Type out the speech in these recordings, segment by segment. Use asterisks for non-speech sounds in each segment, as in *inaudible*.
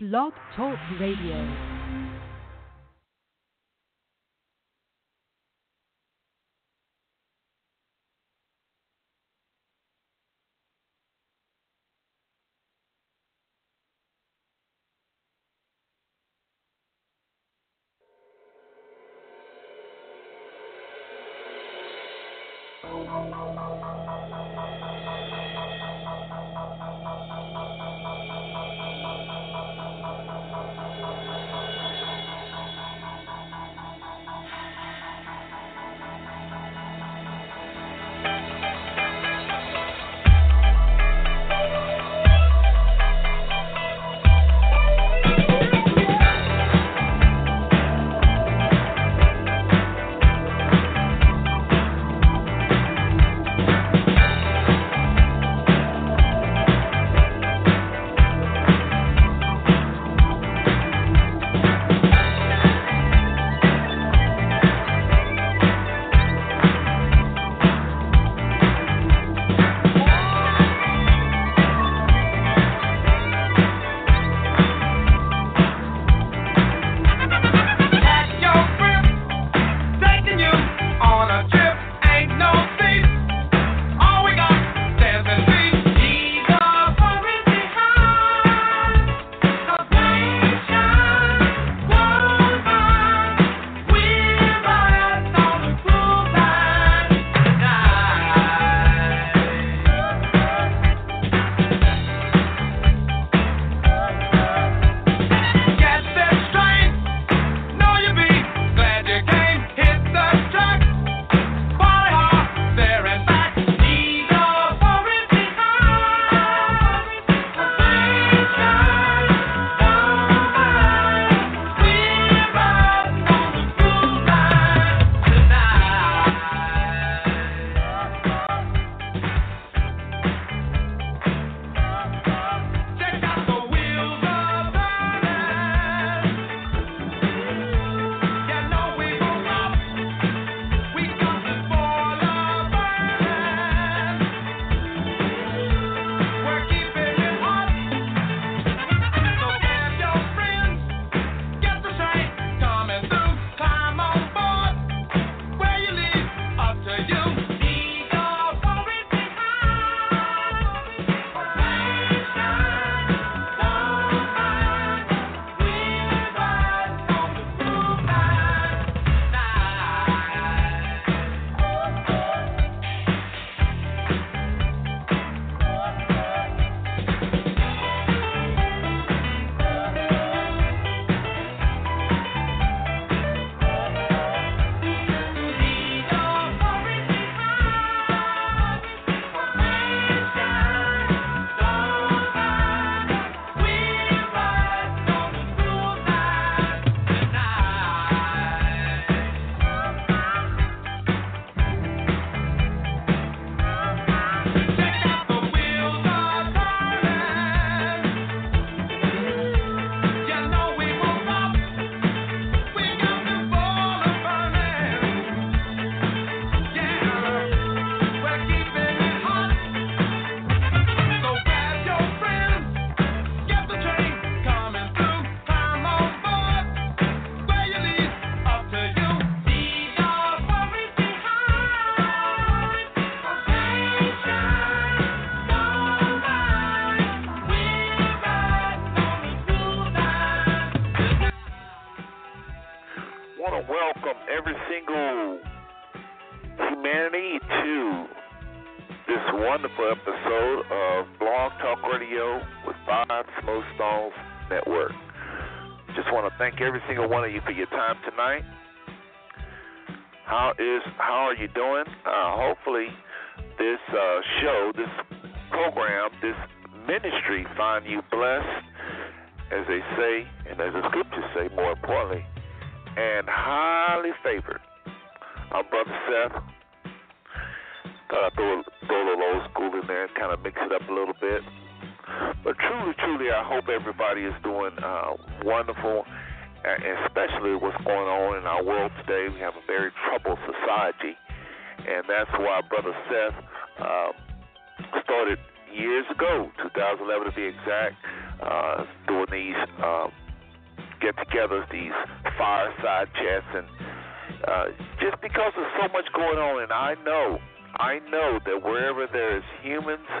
Blog Talk Radio.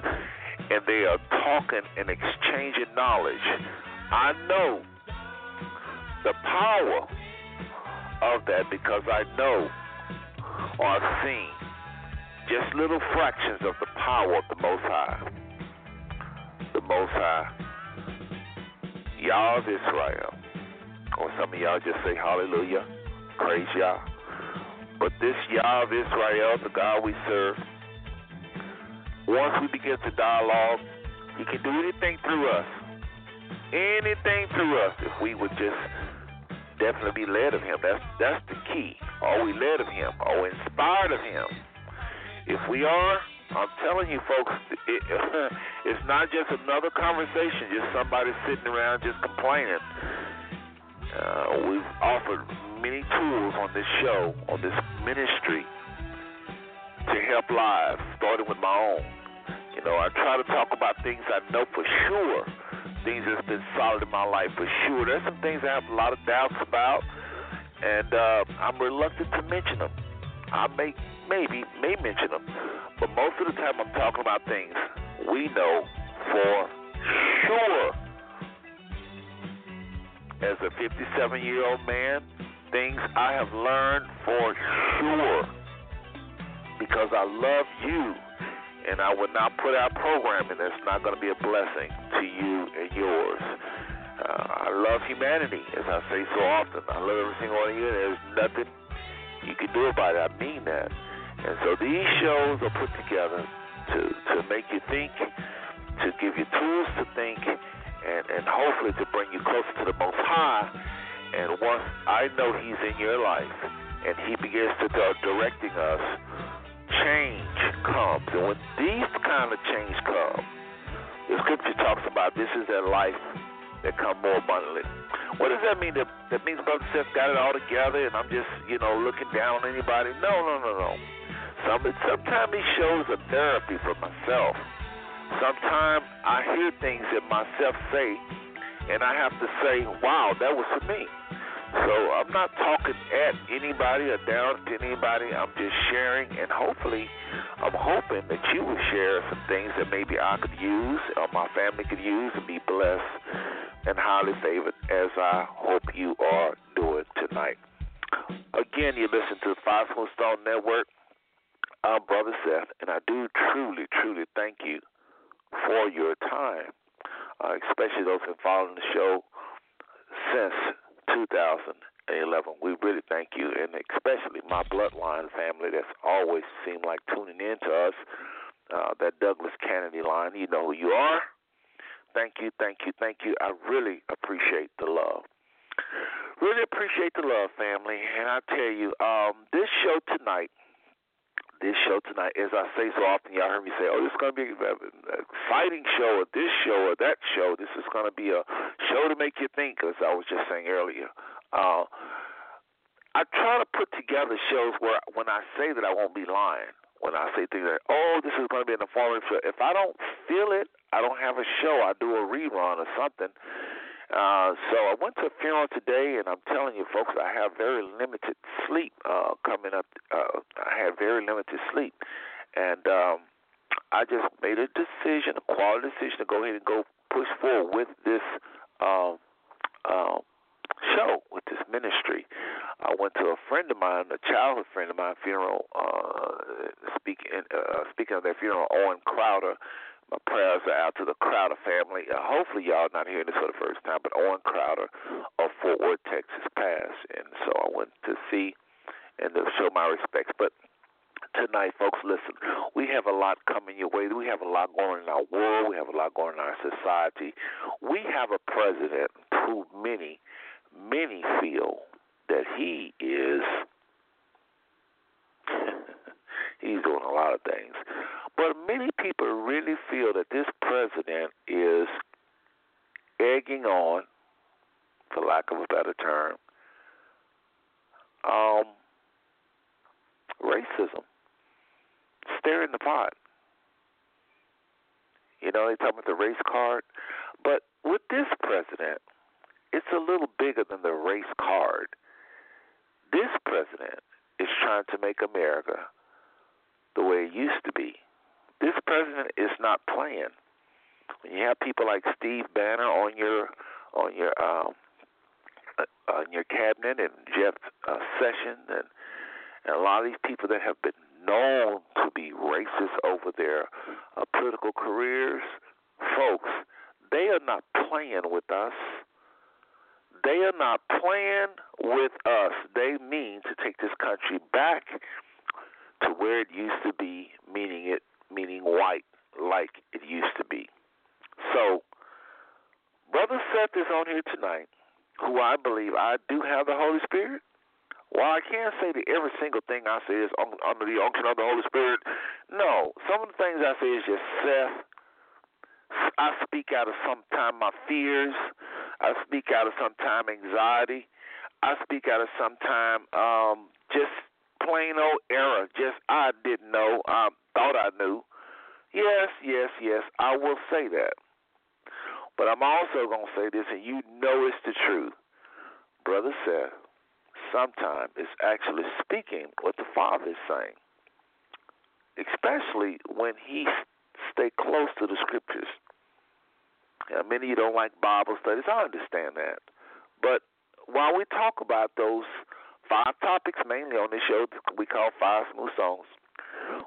And they are talking and exchanging knowledge, I know the power of that because I know or I've seen just little fractions of the power of the Most High. The Most High. Of Israel. Or some of y'all just say hallelujah. Praise Yah. But this Yah of Israel, the God we serve, once we begin to dialogue, He can do anything through us. Anything through us if we would just definitely be led of Him. That's that's the key. Are we led of Him? Are we inspired of Him? If we are, I'm telling you, folks, it, *laughs* it's not just another conversation, just somebody sitting around just complaining. Uh, we've offered many tools on this show, on this ministry, to help lives, starting with my own. You know, I try to talk about things I know for sure, things that's been solid in my life for sure. There's some things I have a lot of doubts about, and uh, I'm reluctant to mention them. I may maybe may mention them, but most of the time I'm talking about things we know for sure. As a 57 year old man, things I have learned for sure because I love you and I would not put out programming that's not going to be a blessing to you and yours. Uh, I love humanity, as I say so often. I love every single one of you, and there's nothing you can do about it. I mean that. And so these shows are put together to to make you think, to give you tools to think, and and hopefully to bring you closer to the Most High. And once I know He's in your life, and He begins to start directing us, change comes. And when these kind of change come, the Scripture talks about this is that life that come more abundantly. What does that mean? That, that means Brother Seth got it all together and I'm just, you know, looking down on anybody? No, no, no, no. Some, sometimes these shows a therapy for myself. Sometimes I hear things that myself say, and I have to say, wow, that was for me. So I'm not talking at anybody or down to anybody. I'm just sharing, and hopefully, I'm hoping that you will share some things that maybe I could use or my family could use and be blessed and highly favored as I hope you are doing tonight. Again, you listen to the Five Smooth Stone Network. I'm Brother Seth, and I do truly, truly thank you for your time, uh, especially those who have followed the show since 2011. We really thank you, and especially my bloodline family that's always seemed like tuning in to us. Uh, that Douglas Kennedy line, you know who you are. Thank you, thank you, thank you. I really appreciate the love. Really appreciate the love, family. And I tell you, um, this show tonight this show tonight. As I say so often, y'all heard me say, "Oh, this is to be an exciting show, or this show, or that show. This is to be a show to make you think." As I was just saying earlier, uh, I try to put together shows where, when I say that, I won't be lying. When I say things like, "Oh, this is to be an informative show," if I don't feel it, I don't have a show. I do a rerun or something. Uh, so I went to a funeral today, and I'm telling you, folks, I have very limited sleep uh, coming up. Uh, I had very limited sleep, and um, I just made a decision, a quality decision, to go ahead and go push forward with this um, uh, show, with this ministry. I went to a friend of mine, a childhood friend of mine, funeral. Uh, speaking uh, speaking of their funeral, Owen Crowder my prayers are out to the Crowder family. Uh, hopefully, y'all not hearing this for the first time, but Owen Crowder of Fort Worth, Texas, passed, and so I went to see and to show my respects. But tonight, folks, listen, we have a lot coming your way. We have a lot going in our world. We have a lot going in our society. We have a president who many, many feel that he is. He's doing a lot of things. But many people really feel that this president is egging on, for lack of a better term, um, racism, stirring the pot. You know, they talk about the race card, but with this president, it's a little bigger than the race card. This president is trying to make America the way it used to be. This president is not playing. When you have people like Steve Bannon on your on your um, uh, on your cabinet and Jeff uh, Sessions and and a lot of these people that have been known to be racist over their uh, political careers, folks, they are not playing with us. They are not playing with us. They mean to take this country back to where it used to be, meaning it meaning white like it used to be. So, Brother Seth is on here tonight, who I believe I do have the Holy Spirit. While I can't say that every single thing I say is under the unction of the Holy Spirit, no. Some of the things I say is just Seth. I speak out of sometimes my fears. I speak out of sometimes anxiety. I speak out of sometimes um, just plain old error. Just I didn't know. I thought I knew. Yes, yes, yes. I will say that. But I'm also going to say this, and you know it's the truth. Brother Seth sometimes is actually speaking what the Father is saying, especially when he stay close to the Scriptures. Now, many of you don't like Bible studies. I understand that. But while we talk about those five topics mainly on this show we call Five Smooth Stones,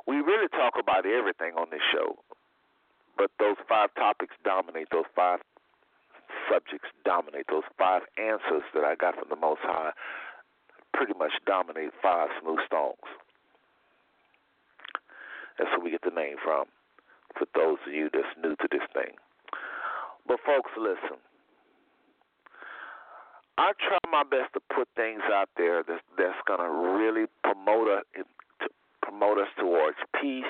we really talk about everything on this show. But those five topics dominate, those five subjects dominate, those five answers that I got from the Most High pretty much dominate five smooth stones. That's where we get the name from, for those of you that's new to this thing. But, folks, listen. I try my best to put things out there that's, that's to really promote us, to promote us towards peace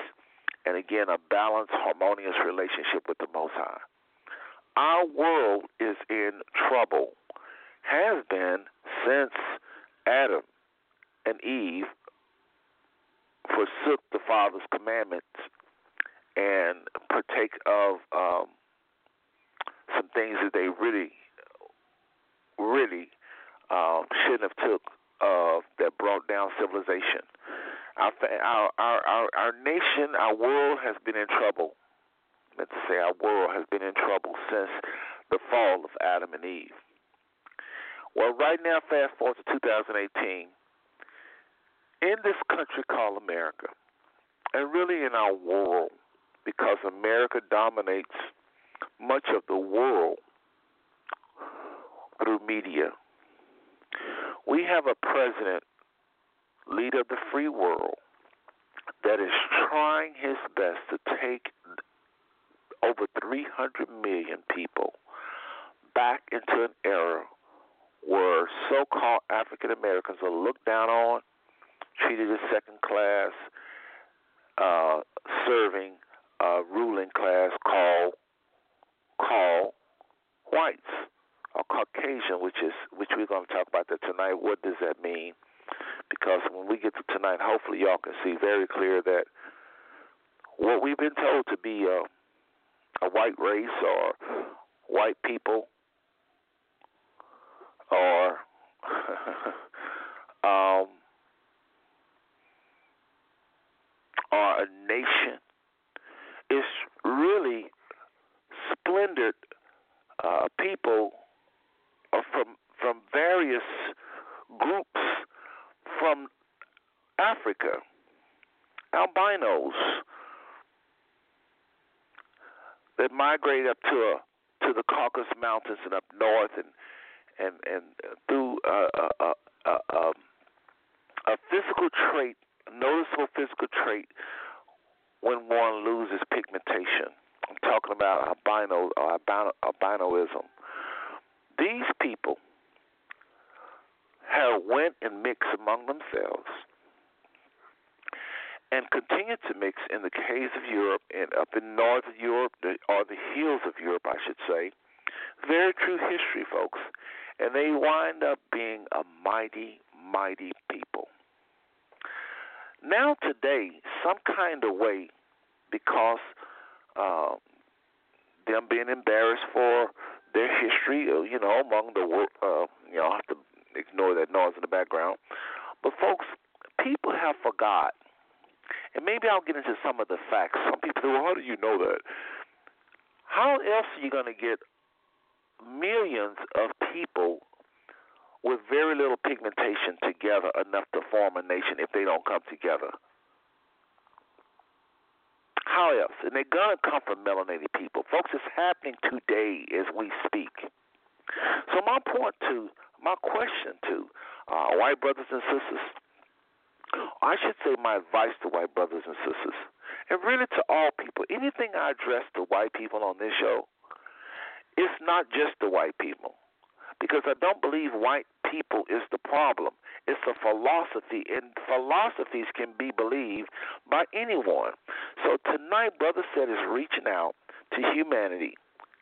and, again, a balanced, harmonious relationship with the Most High. Our world is in trouble, has been since Adam and Eve forsook the Father's commandments and partake of um, some things that they really, really um, shouldn't have took of that brought down civilization. Our, our our our nation, our world has been in trouble. Meant to say our world has been in trouble since the fall of Adam and Eve. Well, right now, fast forward to 2018, in this country called America, and really in our world, because America dominates much of the world through media, we have a president, leader of the free world, that is trying his best to take over 300 million people back into an era where so called African Americans are looked down on, treated as second class, uh, serving a ruling class called called whites or Caucasian, which is which we're going to talk about that tonight. What does that mean? Because when we get to tonight, hopefully y'all can see very clear that what we've been told to be a, a white race or white people or *laughs* um, or a nation is really splendid uh, people from various groups from Africa, albinos that migrate up to to the Caucasus Mountains and up north and and and through a, a, a, a um, physical trait, a noticeable physical trait, when one loses pigmentation. I'm talking about albino or albino, albinoism. These people have went and mixed among themselves and continue to mix in the caves of Europe and up in north of Europe, or the hills of Europe, I should say. Very true history, folks. And they wind up being a mighty, mighty people. Now, today, some kind of way, because uh, them being embarrassed for their history, uh, you know, among the uh, you know, to ignore that noise in the background. But folks, people have forgot, and maybe I'll get into some of the facts. Some people say, "Well, how do you know that?" How else are you going to get millions of people with very little pigmentation together enough to form a nation if they don't come together? How else? And they're going to come from melanated people. Folks, it's happening today as we speak. So, my point to, my question to uh, white brothers and sisters, I should say my advice to white brothers and sisters, and really to all people, anything I address to white people on this show, it's not just the white people. Because I don't believe white people is the problem. It's a philosophy, and philosophies can be believed by anyone. So tonight, Brother Seth is reaching out to humanity,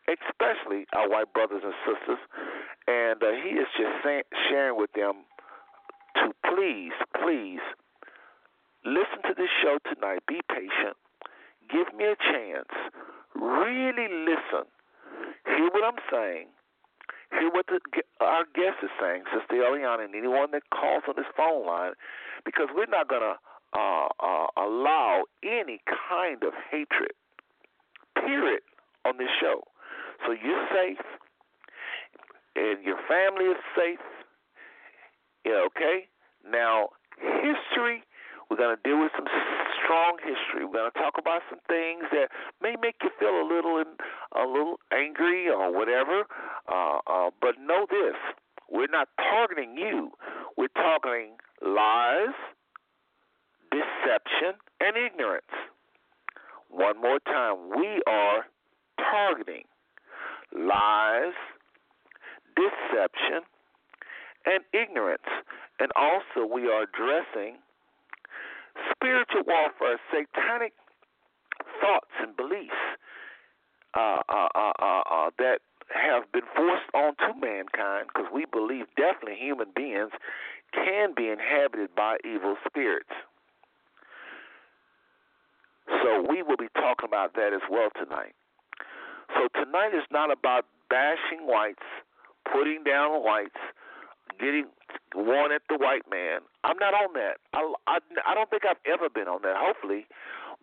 especially our white brothers and sisters, and uh, he is just say- sharing with them to please, please listen to this show tonight. Be patient. Give me a chance. Really listen. Hear what I'm saying. Hear what the, our guest is saying, Sister Eliana, and anyone that calls on this phone line, because we're not going to uh, uh, allow any kind of hatred, period, on this show. So you're safe, and your family is safe. Yeah, okay? Now, history we're going to deal with some strong history. We're going to talk about some things that may make you feel a little a little angry or whatever. Uh, uh, but know this: we're not targeting you. We're targeting lies, deception, and ignorance. One more time: we are targeting lies, deception, and ignorance. And also, we are addressing spiritual warfare, satanic thoughts and beliefs uh, uh, uh, uh, uh that have been forced onto mankind because we believe definitely human beings can be inhabited by evil spirits. So we will be talking about that as well tonight. So tonight is not about bashing whites, putting down whites, getting one at the white man. I'm not on that. I, I, I don't think I've ever been on that. Hopefully,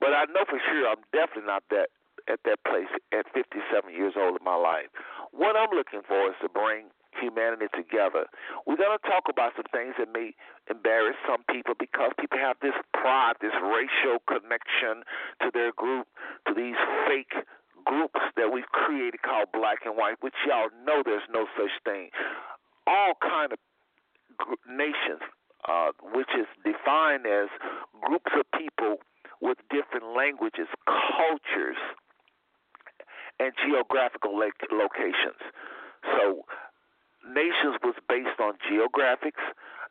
but I know for sure I'm definitely not that at that place at 57 years old in my life. What I'm looking for is to bring humanity together. We're going to talk about some things that may embarrass some people because people have this pride, this racial connection to their group, to these fake groups that we've created called black and white, which y'all know there's no such thing. All kind of nations, uh, which is defined as groups of people with different languages, cultures, and geographical locations. So, nations was based on geographics.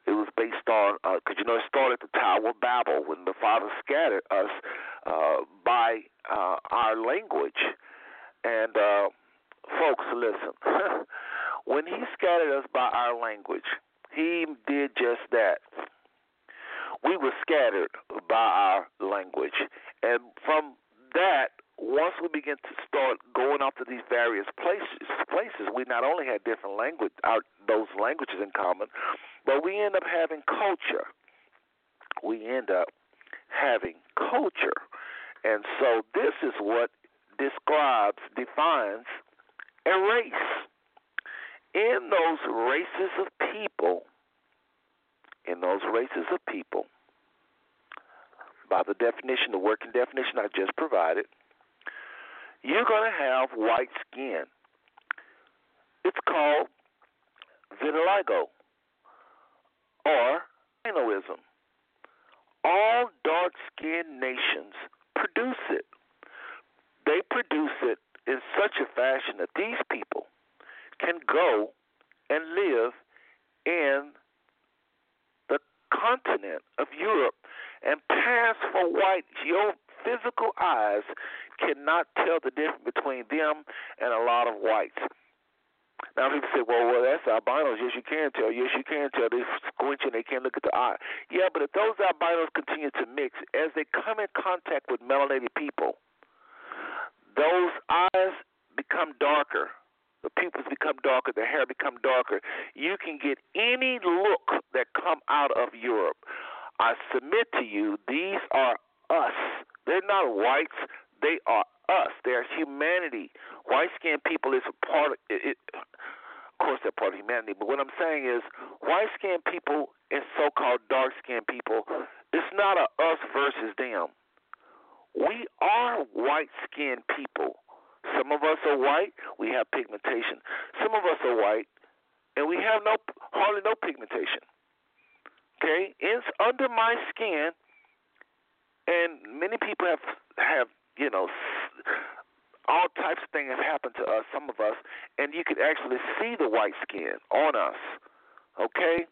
It was based on because uh, you know it started at the Tower of Babel when the Father scattered us uh, by uh, our language. And uh, folks, listen, *laughs* when He scattered us by our language, he did just that. We were scattered by our language. And from that, once we begin to start going off to these various places, places, we not only had different language, our, those languages in common, but we end up having culture. We end up having culture, and so this is what describes, defines a race in those races of people, in those races of people, by the definition, the working definition I just provided, you're going to have white skin. It's called vitiligo or albinoism. All dark skinned nations produce it. They produce it in such a fashion that these people can go and live in the continent of Europe and pass for white. Your physical eyes cannot tell the difference between them and a lot of whites. Now people say, well, well, that's albinos. Yes, you can tell. Yes, you can tell. They squint and they can't look at the eye. Yeah, but if those albinos continue to mix, as they come in contact with melanated people, those eyes become darker the pupils become darker, the hair become darker. You can get any look that come out of Europe. I submit to you, these are us. They're not whites. They are us. They're humanity. White skinned people is a part of it, of course they're part of humanity, but what I'm saying is white skinned people and so called dark skinned people, it's not a us versus them. We are white skinned people. Some of us are white, we have pigmentation. Some of us are white and we have no hardly no pigmentation. Okay? It's under my skin and many people have have, you know, all types of things have happened to us, some of us, and you could actually see the white skin on us. Okay?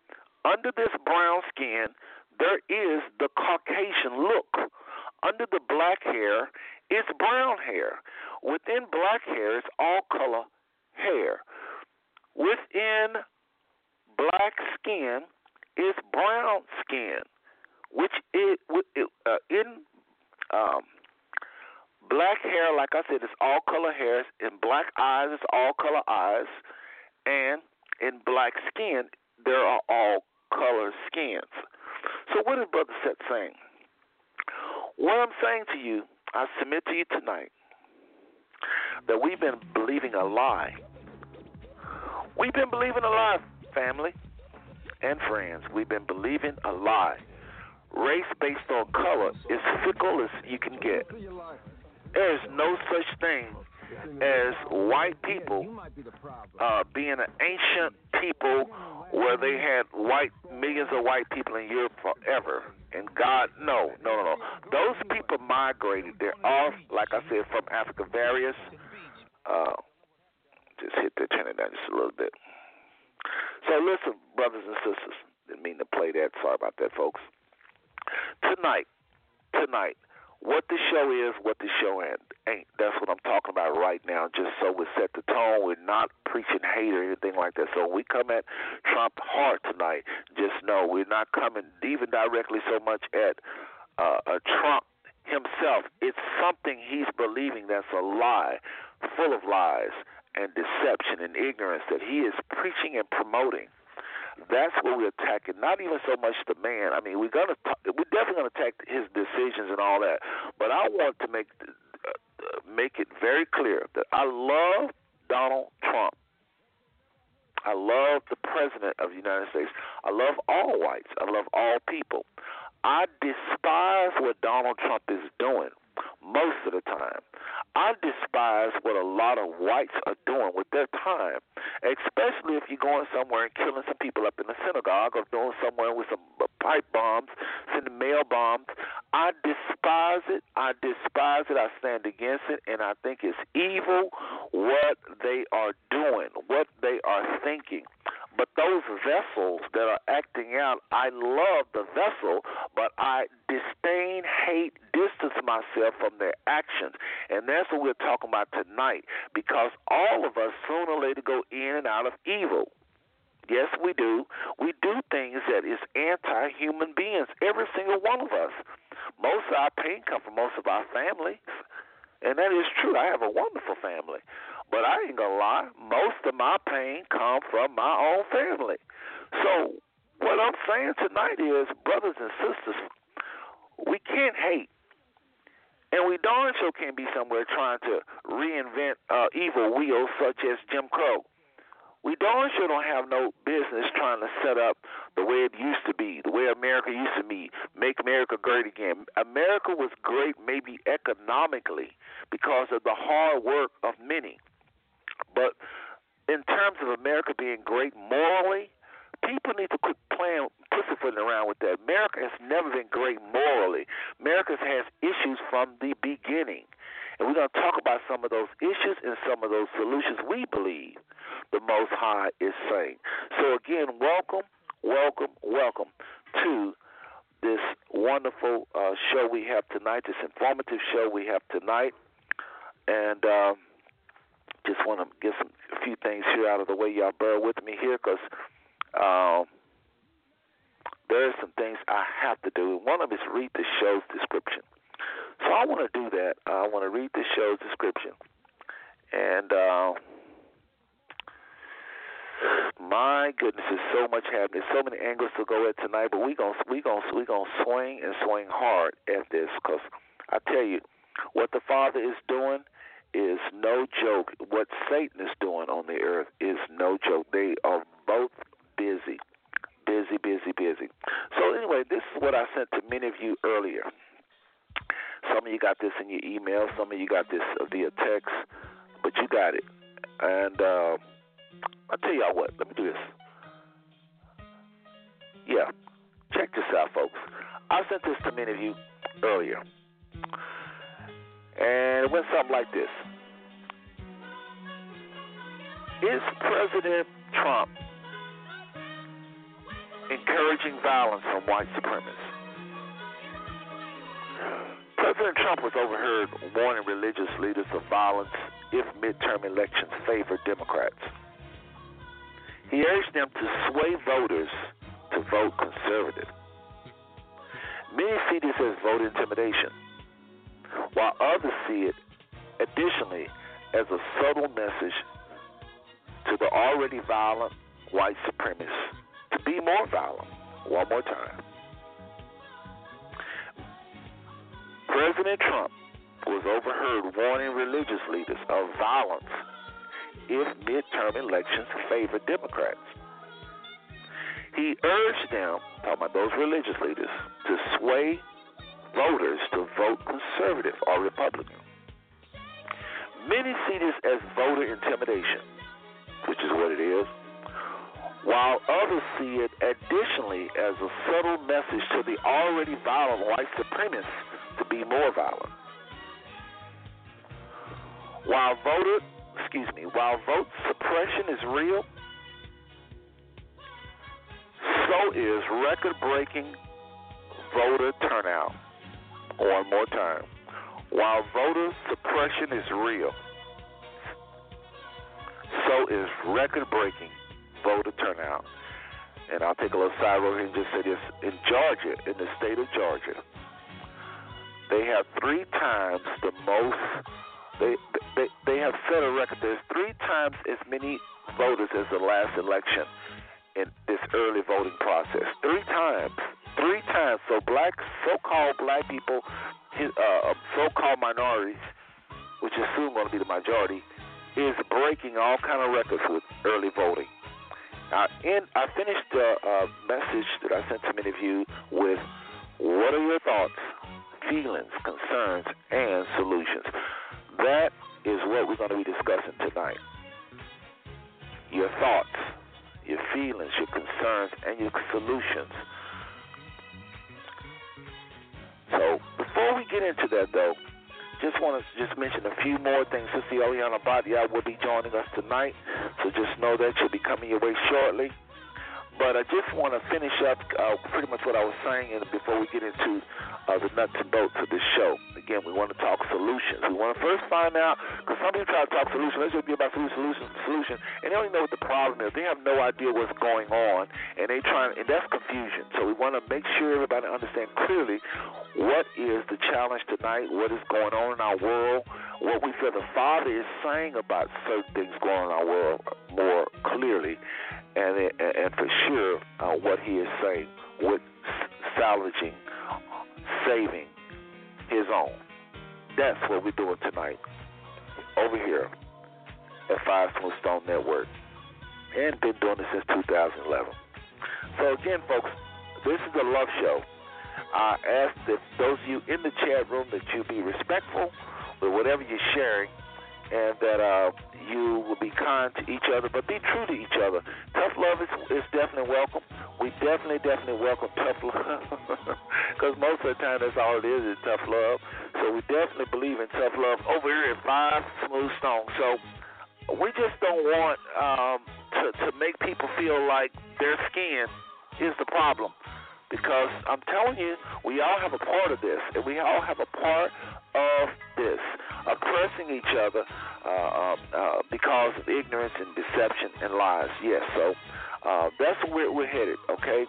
Under this brown skin, there is the Caucasian look. Under the black hair is brown hair. Within black hair is all color hair. Within black skin is brown skin, which is uh, in um, Black hair, like I said, is all color hairs. In black eyes, it's all color eyes. And in black skin, there are all color skins. So, what is Brother Seth saying? What I'm saying to you, I submit to you tonight that we've been believing a lie. We've been believing a lie, family and friends. We've been believing a lie. Race based on color is fickle as you can get. There is no such thing as white people uh, being an ancient people where they had white millions of white people in Europe forever. And God, no, no, no, no. Those people migrated. They're off, like I said, from Africa. Various. Uh, just hit the turn it down just a little bit. So listen, brothers and sisters. Didn't mean to play that. Sorry about that, folks. Tonight, tonight, what the show is, what the show ain't. That's what I'm talking about right now. Just so we set the tone. We're not preaching hate or anything like that. So we come at Trump hard tonight, just know we're not coming even directly so much at uh, a Trump himself. It's something he's believing that's a lie, full of lies and deception and ignorance that he is preaching and promoting. That's what we're attacking. Not even so much the man. I mean, we're gonna we're definitely gonna attack his decisions and all that. But I want to make uh, make it very clear that I love Donald Trump. I love the president of the United States. I love all whites. I love all people. I despise what Donald Trump is doing most of the time. I despise what a lot of whites are doing with their time, especially if you're going somewhere and killing some people up in the synagogue or going somewhere with some uh, pipe bombs, sending mail bombs. I despise it. I despise it. I stand against it, and I think it's evil what they are doing, what they are thinking. But those vessels that are acting out, I love the vessel, but I disdain, hate, distance myself from their actions. And that's what we're talking about tonight because all of us sooner or later go in and out of evil. Yes, we do. We do things that is anti-human beings. Every single one of us. Most of our pain comes from most of our families, and that is true. I have a wonderful family, but I ain't gonna lie, most of my pain come from my own family. So what I'm saying tonight is, brothers and sisters, we can't hate. And we darn sure can't be somewhere trying to reinvent uh, evil wheels such as Jim Crow. We darn sure don't have no business trying to set up the way it used to be, the way America used to be, make America great again. America was great maybe economically because of the hard work of many. But in terms of America being great morally, people need to quit playing pussyfooting around with that. America has never been great morally. America has issues from the beginning. And we're going to talk about some of those issues and some of those solutions we believe the Most High is saying. So, again, welcome, welcome, welcome to this wonderful uh, show we have tonight, this informative show we have tonight. And. Um, just want to get some a few things here out of the way. Y'all bear with me here because um, there are some things I have to do. One of is read the show's description. So I want to do that. I want to read the show's description, and uh, My goodness, there's so much happening. so many angles to go at tonight, but we gonna we gonna we gonna swing and swing hard at this because I tell you, what the Father is doing is no joke. What Satan is doing on the earth is no joke. They are both busy, busy, busy, busy. So anyway, this is what I sent to many of you earlier. Some of you got this in your email. Some of you got this via text, but you got it. And uh, I'll tell y'all what. Let me do this. Yeah, check this out, folks. I sent this to many of you earlier. And it went something like this Is President Trump encouraging violence from white supremacists? President Trump was overheard warning religious leaders of violence if midterm elections favor Democrats. He urged them to sway voters to vote conservative. Many see this as vote intimidation while others see it additionally as a subtle message to the already violent white supremacists to be more violent. One more time. President Trump was overheard warning religious leaders of violence if midterm elections favor Democrats. He urged them, talking about those religious leaders, to sway voters to vote conservative or Republican. Many see this as voter intimidation, which is what it is, while others see it additionally as a subtle message to the already violent white supremacists to be more violent. While voter, excuse me, while vote suppression is real, so is record-breaking voter turnout. One more time. While voter suppression is real, so is record breaking voter turnout. And I'll take a little side road here and just say this. In Georgia, in the state of Georgia, they have three times the most. They, they they have set a record. There's three times as many voters as the last election in this early voting process. Three times three times. So black, so-called black people, uh, so-called minorities, which is soon going to be the majority, is breaking all kind of records with early voting. Now, in, I finished the uh, message that I sent to many of you with what are your thoughts, feelings, concerns, and solutions. That is what we're going to be discussing tonight. Your thoughts, your feelings, your concerns, and your solutions so before we get into that, though, just want to just mention a few more things. Sister Eliana Badia will be joining us tonight, so just know that she'll be coming your way shortly. But I just want to finish up uh, pretty much what I was saying before we get into uh, the nuts and bolts of this show. Again, we want to talk solutions. We want to first find out, because some people try to talk solutions. Let's just be about solutions, solution, solution, and they don't even know what the problem is. They have no idea what's going on, and they trying, and that's confusion. So we want to make sure everybody understand clearly what is the challenge tonight, what is going on in our world, what we feel the Father is saying about certain things going on in our world more clearly, and and for sure uh, what he is saying with salvaging, saving his own. That's what we're doing tonight over here at Five Smooth Stone Network, and been doing it since 2011. So again, folks, this is a love show. I ask that those of you in the chat room that you be respectful with whatever you're sharing and that uh, you will be kind to each other, but be true to each other. Tough love is, is definitely welcome. We definitely, definitely welcome tough *laughs* love because most of the time that's all it is is tough love. So we definitely believe in tough love over here at Five Smooth Stone. So we just don't want um, to, to make people feel like their skin is the problem because I'm telling you, we all have a part of this, and we all have a part of this, oppressing each other uh, uh, uh, because of ignorance and deception and lies. Yes, so uh, that's where we're headed, okay?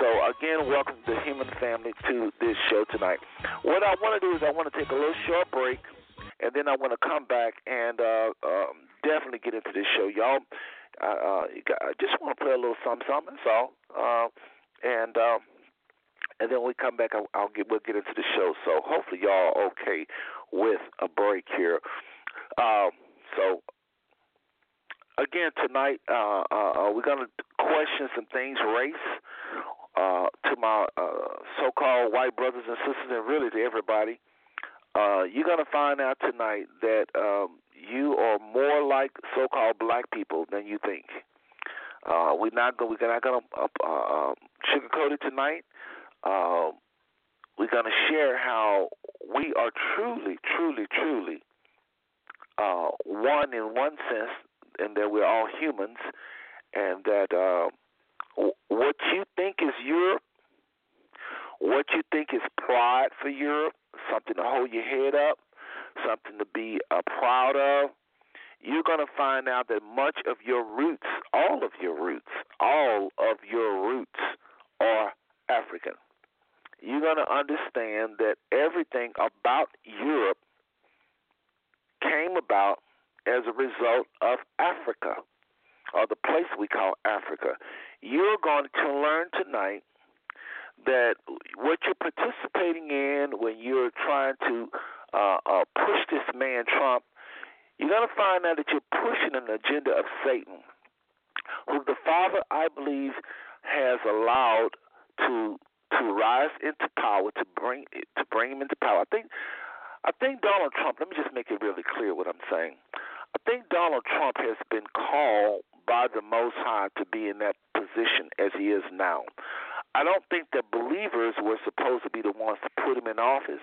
So, again, welcome the human family to this show tonight. What I want to do is I want to take a little short break, and then I want to come back and uh, um, definitely get into this show. Y'all uh, I just want to play a little something, something. So, uh, and um, and then when we come back, I'll, I'll get we'll get into the show. So hopefully y'all are okay with a break here. Um, so again tonight, uh, uh, uh we're gonna question some things, race. Uh, to my uh, so-called white brothers and sisters, and really to everybody, uh, you're gonna find out tonight that um, you are more like so-called black people than you think. Uh, we're not going. We're not going to uh, uh, sugarcoat it tonight. Uh, we're going to share how we are truly, truly, truly uh, one in one sense, and that we're all humans, and that uh, what you think is Europe, what you think is pride for Europe, something to hold your head up, something to be uh, proud of, you're going to find out that much of your roots, all of your roots, all of your roots are African. You're going to understand that everything about Europe came about as a result of Africa, or the place we call Africa. You're going to learn tonight that what you're participating in when you're trying to uh, uh, push this man Trump, you're going to find out that you're pushing an agenda of Satan, who the Father, I believe, has allowed to to rise into power to bring to bring him into power. I think I think Donald Trump. Let me just make it really clear what I'm saying. I think Donald Trump has been called by the Most High to be in that position as he is now. I don't think that believers were supposed to be the ones to put him in office.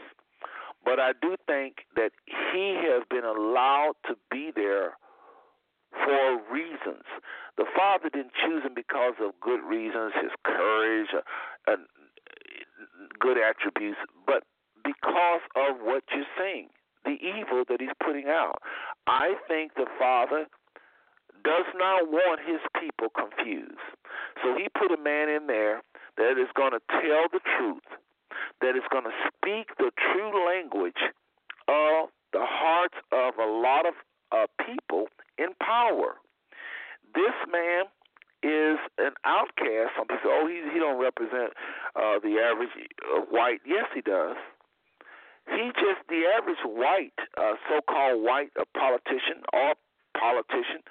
But I do think that he has been allowed to be there for reasons. The Father didn't choose him because of good reasons, his courage, uh, and good attributes, but because of what you're seeing, the evil that he's putting out. I think the Father does not want his people confused. So he put a man in there that is going to tell the truth that is going to speak the true language of the hearts of a lot of uh, people in power. This man is an outcast. Some people say, "Oh, he he don't represent uh, the average uh, white." Yes, he does. He just the average white, uh, so-called white uh, politician or politician,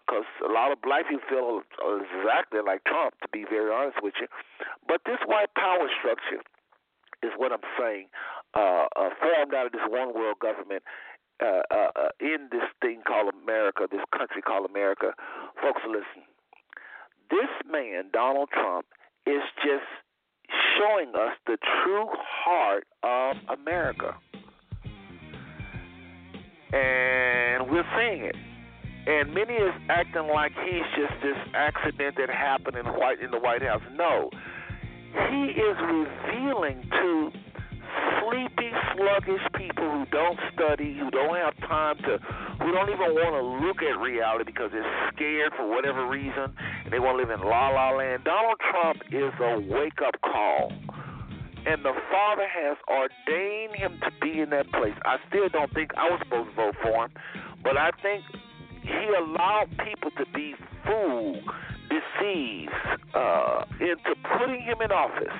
because a lot of black people feel exactly like Trump, to be very honest with you. But this white power structure is what I'm saying, uh, uh, formed out of this one world government uh, uh, uh, in this thing called America, this country called America. Folks, listen. This man, Donald Trump, is just showing us the true heart of America. And we're seeing it. And many is acting like he's just this accident that happened in White in the White House. No, he is revealing to sleepy, sluggish people who don't study, who don't have time to, who don't even want to look at reality because they're scared for whatever reason and they want to live in la la land. Donald Trump is a wake up call. And the Father has ordained him to be in that place. I still don't think I was supposed to vote for him, but I think he allowed people to be fooled deceived uh, into putting him in office,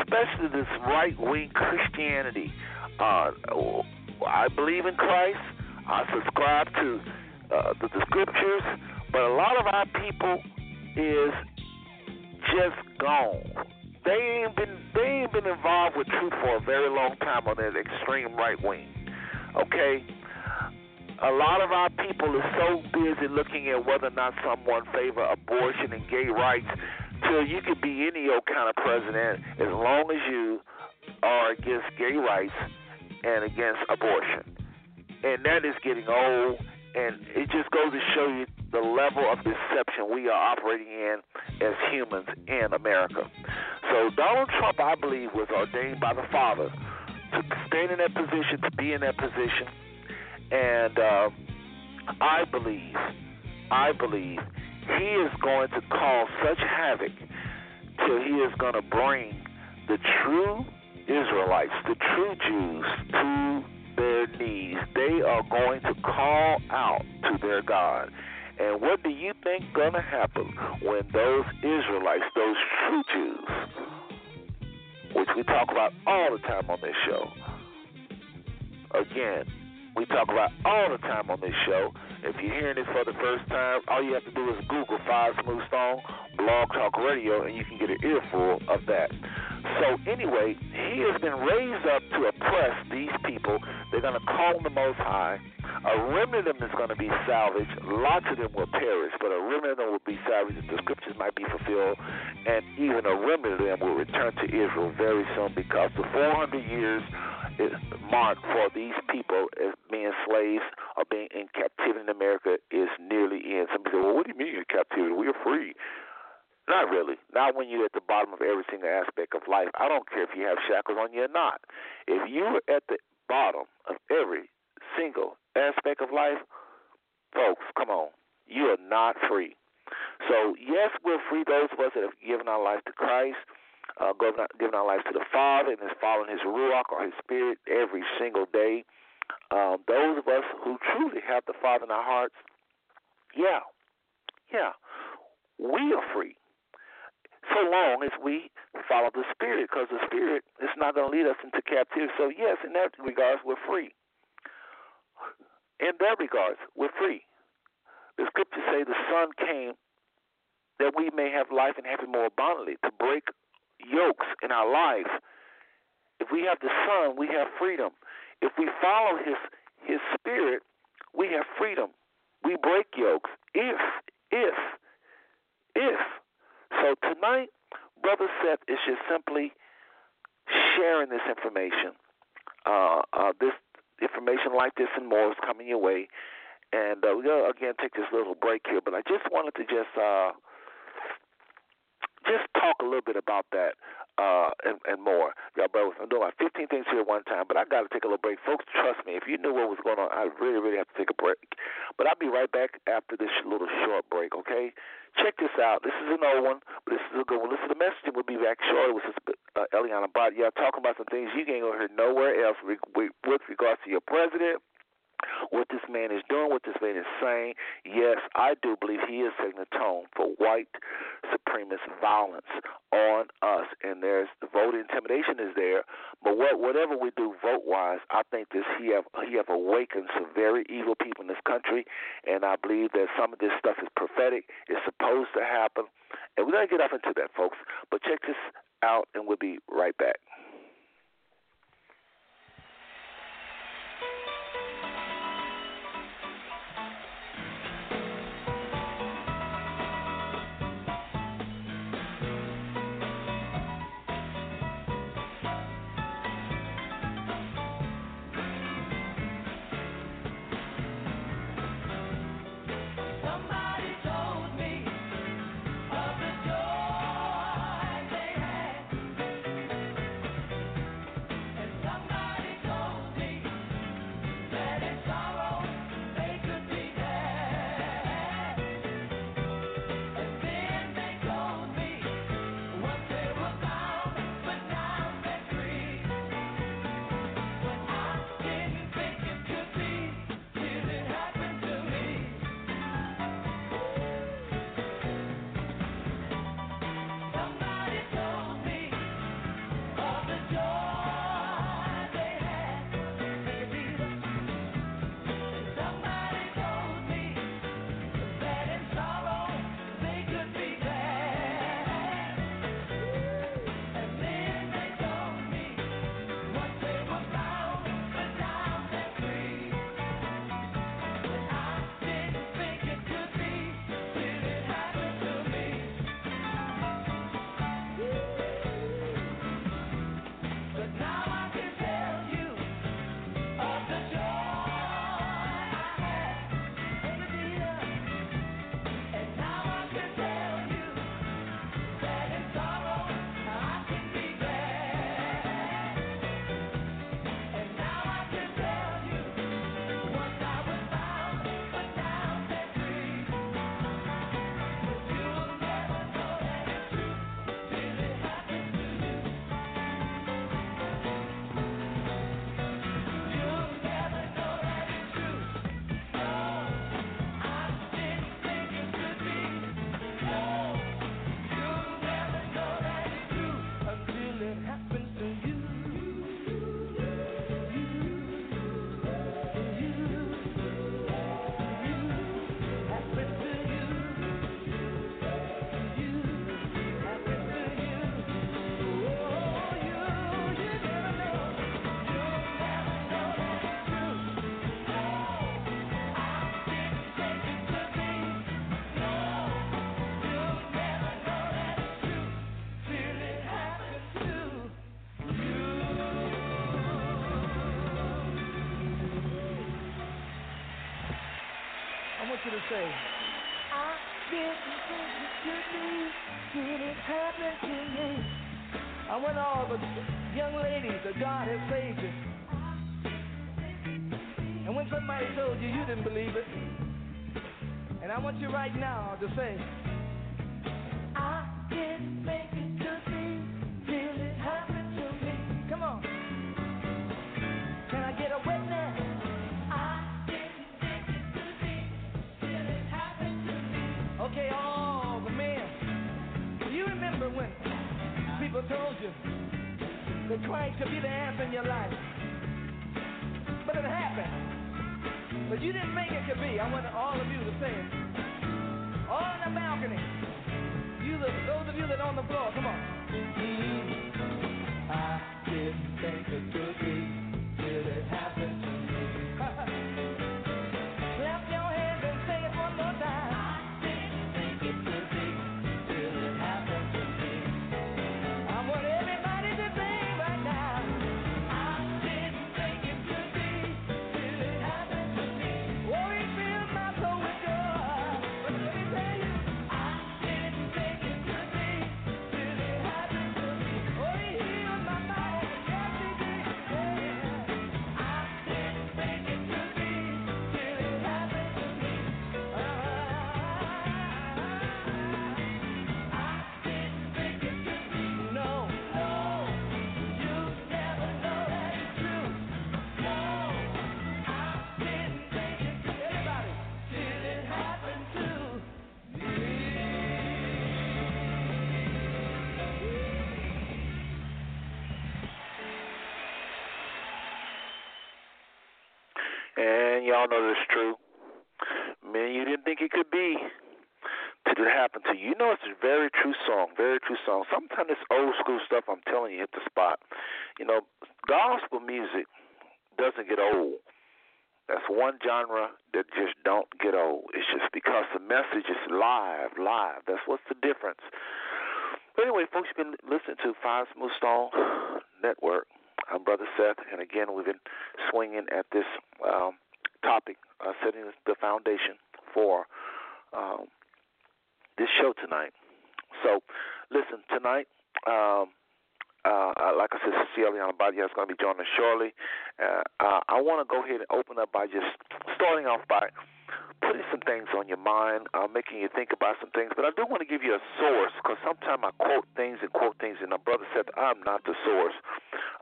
especially this right wing Christianity. Uh, I believe in Christ. I subscribe to uh, the, the scriptures, but a lot of our people is just gone. They ain't been they ain't been involved with truth for a very long time on that extreme right wing. Okay, a lot of our people are so busy looking at whether or not someone favor abortion and gay rights till you could be any old kind of president as long as you are against gay rights and against abortion. And that is getting old and it just goes to show you the level of deception we are operating in as humans in America. So Donald Trump, I believe, was ordained by the Father to stand in that position, to be in that position and uh, I believe, I believe he is going to cause such havoc till he is going to bring the true Israelites, the true Jews, to their knees. They are going to call out to their God. And what do you think gonna happen when those Israelites, those true Jews, which we talk about all the time on this show, again, we talk about all the time on this show. If you're hearing it for the first time, all you have to do is Google Five Smooth Stone Blog Talk Radio, and you can get an earful of that. So anyway, he has been raised up to oppress these people. They're going to call the Most High. A remnant of them is going to be salvaged. Lots of them will perish, but a remnant of them will be salvaged. The scriptures might be fulfilled, and even a remnant of them will return to Israel very soon because the 400 years is marked for these people as being slaves or being in captivity in America is nearly in. Some people say, well, what do you mean in captivity? We are free. Not really. Not when you're at the bottom of every single aspect of life. I don't care if you have shackles on you or not. If you're at the bottom of every single aspect of life, folks, come on. You are not free. So, yes, we're free, those of us that have given our life to Christ, uh, given our lives to the Father, and is following His Ruach or His Spirit every single day. Um, those of us who truly have the Father in our hearts, yeah, yeah, we are free so long as we follow the Spirit, because the Spirit is not going to lead us into captivity. So, yes, in that regards, we're free. In that regards, we're free. The scriptures say the Son came that we may have life and have it more abundantly, to break yokes in our life. If we have the Son, we have freedom. If we follow His His Spirit, we have freedom. We break yokes. If, if, if so tonight, Brother Seth is just simply sharing this information. Uh, uh, this information like this and more is coming your way. And uh, we'll again take this little break here, but I just wanted to just uh, just talk a little bit about that uh, and, and more. Y'all bear. I'm doing like 15 things here at one time, but I got to take a little break. Folks, trust me, if you knew what was going on, I really, really have to take a break. But I'll be right back after this little short break, okay? Check this out. This is an old one, but this is a good one. Listen to the message, and we'll be back shortly with this, uh, Eliana Bott. Yeah, talking about some things you ain't going to hear nowhere else with regards to your president what this man is doing, what this man is saying. Yes, I do believe he is setting the tone for white supremacist violence on us, and there's the vote intimidation is there. But what whatever we do vote wise, I think this he have he have awakened some very evil people in this country, and I believe that some of this stuff is prophetic. It's supposed to happen, and we're gonna get off into that, folks. But check this out, and we'll be right back. It to me? I want all the young ladies that God has saved you. And when somebody told you you didn't believe it, and I want you right now to say, I didn't think it people told you that Christ could be the answer in your life? But it happened. But you didn't think it could be. I want all of you to say it. All on the balcony. You, the, those of you that are on the floor, come on. Mm-hmm. I didn't think it could be Y'all know this is true. Man, you didn't think it could be. Till it happened to you. You know, it's a very true song, very true song. Sometimes this old school stuff, I'm telling you, hit the spot. You know, gospel music doesn't get old. That's one genre that just don't get old. It's just because the message is live, live. That's what's the difference. But anyway, folks, you've been listening to Five Smooth Stone Network. I'm Brother Seth, and again, we've been swinging at this um, topic, uh, setting the foundation for um, this show tonight. So, listen, tonight, um, uh, like I said, Cecilia Eliana Badia is going to be joining us shortly. Uh, uh, I want to go ahead and open up by just starting off by putting some things on your mind, uh, making you think about some things. But I do want to give you a source because sometimes I quote things and quote things, and my brother said I'm not the source.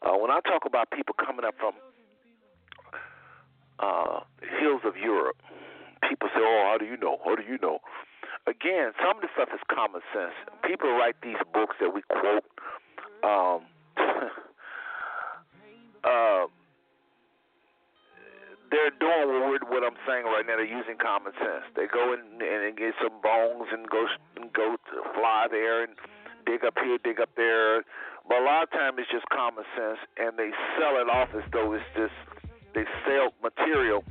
Uh, when I talk about people coming up from uh, hills of Europe, people say, "Oh, how do you know? How do you know?" Again, some of the stuff is common sense. People write these books that we quote. Um, *laughs* uh, they're doing what, what I'm saying right now. They're using common sense. They go in and get some bones and go and go fly there and dig up here, dig up there. But a lot of times it's just common sense, and they sell it off as though it's just they sell material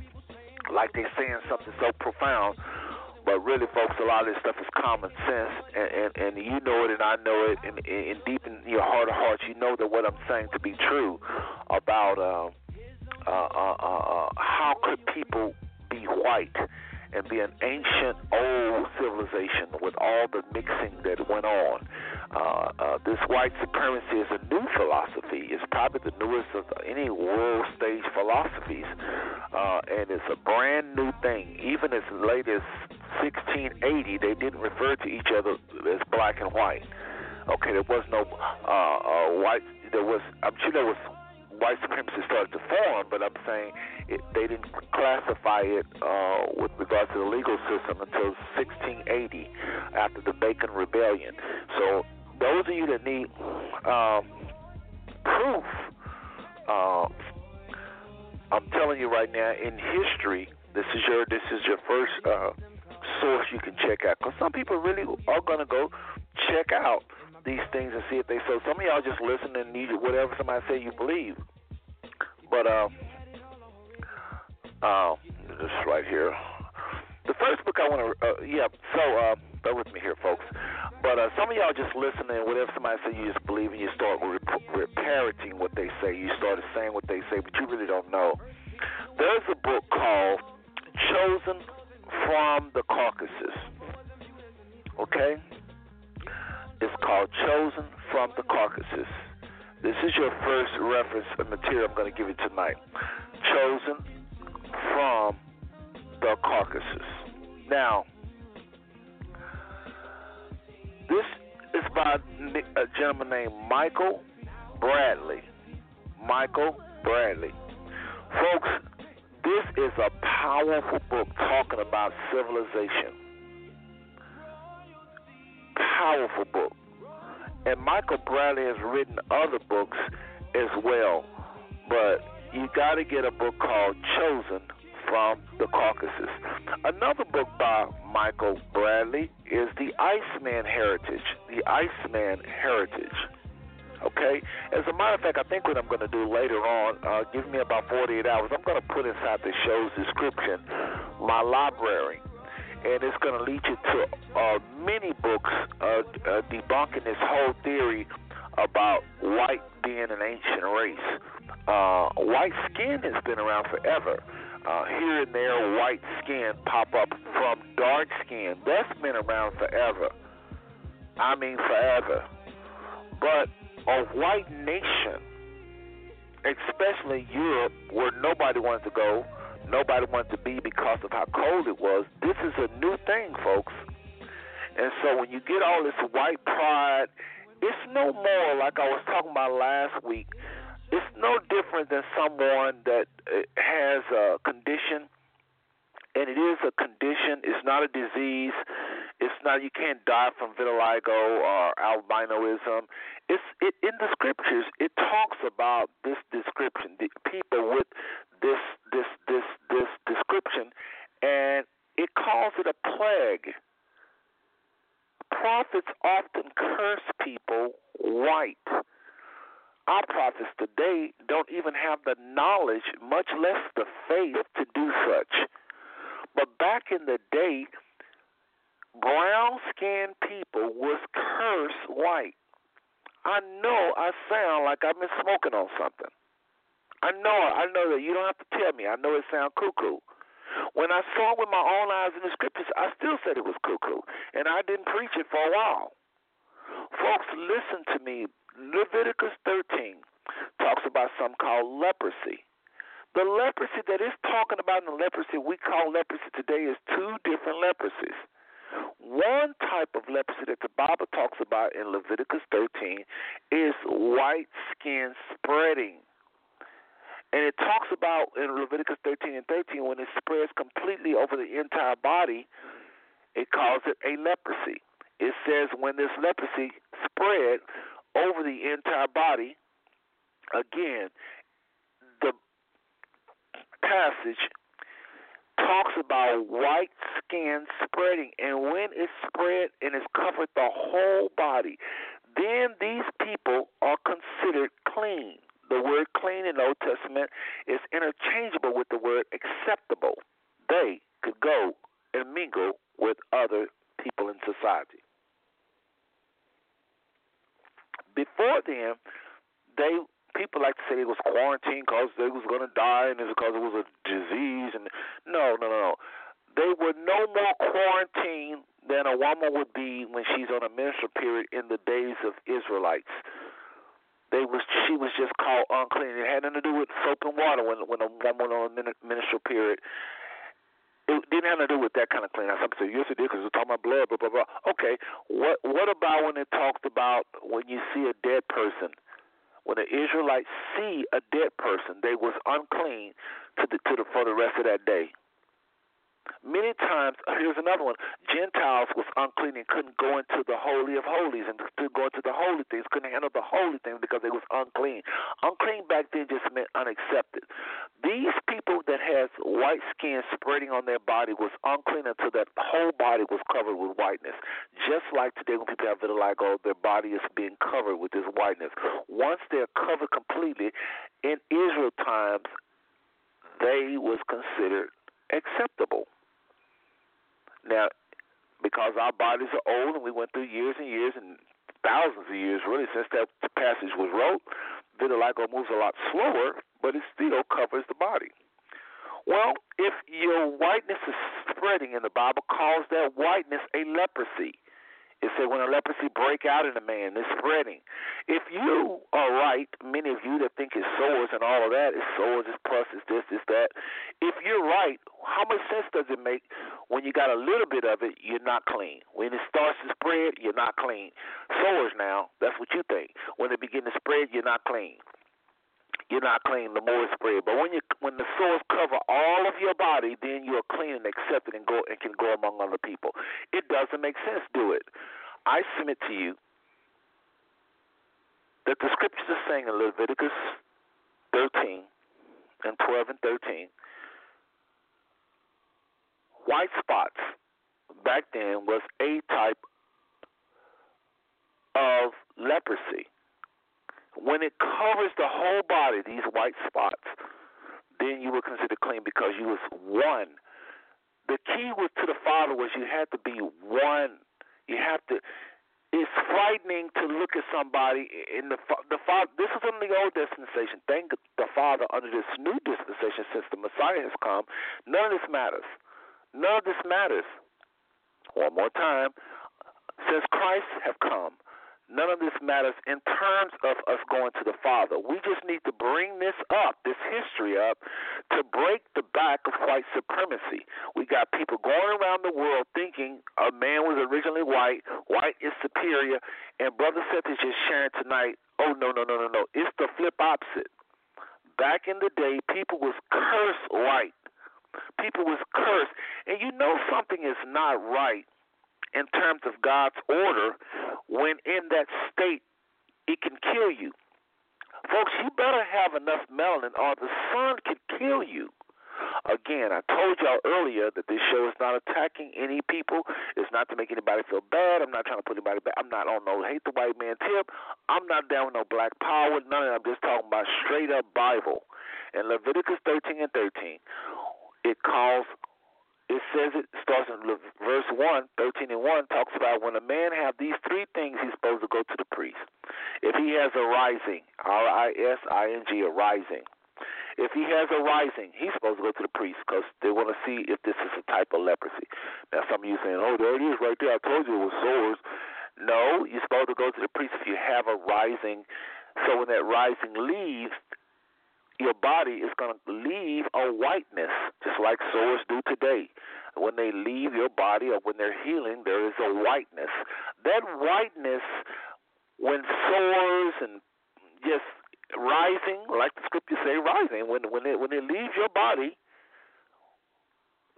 like they're saying something so profound. But really, folks, a lot of this stuff is common sense, and and, and you know it, and I know it, and, and deep in your heart of hearts, you know that what I'm saying to be true about. Uh, uh, uh, uh, how could people be white and be an ancient old civilization with all the mixing that went on? Uh, uh, this white supremacy is a new philosophy. It's probably the newest of any world stage philosophies, uh, and it's a brand new thing. Even as late as 1680, they didn't refer to each other as black and white. Okay, there was no uh, uh, white. There was. I'm sure there was white supremacy started to form, but I'm saying it, they didn't classify it uh, with regards to the legal system until 1680 after the Bacon Rebellion. So those of you that need um, proof, uh, I'm telling you right now, in history, this is your this is your first uh, source you can check out. Because some people really are going to go check out these things and see if they so some of y'all just listen and need whatever somebody say you believe. But uh uh this right here. The first book I want to uh, yeah, so uh bear with me here folks. But uh some of y'all just listen and whatever somebody say you just believe and you start re- parroting what they say. You started saying what they say, but you really don't know. There's a book called Chosen from the Caucasus. Okay? It's called Chosen from the Caucasus. This is your first reference of material I'm going to give you tonight. Chosen from the Caucasus. Now, this is by a gentleman named Michael Bradley. Michael Bradley. Folks, this is a powerful book talking about civilization. Powerful book. And Michael Bradley has written other books as well. But you got to get a book called Chosen from the Caucasus. Another book by Michael Bradley is The Iceman Heritage. The Iceman Heritage. Okay? As a matter of fact, I think what I'm going to do later on, uh, give me about 48 hours, I'm going to put inside the show's description my library. And it's going to lead you to uh, many books uh, uh, debunking this whole theory about white being an ancient race. Uh, white skin has been around forever. Uh, here and there, white skin pop up from dark skin. That's been around forever. I mean, forever. But a white nation, especially Europe, where nobody wanted to go, nobody wanted to be because of how cold it was, this is a new thing, folks. And so when you get all this white pride, it's no more like I was talking about last week it's no different than someone that uh, has a condition, and it is a condition. It's not a disease. It's not. You can't die from vitiligo or albinoism. It's it, in the scriptures. It talks about this description. The people with this this this this description, and it calls it a plague. Prophets often curse people white our prophets today don't even have the knowledge, much less the faith, to do such. But back in the day, brown skinned people was cursed white. I know I sound like I've been smoking on something. I know I know that you don't have to tell me. I know it sounds cuckoo. When I saw it with my own eyes in the scriptures, I still said it was cuckoo, and I didn't preach it for a while. Folks, listen to me. Leviticus 13 talks about something called leprosy. The leprosy that is talking about in the leprosy we call leprosy today is two different leprosies. One type of leprosy that the Bible talks about in Leviticus 13 is white skin spreading. And it talks about in Leviticus 13 and 13 when it spreads completely over the entire body, it calls it a leprosy. It says when this leprosy spread over the entire body. Again, passage talks about white skin spreading, and when it's spread and it's covered the whole body, then these people are considered clean. The word clean in the Old Testament is interchangeable with the word acceptable. They could go and mingle with other people in society. Before then, they people like to say it was quarantined because they was to die and it's because it was a disease. And no, no, no, no. They were no more quarantined than a woman would be when she's on a menstrual period in the days of Israelites. They was she was just called unclean. It had nothing to do with soap and water when when a woman on a menstrual period it didn't have to do with that kind of cleaning. Some say yes, it did because it's talking about blood, blah blah blah. Okay, what what about when it talked about when you see a dead person? When the Israelites see a dead person, they was unclean to the to the for the rest of that day. Many times, uh, here's another one. Gentiles was unclean and couldn't go into the holy of holies and to go into the holy things, couldn't handle the holy things because they was unclean. Unclean back then just meant unaccepted. These people that has white skin spreading on their body was unclean until that whole body was covered with whiteness. Just like today when people have vitiligo, their body is being covered with this whiteness. Once they're covered completely, in Israel times, they was considered acceptable. Now, because our bodies are old and we went through years and years and thousands of years really since that passage was wrote, vitiligo moves a lot slower, but it still covers the body. Well, if your whiteness is spreading, and the Bible calls that whiteness a leprosy. It said when a leprosy break out in a man, it's spreading. If you are right, many of you that think it's sores and all of that, it's sores, it's pus, it's this, it's that. If you're right, how much sense does it make when you got a little bit of it, you're not clean. When it starts to spread, you're not clean. Sores now, that's what you think. When they begin to spread, you're not clean you're not clean the more it spread. But when you when the sores cover all of your body, then you're clean and accepted and go and can go among other people. It doesn't make sense. Do it. I submit to you that the scriptures are saying in Leviticus 13 and 12 and 13, white spots back then was a type of leprosy. When it covers the whole body, these white spots, then you were considered clean because you was one. The key was to the Father was you had to be one you have to. It's frightening to look at somebody in the the father. This is in the old dispensation. Thank the Father under this new dispensation since the Messiah has come. None of this matters. None of this matters. One more time. Since Christ have come, None of this matters in terms of us going to the Father. We just need to bring this up, this history up, to break the back of white supremacy. We got people going around the world thinking a man was originally white, white is superior, and Brother Seth is just sharing tonight, oh, no, no, no, no, no. It's the flip opposite. Back in the day, people was cursed white. People was cursed. And you know something is not right in terms of God's order when in that state it can kill you. Folks, you better have enough melanin or the sun can kill you. Again, I told y'all earlier that this show is not attacking any people. It's not to make anybody feel bad. I'm not trying to put anybody back. I'm not on no hate the white man tip. I'm not down with no black power. None of that. I'm just talking about straight up Bible. In Leviticus 13 and 13, it calls it says it starts in verse 1, 13 and 1, talks about when a man have these three things, he's supposed to go to the priest. If he has a rising, R I S I N G, a rising. If he has a rising, he's supposed to go to the priest because they want to see if this is a type of leprosy. Now, some of you saying, oh, there it is right there. I told you it was sores. No, you're supposed to go to the priest if you have a rising. So when that rising leaves, your body is going to leave a whiteness, just like sores do today. When they leave your body or when they're healing, there is a whiteness. That whiteness, when sores and just rising, like the scriptures say, rising, when when it when it leaves your body,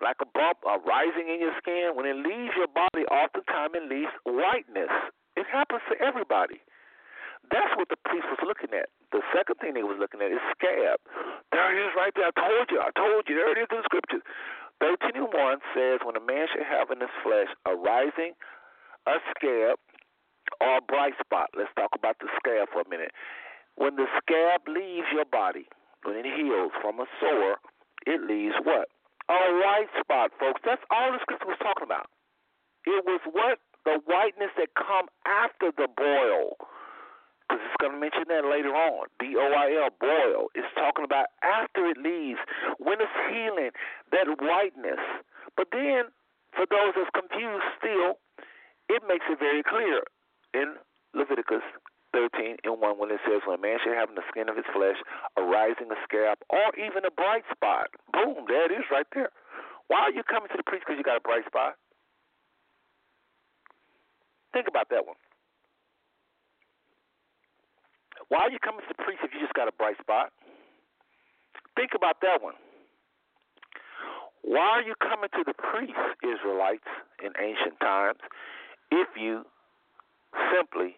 like a bump, a rising in your skin, when it leaves your body, oftentimes it leaves whiteness. It happens to everybody. That's what the priest was looking at. The second thing they was looking at is scab. There it is right there. I told you. I told you. There it is in the scriptures. 13 and 1 says, When a man shall have in his flesh a rising, a scab, or a bright spot. Let's talk about the scab for a minute. When the scab leaves your body, when it heals from a sore, it leaves what? A white spot, folks. That's all the scripture was talking about. It was what? The whiteness that come after the boil because it's going to mention that later on. B O I L, boil. It's talking about after it leaves, when it's healing, that whiteness. But then, for those that's confused still, it makes it very clear in Leviticus 13 and 1 when it says, When a man shall have in the skin of his flesh a rising a scab or even a bright spot. Boom, there it is right there. Why are you coming to the priest because you got a bright spot? Think about that one. Why are you coming to the priest if you just got a bright spot? Think about that one. Why are you coming to the priest, Israelites, in ancient times, if you simply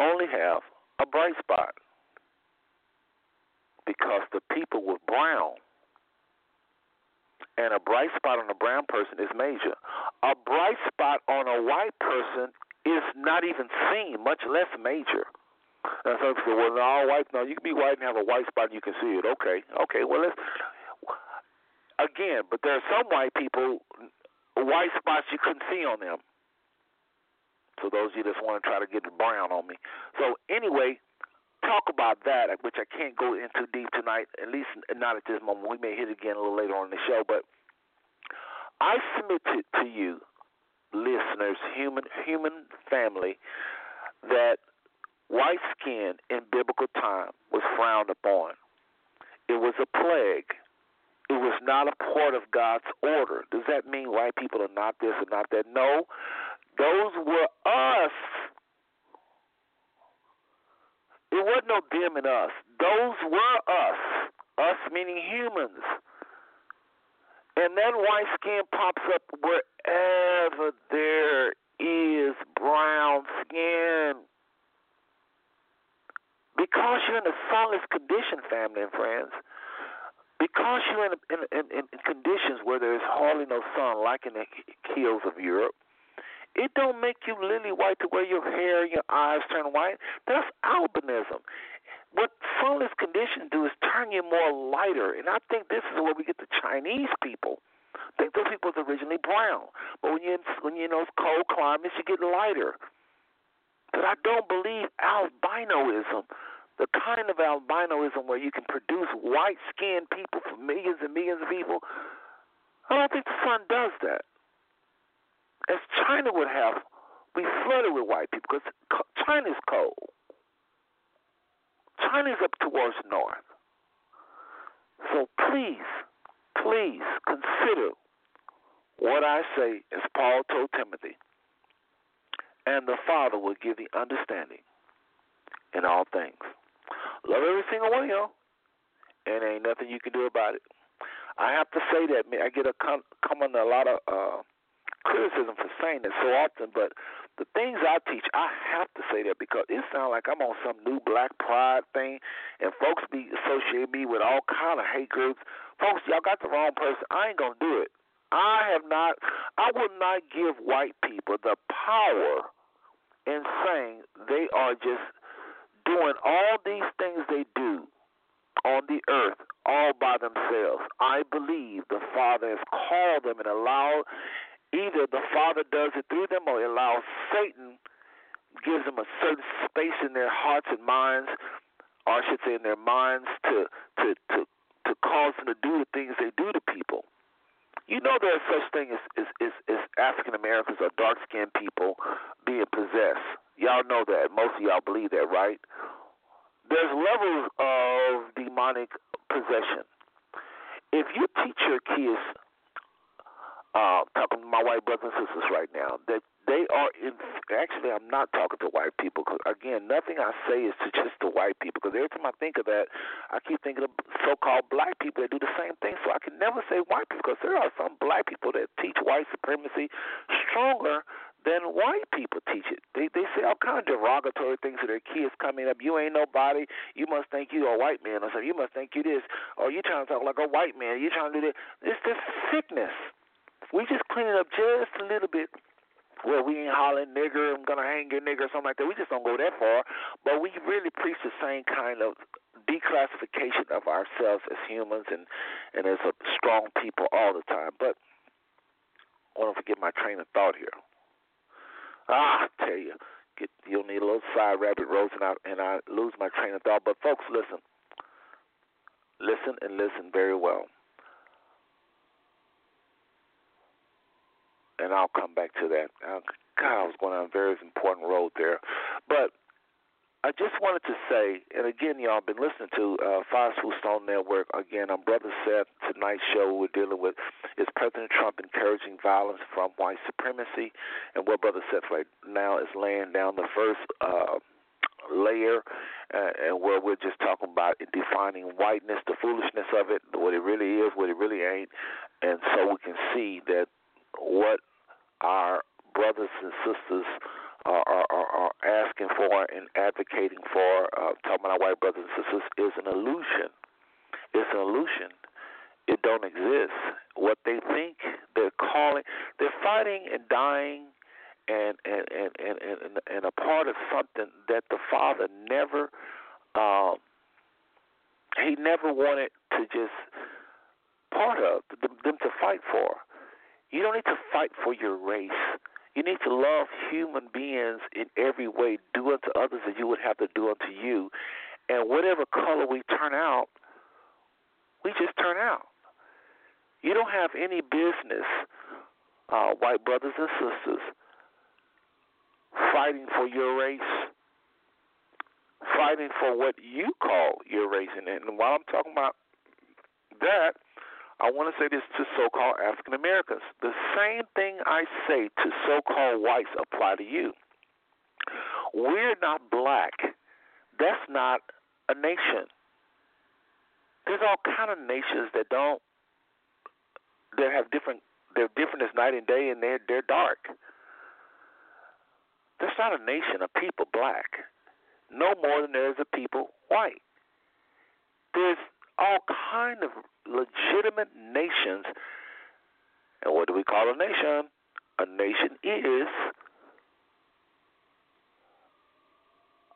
only have a bright spot? Because the people were brown. And a bright spot on a brown person is major. A bright spot on a white person is not even seen, much less major. And some people well, no, all white. No, you can be white and have a white spot and you can see it. Okay, okay. Well, let's again, but there are some white people, white spots you couldn't see on them. So those of you that want to try to get the brown on me. So anyway, talk about that, which I can't go into deep tonight. At least not at this moment. We may hit again a little later on in the show, but I submit to you, listeners, human human family, that white skin in biblical time was frowned upon. It was a plague. It was not a part of God's order. Does that mean white people are not this or not that? No. Those were us. It wasn't no them and us. Those were us. Us meaning humans. And then white skin pops up wherever there is brown skin. Because you're in a soulless condition, family and friends, because you're in, in, in, in conditions where there's hardly no sun, like in the hills of Europe, it don't make you lily white to where your hair your eyes turn white. That's albinism. What sunless conditions do is turn you more lighter, and I think this is where we get the Chinese people. I think those people was originally brown, but when you when you know cold climates, you get lighter. But I don't believe albinoism the kind of albinoism where you can produce white skinned people for millions and millions of people, I don't think the sun does that. As China would have, we flooded with white people because China's cold. China's up towards north. So please, please consider what I say as Paul told Timothy. And the Father will give the understanding in all things. Love every single one of y'all, and ain't nothing you can do about it. I have to say that I get a come under a lot of uh, criticism for saying that so often, but the things I teach, I have to say that because it sounds like I'm on some new black pride thing, and folks be associating me with all kind of hate groups. Folks, y'all got the wrong person. I ain't gonna do it. I have not. I would not give white people the power in saying they are just doing all these things they do on the earth all by themselves. I believe the Father has called them and allowed either the Father does it through them or allows Satan gives them a certain space in their hearts and minds, or I should say in their minds to to to to cause them to do the things they do to people. You know there's such thing as as, as, as African Americans or dark skinned people being possessed. Y'all know that. Most of y'all believe that, right? There's levels of demonic possession. If you teach your kids, uh, talking to my white brothers and sisters right now, that they are in. Actually, I'm not talking to white people because again, nothing I say is to just the white people. Because every time I think of that, I keep thinking of so-called black people that do the same thing. So I can never say white people because there are some black people that teach white supremacy stronger then white people teach it. They they say all kind of derogatory things to their kids coming up. You ain't nobody. You must think you a white man or something. You must think you this. Or you trying to talk like a white man. You trying to do this. It's this sickness. We just clean it up just a little bit. Well, we ain't hollering nigger, I'm gonna hang your nigger or something like that. We just don't go that far. But we really preach the same kind of declassification of ourselves as humans and and as a strong people all the time. But I want to forget my train of thought here. Ah, I tell you, get you'll need a little side rabbit rose, and I and I lose my train of thought. But folks, listen, listen and listen very well, and I'll come back to that. God, I was going on a very important road there, but I just wanted to say, and again, y'all been listening to uh, Five Smooth Stone Network. Again, I'm Brother Seth. Tonight's show we're dealing with is President Trump encouraging violence from white supremacy, and what Brother Seth right now is laying down the first uh, layer, uh, and where we're just talking about defining whiteness, the foolishness of it, what it really is, what it really ain't, and so we can see that what our brothers and sisters are, are, are asking for and advocating for, uh, talking about white brothers and sisters, is an illusion. It's an illusion. It don't exist. What they think they're calling, they're fighting and dying and and and and and, and a part of something that the Father never, um, he never wanted to just part of them to fight for. You don't need to fight for your race. You need to love human beings in every way. Do unto others as you would have to do unto you. And whatever color we turn out, we just turn out. You don't have any business, uh, white brothers and sisters, fighting for your race, fighting for what you call your race. And, while I'm talking about that, I want to say this to so called African Americans. The same thing I say to so called whites apply to you. We're not black. That's not a nation. There's all kind of nations that don't that have different they're different as night and day and they're they're dark. There's not a nation of people black. No more than there is a people white. There's all kind of legitimate nations. And what do we call a nation? A nation is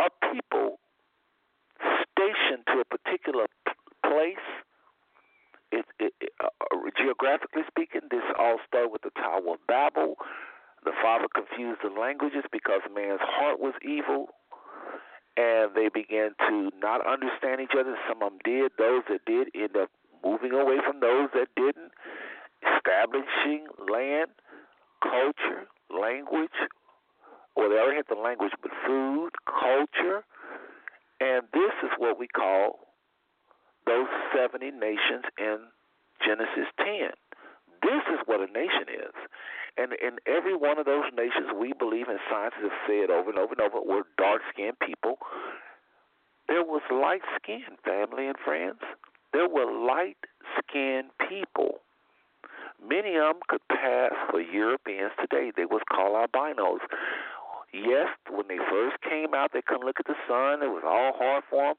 a people stationed to a particular place. It, it, it, uh, geographically speaking, this all started with the Tower of Babel. The Father confused the languages because man's heart was evil, and they began to not understand each other. Some of them did. Those that did end up moving away from those that didn't, establishing land, culture, language. Well, they already had the language, but food, culture, and this is what we call those 70 nations in Genesis 10. This is what a nation is. And in every one of those nations, we believe, and scientists have said over and over and over, we're dark skinned people. There was light skinned family and friends. There were light skinned people. Many of them could pass for Europeans today. They was called albinos. Yes, when they first came out, they couldn't look at the sun. It was all hard for them.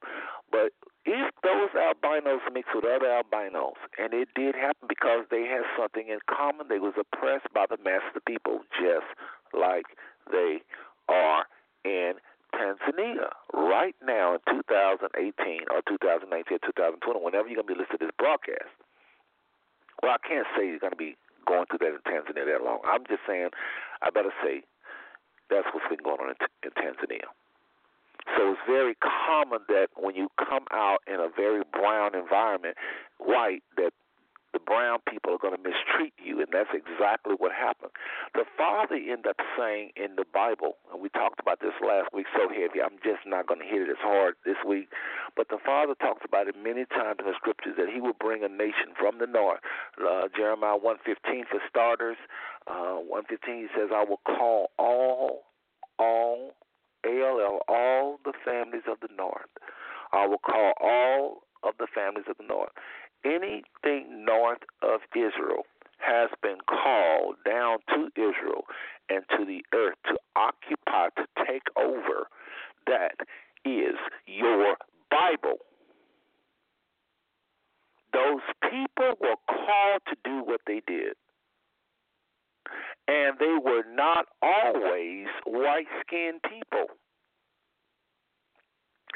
But if those albinos mixed with other albinos, and it did happen because they had something in common, they was oppressed by the mass of the people, just like they are in Tanzania right now in 2018 or 2019 or 2020, whenever you're going to be listening to this broadcast. Well, I can't say you're going to be going through that in Tanzania that long. I'm just saying, I better say that's what's been going on in, in Tanzania. So it's very common that when you come out in a very brown environment, white, that the brown people are going to mistreat you, and that's exactly what happened. The father ended up saying in the Bible, and we talked about this last week so heavy, I'm just not going to hit it as hard this week, but the father talks about it many times in the scriptures that he will bring a nation from the north. Uh, Jeremiah 115 for starters. Uh, 115 he says, I will call all, all ALL, all the families of the north. I will call all of the families of the north. Anything north of Israel has been called down to Israel and to the earth to occupy, to take over. That is your Bible. Those people were called to do what they did. And they were not always white skinned people.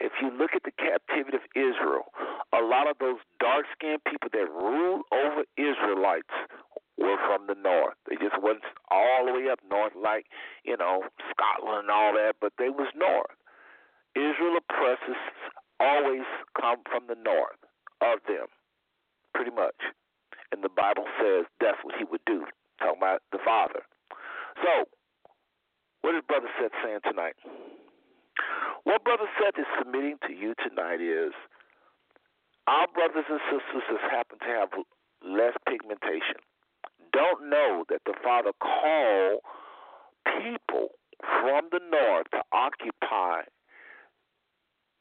If you look at the captivity of Israel, a lot of those dark skinned people that ruled over Israelites were from the north. They just wasn't all the way up north like, you know, Scotland and all that, but they was north. Israel oppressors always come from the north of them, pretty much. And the Bible says that's what he would do talking about the Father. So, what is Brother Seth saying tonight? What Brother Seth is submitting to you tonight is our brothers and sisters that happen to have less pigmentation don't know that the Father called people from the north to occupy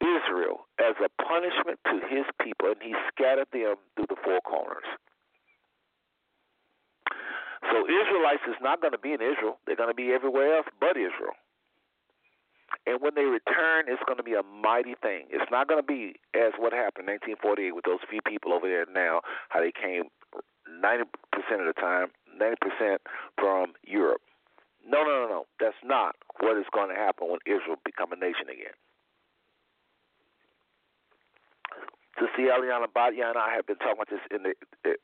Israel as a punishment to his people, and he scattered them through the four corners. So Israelites is not going to be in Israel. They're going to be everywhere else but Israel. And when they return, it's going to be a mighty thing. It's not going to be as what happened in 1948 with those few people over there now, how they came 90% of the time, 90% from Europe. No, no, no, no. That's not what is going to happen when Israel become a nation again. Cecilia Batia and I have been talking about this in the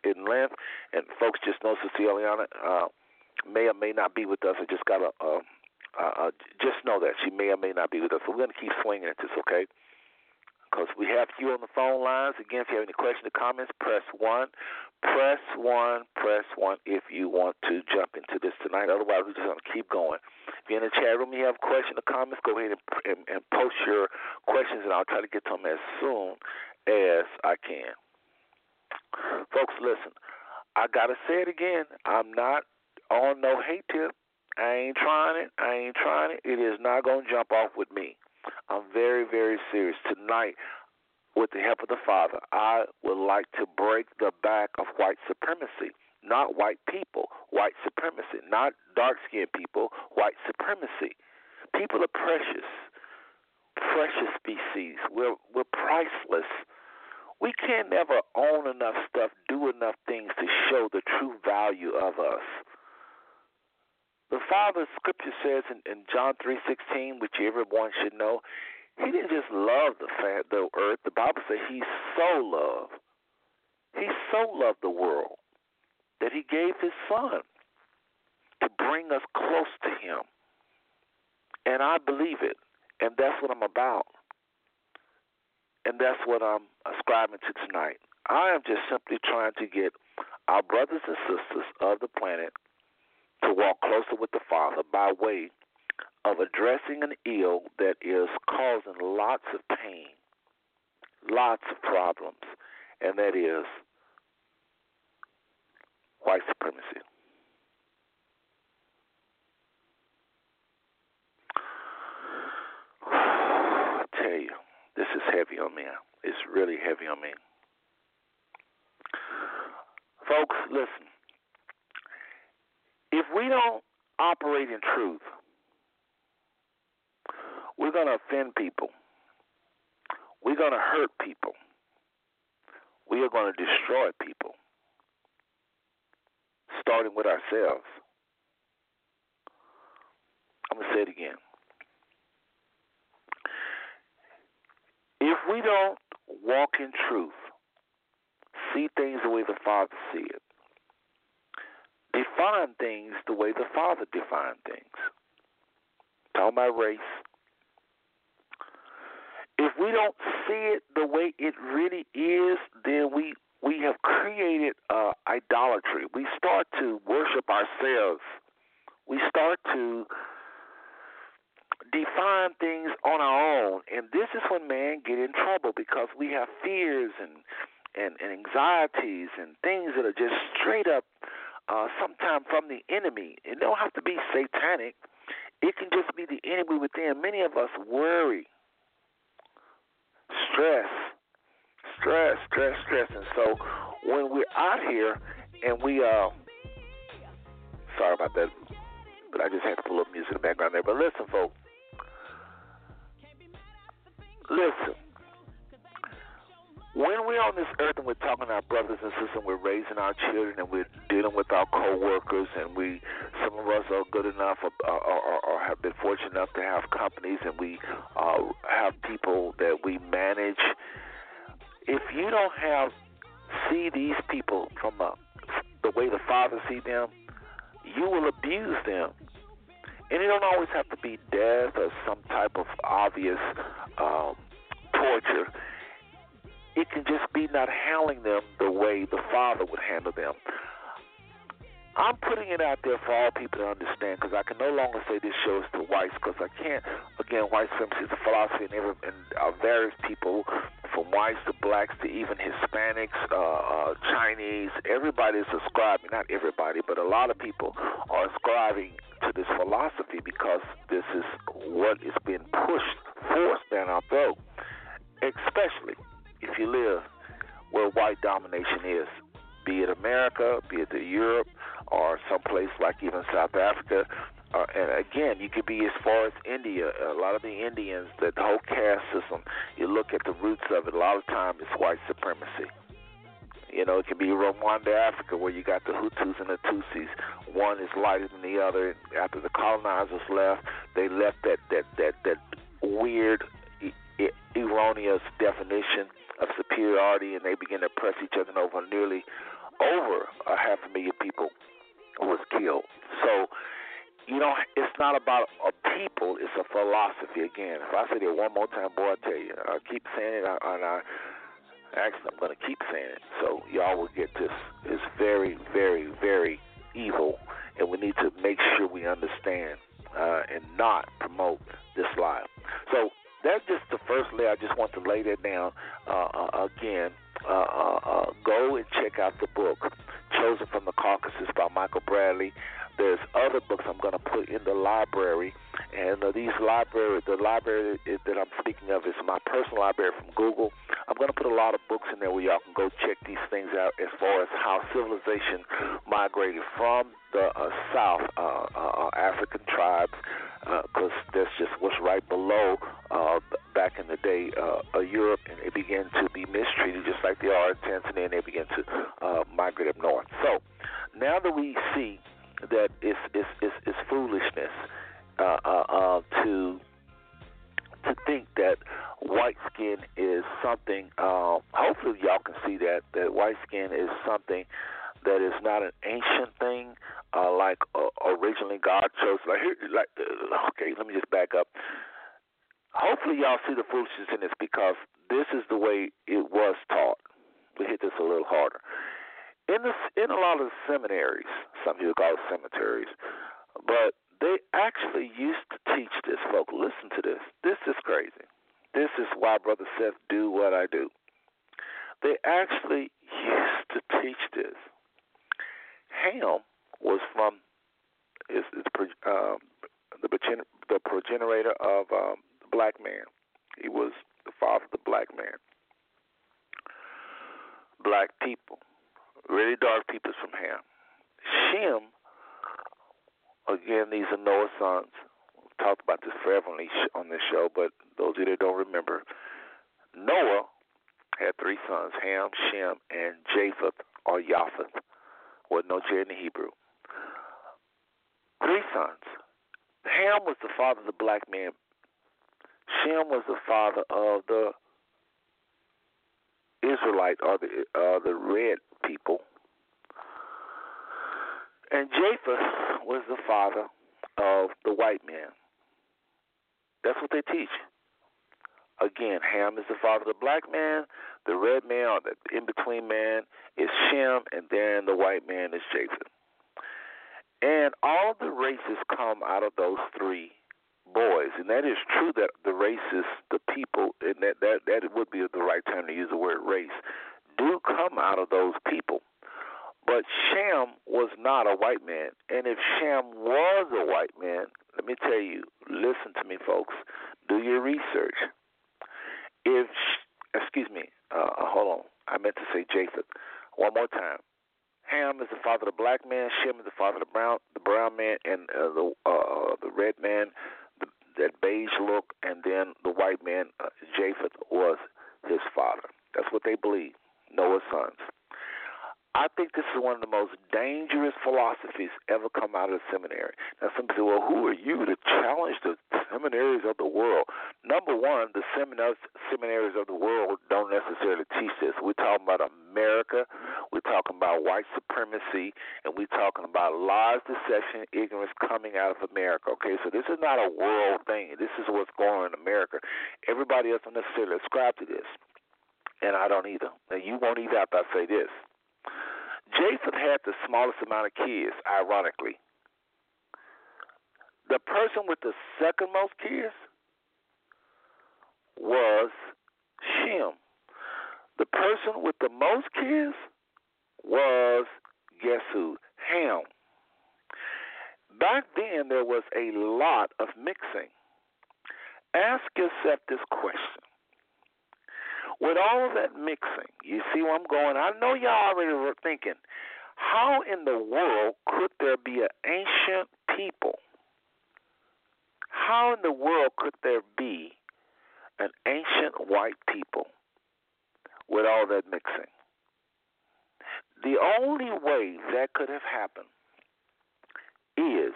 in length, and folks just know Cecilia uh, may or may not be with us. I just got a, uh, uh, just know that she may or may not be with us. So we're going to keep swinging at this, okay? because we have you on the phone lines. Again, if you have any questions or comments, press 1. Press 1, press 1 if you want to jump into this tonight. Otherwise, we're just going to keep going. If you're in the chat room you have questions or comments, go ahead and, and, and post your questions, and I'll try to get to them as soon as I can. Folks, listen, I got to say it again. I'm not on no hate tip. I ain't trying it. I ain't trying it. It is not going to jump off with me. I'm very, very serious. Tonight, with the help of the Father, I would like to break the back of white supremacy. Not white people, white supremacy. Not dark skinned people, white supremacy. People are precious, precious species. We're, we're priceless. We can't ever own enough stuff, do enough things to show the true value of us. The Father, Scripture says in, in John three sixteen, which everyone should know, He didn't just love the the earth. The Bible says He so loved. He so loved the world that He gave His Son to bring us close to Him. And I believe it, and that's what I'm about, and that's what I'm ascribing to tonight. I am just simply trying to get our brothers and sisters of the planet to walk closer with the Father by way of addressing an ill that is causing lots of pain, lots of problems, and that is white supremacy. *sighs* I tell you, this is heavy on me. It's really heavy on me. Folks, listen if we don't operate in truth, we're going to offend people. We're going to hurt people. We are going to destroy people, starting with ourselves. I'm going to say it again. If we don't walk in truth, see things the way the Father sees it, define things the way the Father defined things. Talking about race. If we don't see it the way it really is, then we we have created uh, idolatry. We start to worship ourselves. We start to define things on our own, and this is when man get in trouble because we have fears and and, and anxieties and things that are just straight up uh, sometimes from the enemy. It don't have to be satanic. It can just be the enemy within. Many of us worry, stress, stress, stress, stress, and so when we're out here and we uh, sorry about that, but I just had to put a little music in the background there. But listen, folks, listen when we're on this earth and we're talking to our brothers and sisters, and we're raising our children, and we're dealing with our co-workers, and we, some of us are good enough or, or, or have been fortunate enough to have companies, and we uh, have people that we manage. If you don't have see these people from a, the way the Father see them, you will abuse them. And it don't always have to be death or some type of obvious um, torture it can just be not handling them the way the Father would handle them. I'm putting it out there for all people to understand because I can no longer say this show is to whites because I can't. Again, white supremacy is a philosophy, and, every, and uh, various people, from whites to blacks to even Hispanics, uh, uh, Chinese, everybody is ascribing, not everybody, but a lot of people are ascribing to this philosophy because this is what is being pushed, forced down our throat, especially if you live where white domination is, be it America, be it Europe, or someplace like even South Africa. Uh, and again, you could be as far as India. A lot of the Indians, that whole caste system, you look at the roots of it, a lot of times it's white supremacy. You know, it could be Rwanda, Africa, where you got the Hutus and the Tutsis. One is lighter than the other. After the colonizers left, they left that that that that weird, erroneous definition of superiority, and they began to press each other over. Nearly over a half a million people was killed. So you know, it's not about a people; it's a philosophy. Again, if I say that one more time, boy, I tell you, I keep saying it, and I actually I'm going to keep saying it, so y'all will get this. It's very, very, very evil, and we need to make sure we understand uh, and not promote this lie. So that's just the first layer. I just want to lay that down uh, uh, again. Uh, uh, go and check out the book Chosen from the Caucasus by Michael Bradley. There's other books I'm going to put in the library, and these library, the library that I'm speaking of is my personal library from Google. I'm going to put a lot of books in there where y'all can go check these things out as far as how civilization migrated from the uh, South uh, uh, African tribes, because uh, that's just what's right below uh, back in the day, uh, Europe, and they began to be mistreated just like they are in Tanzania, and they began to uh, migrate up north. So now that we see that it's it's it's, it's foolishness uh, uh, uh, to to think that white skin is something. Uh, hopefully, y'all can see that that white skin is something that is not an ancient thing, uh, like uh, originally God chose. Like here, like uh, okay, let me just back up. Hopefully, y'all see the foolishness in this because this is the way it was taught. We hit this a little harder in the in a lot of the seminaries, some people call it cemeteries, but they actually used to teach this, folks. Listen to this. This is crazy. This is why Brother Seth do what I do. They actually used to teach this. Ham was from is, is um, the the progenitor of um, the black man. He was the father of the black man. Black people really dark people from Ham. Shem, again, these are Noah's sons. We've talked about this forever on this show, but those of you that don't remember, Noah had three sons Ham, Shem, and Japheth or Japheth. With no J in the Hebrew. Three sons. Ham was the father of the black man. Shem was the father of the Israelite or the uh, the red people. And Japheth was the father of the white man. That's what they teach. Again, Ham is the father of the black man, the red man or the in between man is Shem, and then the white man is Japheth. And all the races come out of those three boys, and that is true that the races, the people, and that that that would be the right term to use the word race, do come out of those people. But Shem was not a white man. And if Shem was a white man, let me tell you, listen to me, folks, do your research. If, excuse me, uh, hold on, I meant to say Japheth. One more time. Ham is the father of the black man. Shem is the father of the brown, the brown man, and uh, the uh, the red man, the, that beige look, and then the white man, uh, Japheth, was his father. That's what they believe. Noah's sons. I think this is one of the most dangerous philosophies ever come out of the seminary. Now, some people say, well, who are you to challenge the seminaries of the world? Number one, the seminaries of the world don't necessarily teach this. We're talking about America, we're talking about white supremacy, and we're talking about lies, deception, ignorance coming out of America. Okay, so this is not a world thing. This is what's going on in America. Everybody else don't necessarily ascribe to this and I don't either. And you won't either after I say this. Japheth had the smallest amount of kids, ironically. The person with the second most kids was Shem. The person with the most kids was, guess who? Ham. Back then, there was a lot of mixing. Ask yourself this question with all that mixing, you see where I'm going? I know y'all already were thinking, how in the world could there be an ancient people? How in the world could there be an ancient white people with all that mixing? The only way that could have happened is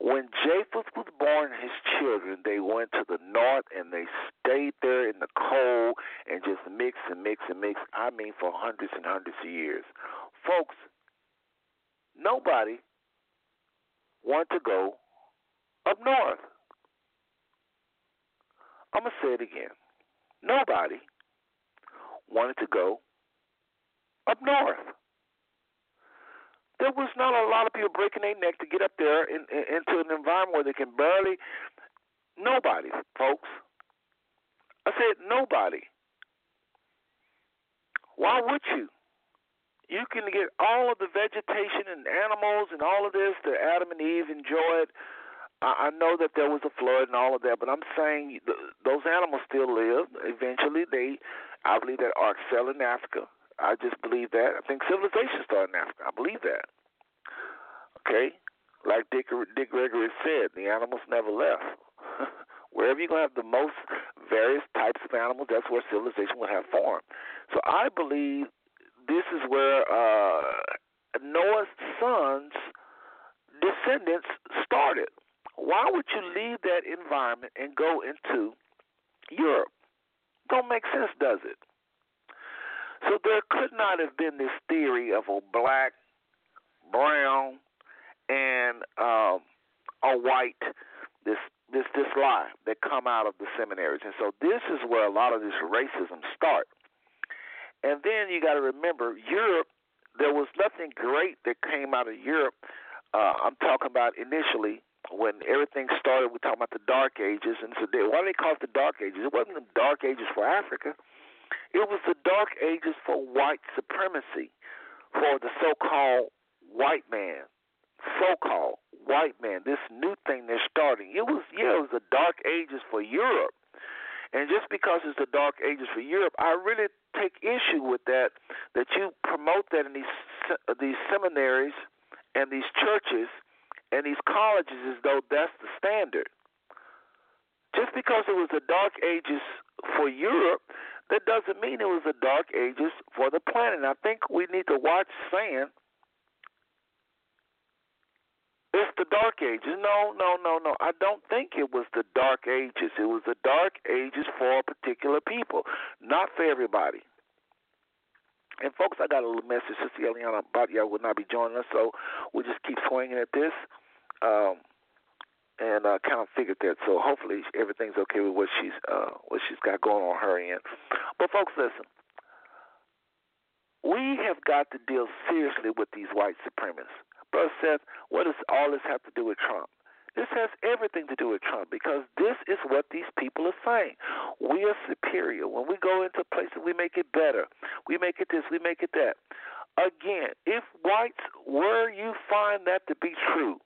when Japheth was born, his children, they went to the north and they stayed there in the cold and just mixed and mixed and mixed. I mean, for hundreds and hundreds of years. Folks, nobody wanted to go up north. I'm going to say it again. Nobody wanted to go up north. There was not a lot of people breaking their neck to get up there in, in, into an environment where they can barely. Nobody, folks. I said nobody. Why would you? You can get all of the vegetation and animals and all of this that Adam and Eve enjoyed. I, know that there was a flood and all of that, but I'm saying th- those animals still live. Eventually, they, I believe that ark fell in Africa. I just believe that. I think civilization started in Africa. I believe that. Okay, like Dick Dick Gregory said, the animals never left. *laughs* Wherever you're going to have the most various types of animals, that's where civilization will have formed. So I believe this is where uh, Noah's sons' descendants started. Why would you leave that environment and go into Europe? Don't make sense, does it? So there could not have been this theory of a black, brown, and um, a white this this this lie that come out of the seminaries, and so this is where a lot of this racism start. And then you got to remember Europe. There was nothing great that came out of Europe. Uh, I'm talking about initially when everything started. We're talking about the Dark Ages, and so they, why do they call it the Dark Ages? It wasn't the Dark Ages for Africa. It was the Dark Ages for white supremacy, for the so-called white man, so-called white man. This new thing they're starting. It was yeah, it was the Dark Ages for Europe. And just because it's the dark ages for Europe, I really take issue with that. That you promote that in these these seminaries and these churches and these colleges as though that's the standard. Just because it was the dark ages for Europe, that doesn't mean it was the dark ages for the planet. I think we need to watch saying it's the Dark Ages. No, no, no, no. I don't think it was the Dark Ages. It was the Dark Ages for particular people, not for everybody. And folks, I got a little message. Sister Eliana about y'all will not be joining us, so we'll just keep swinging at this, um, and uh, kind of figured that. So hopefully everything's okay with what she's uh, what she's got going on her end. But folks, listen. We have got to deal seriously with these white supremacists. Brother Seth, what does all this have to do with Trump? This has everything to do with Trump because this is what these people are saying. We are superior. When we go into places, we make it better. We make it this, we make it that. Again, if whites, where you find that to be true,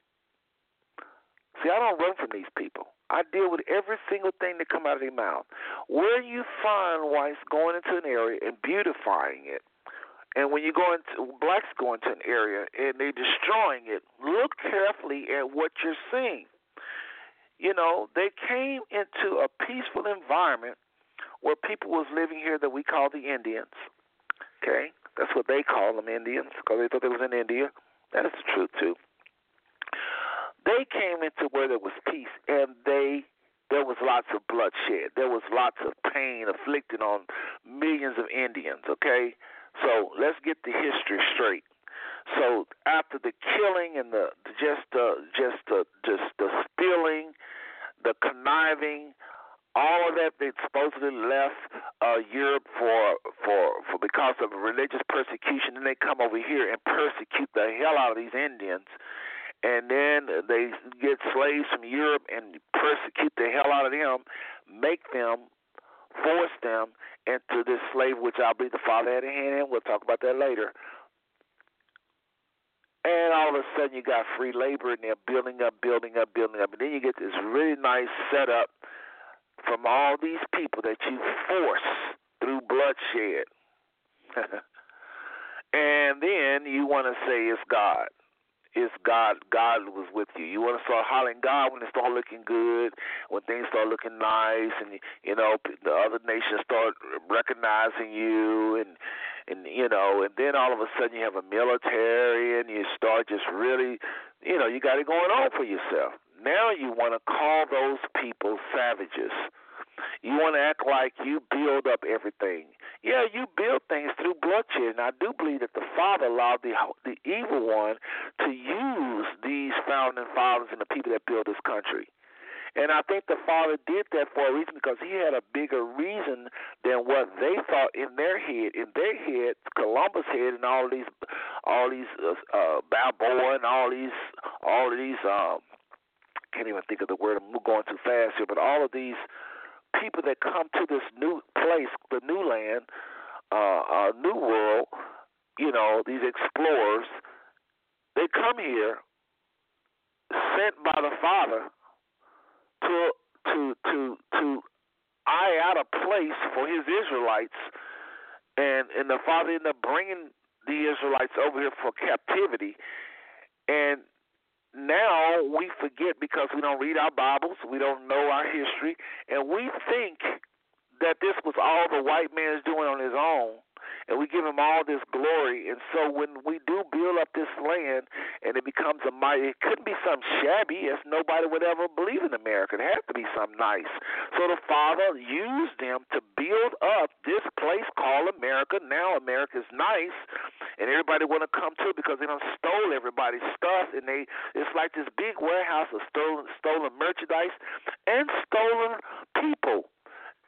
see, I don't run from these people. I deal with every single thing that come out of their mouth. Where you find whites going into an area and beautifying it, and when you go into blacks go into an area and they're destroying it, look carefully at what you're seeing. You know, they came into a peaceful environment where people was living here that we call the Indians. Okay, that's what they call them Indians because they thought they was in India. That is the truth too. They came into where there was peace, and they there was lots of bloodshed. There was lots of pain afflicted on millions of Indians. Okay, so let's get the history straight. So after the killing and the just uh, just the just the stealing, the conniving, all of that they supposedly left uh, Europe for for for because of religious persecution, and they come over here and persecute the hell out of these Indians, and then they get slaves from Europe and persecute the hell out of them, make them, force them, into this slave, which I believe the father had a hand in. We'll talk about that later. And all of a sudden, you got free labor, and they're building up, building up, building up. And then you get this really nice setup from all these people that you force through bloodshed. *laughs* and then you want to say it's God it's God. God was with you. You want to start hollering God when it start looking good, when things start looking nice, and you know the other nations start recognizing you, and and you know, and then all of a sudden you have a military, and you start just really, you know, you got it going on for yourself. Now you want to call those people savages. You want to act like you build up everything. Yeah, you build things through bloodshed, and I do believe that the Father allowed the the evil one to use these founding fathers and the people that built this country. And I think the Father did that for a reason because He had a bigger reason than what they thought in their head. In their head, Columbus head, and all these, all these uh, uh, Balboa and all these, all of these. Um, can't even think of the word. I'm going too fast here, but all of these people that come to this new place, the new land, uh, uh, new world, you know, these explorers, they come here sent by the Father to to to to eye out a place for his Israelites, and and the Father ended up bringing the Israelites over here for captivity, and now we forget because we don't read our Bibles, we don't know our history, and we think that this was all the white man's doing on his own and we give him all this glory. And so when we do build up this land and it becomes a mighty, it couldn't be something shabby as nobody would ever believe in America. It has to be something nice. So the Father used them to build up this place called America. Now America is nice, and everybody want to come to it because they don't stole everybody's stuff, and they it's like this big warehouse of stolen stolen merchandise and stolen people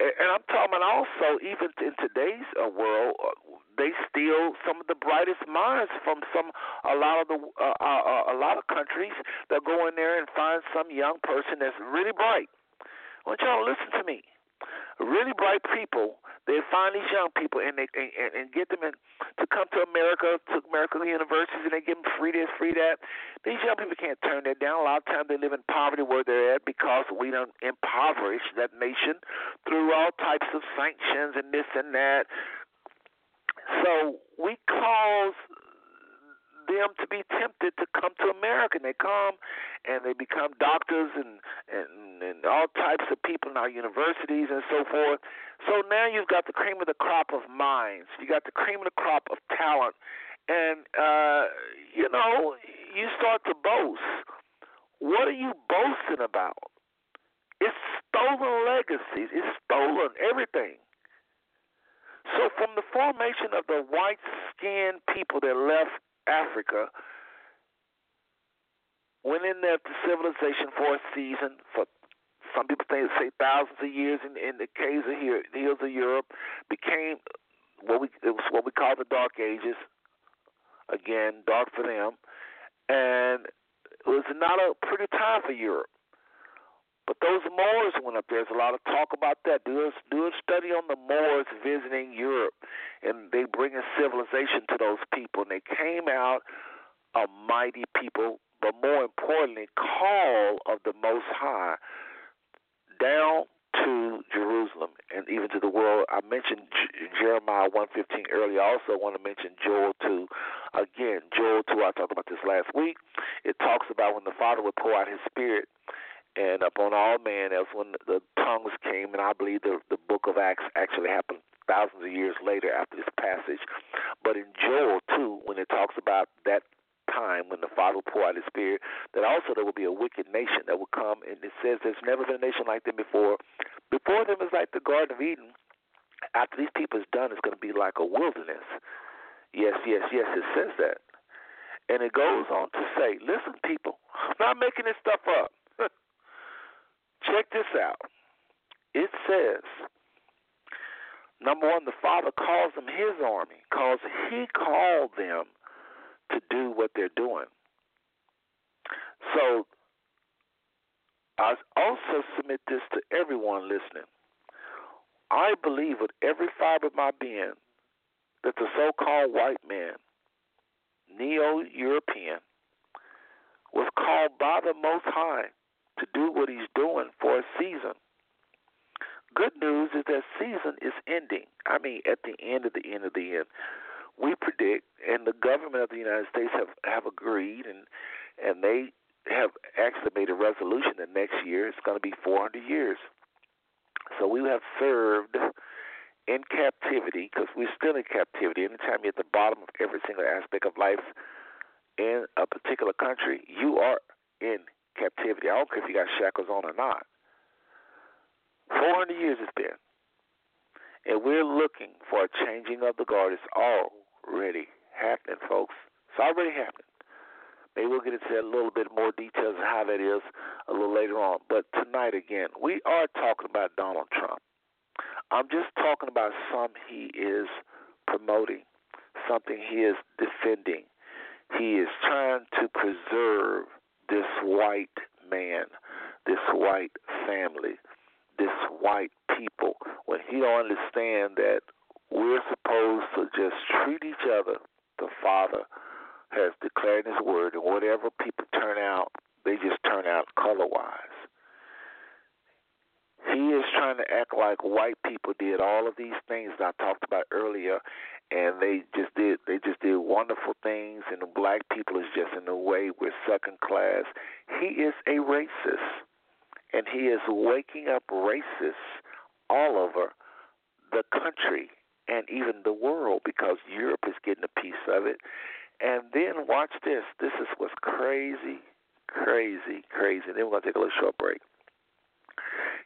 and I'm talking also even in today's uh, world, uh, they steal some of the brightest minds from some a lot of the uh, uh, uh, a lot of countries. They'll go in there and find some young person that's really bright. I want y'all to listen to me really bright people. They find these young people and they and, and get them in, to come to America, to American universities, and they give them free this, free that. These young people can't turn that down. A lot of times they live in poverty where they're at because we don't impoverish that nation through all types of sanctions and this and that. So we cause them to be tempted to come to America. And they come and they become doctors and, and, and all types of people in our universities and so forth. So now you've got the cream of the crop of minds. You got the cream of the crop of talent. And, uh, you know, you start to boast. What are you boasting about? It's stolen legacies. It's stolen everything. So, from the formation of the white skinned people that left Africa, went in there to civilization for a season, for some people think say thousands of years in, in the caves of here, the hills of Europe, became what we it was what we call the Dark Ages. Again, dark for them, and it was not a pretty time for Europe. But those Moors went up there. There's a lot of talk about that. Do a, do a study on the Moors visiting Europe, and they bring a civilization to those people. And they came out a mighty people, but more importantly, call of the Most High down to Jerusalem and even to the world. I mentioned J- Jeremiah 115 earlier. I also want to mention Joel 2. Again, Joel 2, I talked about this last week. It talks about when the Father would pour out his Spirit and upon all men. That's when the tongues came, and I believe the the book of Acts actually happened thousands of years later after this passage. But in Joel 2, when it talks about that time when the Father will pour out His Spirit, that also there will be a wicked nation that will come, and it says there's never been a nation like them before. Before them is like the Garden of Eden. After these people is done, it's going to be like a wilderness. Yes, yes, yes, it says that. And it goes on to say, listen, people, I'm not making this stuff up. Check this out. It says, number one, the Father calls them His army because He called them to do what they're doing. So I also submit this to everyone listening. I believe with every fiber of my being that the so called white man, neo European, was called by the Most High to do what he's doing for a season. Good news is that season is ending. I mean, at the end of the end of the end. We predict, and the government of the United States have, have agreed, and and they have actually made a resolution that next year it's going to be 400 years. So we have served in captivity because we're still in captivity. Anytime you're at the bottom of every single aspect of life in a particular country, you are in captivity. I don't care if you got shackles on or not. 400 years it's been. And we're looking for a changing of the guard. It's already happening, folks. It's already happening. Maybe we'll get into a little bit more details of how that is a little later on. But tonight, again, we are talking about Donald Trump. I'm just talking about something he is promoting, something he is defending. He is trying to preserve this white man, this white family, this white people. When he don't understand that we're supposed to just treat each other, the Father has declared His word, and whatever people turn out, they just turn out color wise. He is trying to act like white people did all of these things that I talked about earlier, and they just did they just did wonderful things, and the black people is just in a way we're second class. He is a racist, and he is waking up racists all over the country and even the world because Europe is getting a piece of it. And then watch this. This is what's crazy, crazy, crazy. Then we're gonna take a little short break.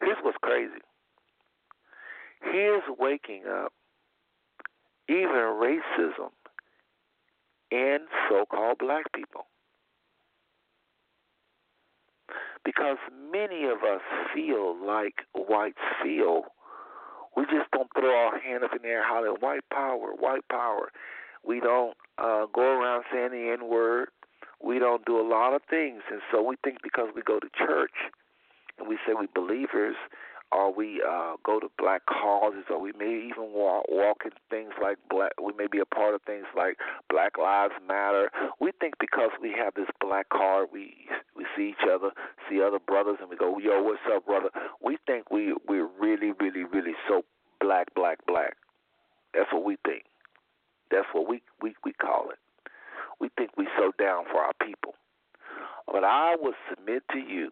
Here's what's crazy. He is waking up even racism in so-called black people. Because many of us feel like whites feel. We just don't throw our hand up in the air hollering white power, white power. We don't uh, go around saying the N word. We don't do a lot of things, and so we think because we go to church and we say we believers, or we uh, go to black causes, or we may even walk, walk in things like black. We may be a part of things like Black Lives Matter. We think because we have this black card, we we see each other, see other brothers, and we go, "Yo, what's up, brother?" We think we we're really, really, really so black, black, black. That's what we think. That's what we, we, we call it. We think we so down for our people. But I will submit to you,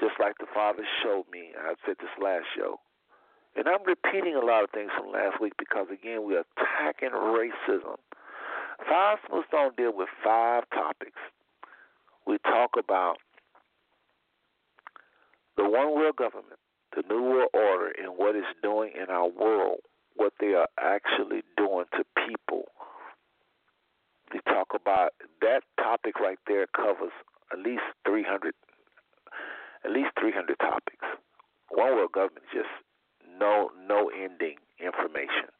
just like the Father showed me, I said this last show, and I'm repeating a lot of things from last week because, again, we're attacking racism. Five Smooth Stone deal with five topics. We talk about the one world government, the New World Order, and what it's doing in our world what they are actually doing to people. We talk about that topic right there covers at least 300 at least 300 topics. One world government is just no no ending information.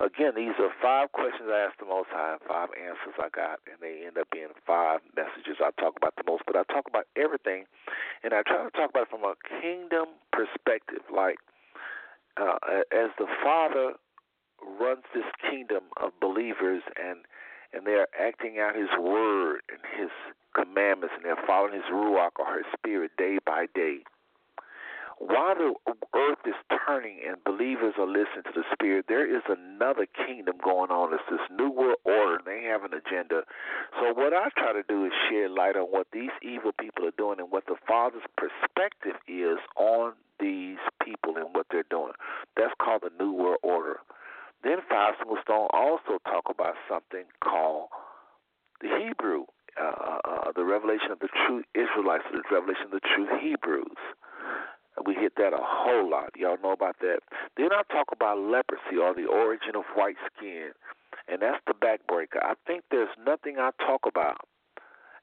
Again, these are five questions I asked the Most High, five answers I got, and they end up being five messages I talk about the most. But I talk about everything, and I try to talk about it from a kingdom perspective. Like uh, as the Father runs this kingdom of believers and and they're acting out His word and His commandments and they're following His ruach or His Spirit day by day. While the earth is turning and believers are listening to the Spirit, there is another kingdom going on. It's this new world order, and they have an agenda. So, what I try to do is share light on what these evil people are doing and what the Father's perspective is on these people and what they're doing. That's called the New World Order. Then Five Smooth Stone also talk about something called the Hebrew, uh, uh, the revelation of the true Israelites, the revelation of the true Hebrews. We hit that a whole lot. Y'all know about that. Then I talk about leprosy or the origin of white skin, and that's the backbreaker. I think there's nothing I talk about,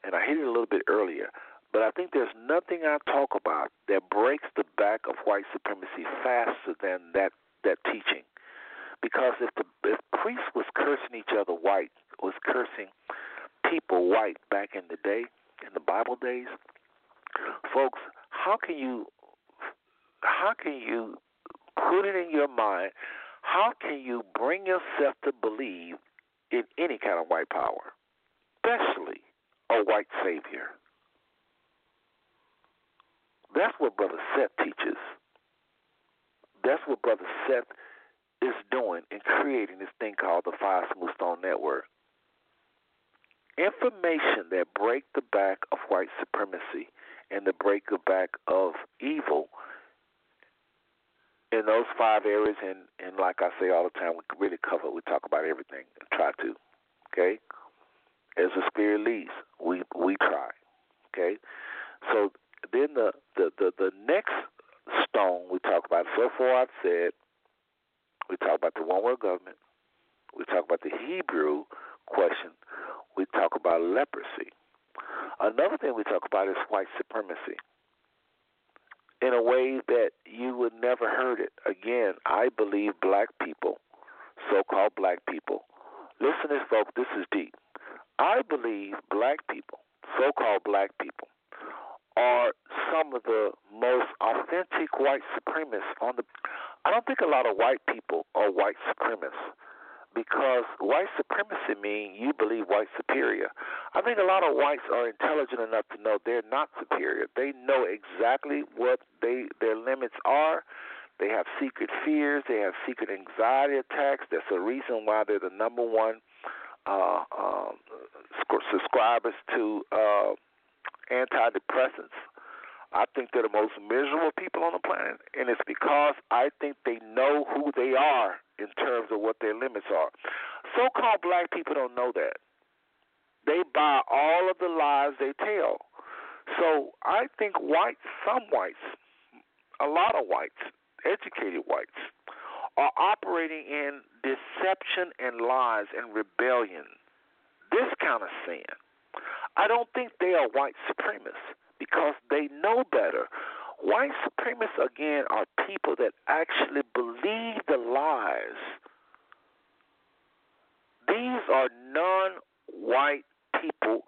and I hit it a little bit earlier. But I think there's nothing I talk about that breaks the back of white supremacy faster than that that teaching. Because if the if priests was cursing each other white, was cursing people white back in the day, in the Bible days, folks, how can you how can you put it in your mind? How can you bring yourself to believe in any kind of white power, especially a white savior? That's what Brother Seth teaches. That's what Brother Seth is doing in creating this thing called the Five Smooth Stone Network. Information that break the back of white supremacy and the break the back of evil in those five areas and, and like I say all the time, we really cover we talk about everything and try to. Okay? As the spirit leads, we we try. Okay? So then the, the, the, the next stone we talk about, so far I've said we talk about the one world government, we talk about the Hebrew question, we talk about leprosy. Another thing we talk about is white supremacy in a way that you would never heard it. Again, I believe black people, so called black people, listen to this, folks, this is deep. I believe black people, so called black people, are some of the most authentic white supremacists on the. I don't think a lot of white people are white supremacists because white supremacy means you believe white superior. I think a lot of whites are intelligent enough to know they're not superior. They know exactly what they their limits are. They have secret fears. They have secret anxiety attacks. That's the reason why they're the number one uh, um, subscribers to uh, antidepressants. I think they're the most miserable people on the planet, and it's because I think they know who they are in terms of what their limits are. So called black people don't know that. They buy all of the lies they tell. So I think whites, some whites, a lot of whites, educated whites, are operating in deception and lies and rebellion. This kind of sin. I don't think they are white supremacists because they know better. White supremacists, again, are people that actually believe the lies. These are non white people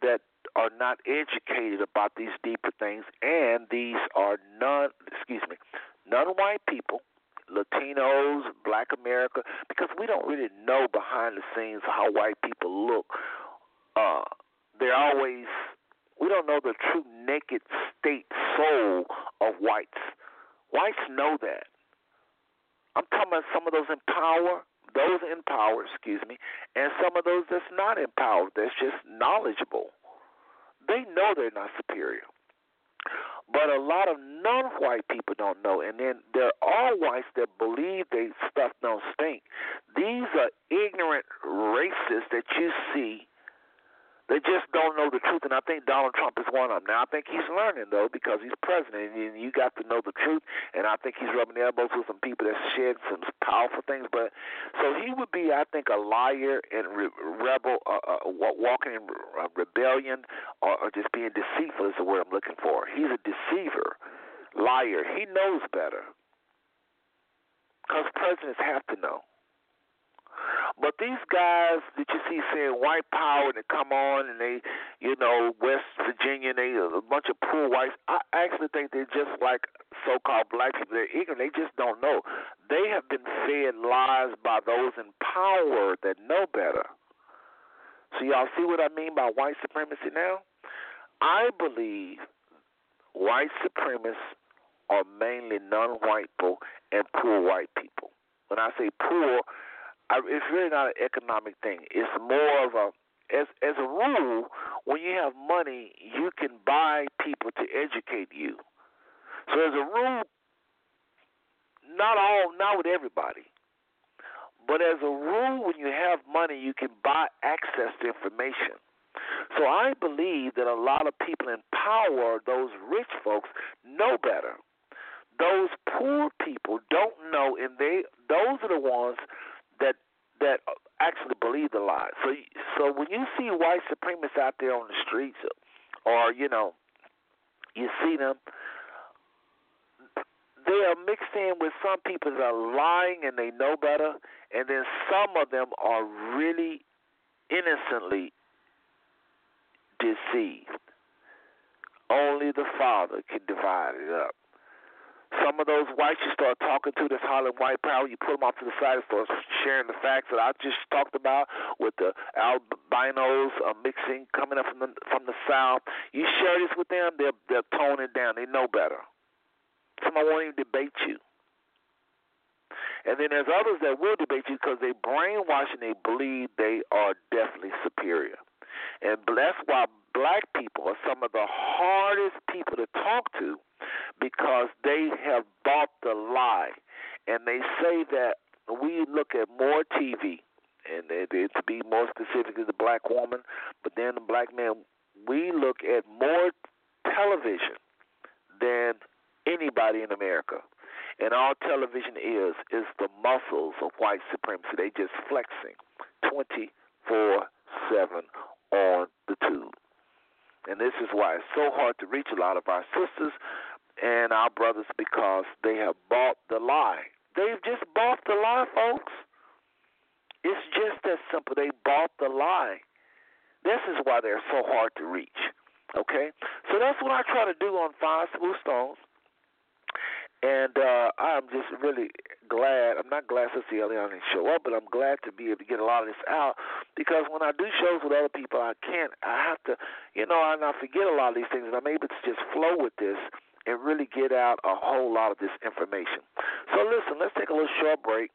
that are not educated about these deeper things, and these are non, excuse me, non white people, Latinos, Black America, because we don't really know behind the scenes how white people look. Uh, they're always we don't know the true naked state soul of whites. Whites know that. I'm talking about some of those in power, those in power, excuse me, and some of those that's not in power, that's just knowledgeable. They know they're not superior. But a lot of non white people don't know. And then there are whites that believe they stuff don't stink. These are ignorant racists that you see they just don't know the truth, and I think Donald Trump is one of them. Now, I think he's learning, though, because he's president, and you got to know the truth, and I think he's rubbing elbows with some people that shed some powerful things. But So he would be, I think, a liar and re- rebel, uh, uh, walking in uh, rebellion, or, or just being deceitful is the word I'm looking for. He's a deceiver, liar. He knows better. Because presidents have to know. These guys that you see saying white power and they come on and they, you know, West Virginia, and they a bunch of poor whites. I actually think they're just like so-called black people. They're ignorant. They just don't know. They have been fed lies by those in power that know better. So y'all see what I mean by white supremacy now? I believe white supremacists are mainly non-white people and poor white people. When I say poor, It's really not an economic thing. It's more of a as as a rule, when you have money, you can buy people to educate you. So as a rule, not all, not with everybody, but as a rule, when you have money, you can buy access to information. So I believe that a lot of people in power, those rich folks, know better. Those poor people don't know, and they those are the ones that actually believe the lie. So so when you see white supremacists out there on the streets, or you know, you see them, they are mixed in with some people that are lying and they know better, and then some of them are really innocently deceived. Only the Father can divide it up. Some of those whites you start talking to this hollering white power, you put them off to the side and start sharing the facts that I just talked about with the albinos uh, mixing coming up from the from the south. You share this with them, they're they're toning it down. They know better. Some won't even debate you. And then there's others that will debate you because they brainwash and they believe they are definitely superior. And that's why black people are some of the hardest people to talk to because they have bought the lie. And they say that we look at more TV, and to be more specific, is the black woman, but then the black man, we look at more television than anybody in America. And all television is is the muscles of white supremacy. They just flexing 24 7 on the tube. And this is why it's so hard to reach a lot of our sisters and our brothers because they have bought the lie. They've just bought the lie, folks. It's just that simple. They bought the lie. This is why they're so hard to reach. Okay? So that's what I try to do on Five Smooth Stones. And uh, I'm just really glad. I'm not glad Sister Eliana didn't show up, but I'm glad to be able to get a lot of this out because when I do shows with other people, I can't. I have to, you know, and I forget a lot of these things, and I'm able to just flow with this and really get out a whole lot of this information. So listen, let's take a little short break.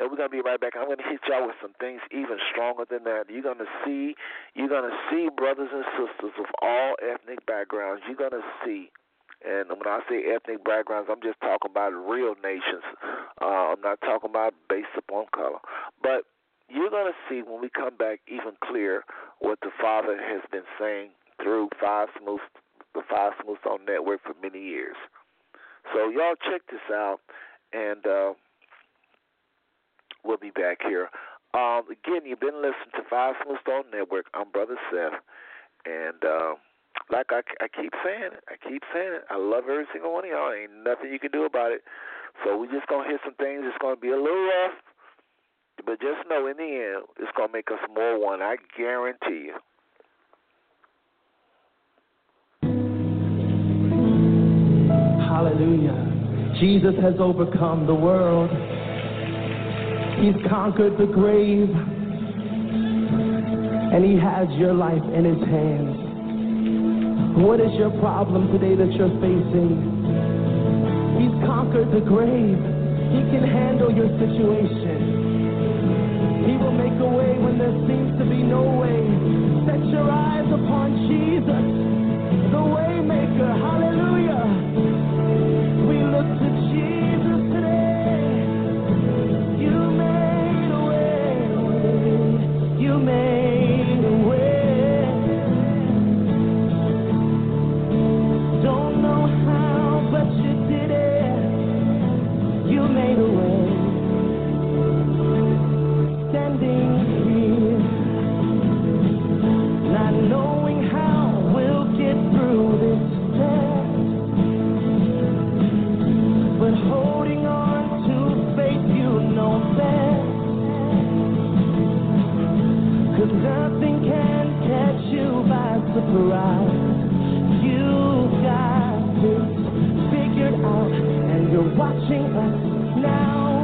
And we're gonna be right back. I'm gonna hit y'all with some things even stronger than that. You're gonna see, you're gonna see brothers and sisters of all ethnic backgrounds. You're gonna see and when I say ethnic backgrounds, I'm just talking about real nations. Uh, I'm not talking about based upon color. But you're going to see when we come back even clear what the Father has been saying through Five Smooths, the Five Smooth Stone Network for many years. So y'all check this out, and uh, we'll be back here. Um, again, you've been listening to Five Smooth Stone Network. I'm Brother Seth, and. Uh, like I, I keep saying I keep saying it. I love every single one of y'all. Ain't nothing you can do about it. So we just gonna hit some things. It's gonna be a little rough, but just know in the end, it's gonna make us more one. I guarantee you. Hallelujah. Jesus has overcome the world. He's conquered the grave. And he has your life in his hands. What is your problem today that you're facing? He's conquered the grave. He can handle your situation. He will make a way when there seems to be no way. Set your eyes upon Jesus, the waymaker. Hallelujah. We look to Jesus today. You made a way. You made watching us now.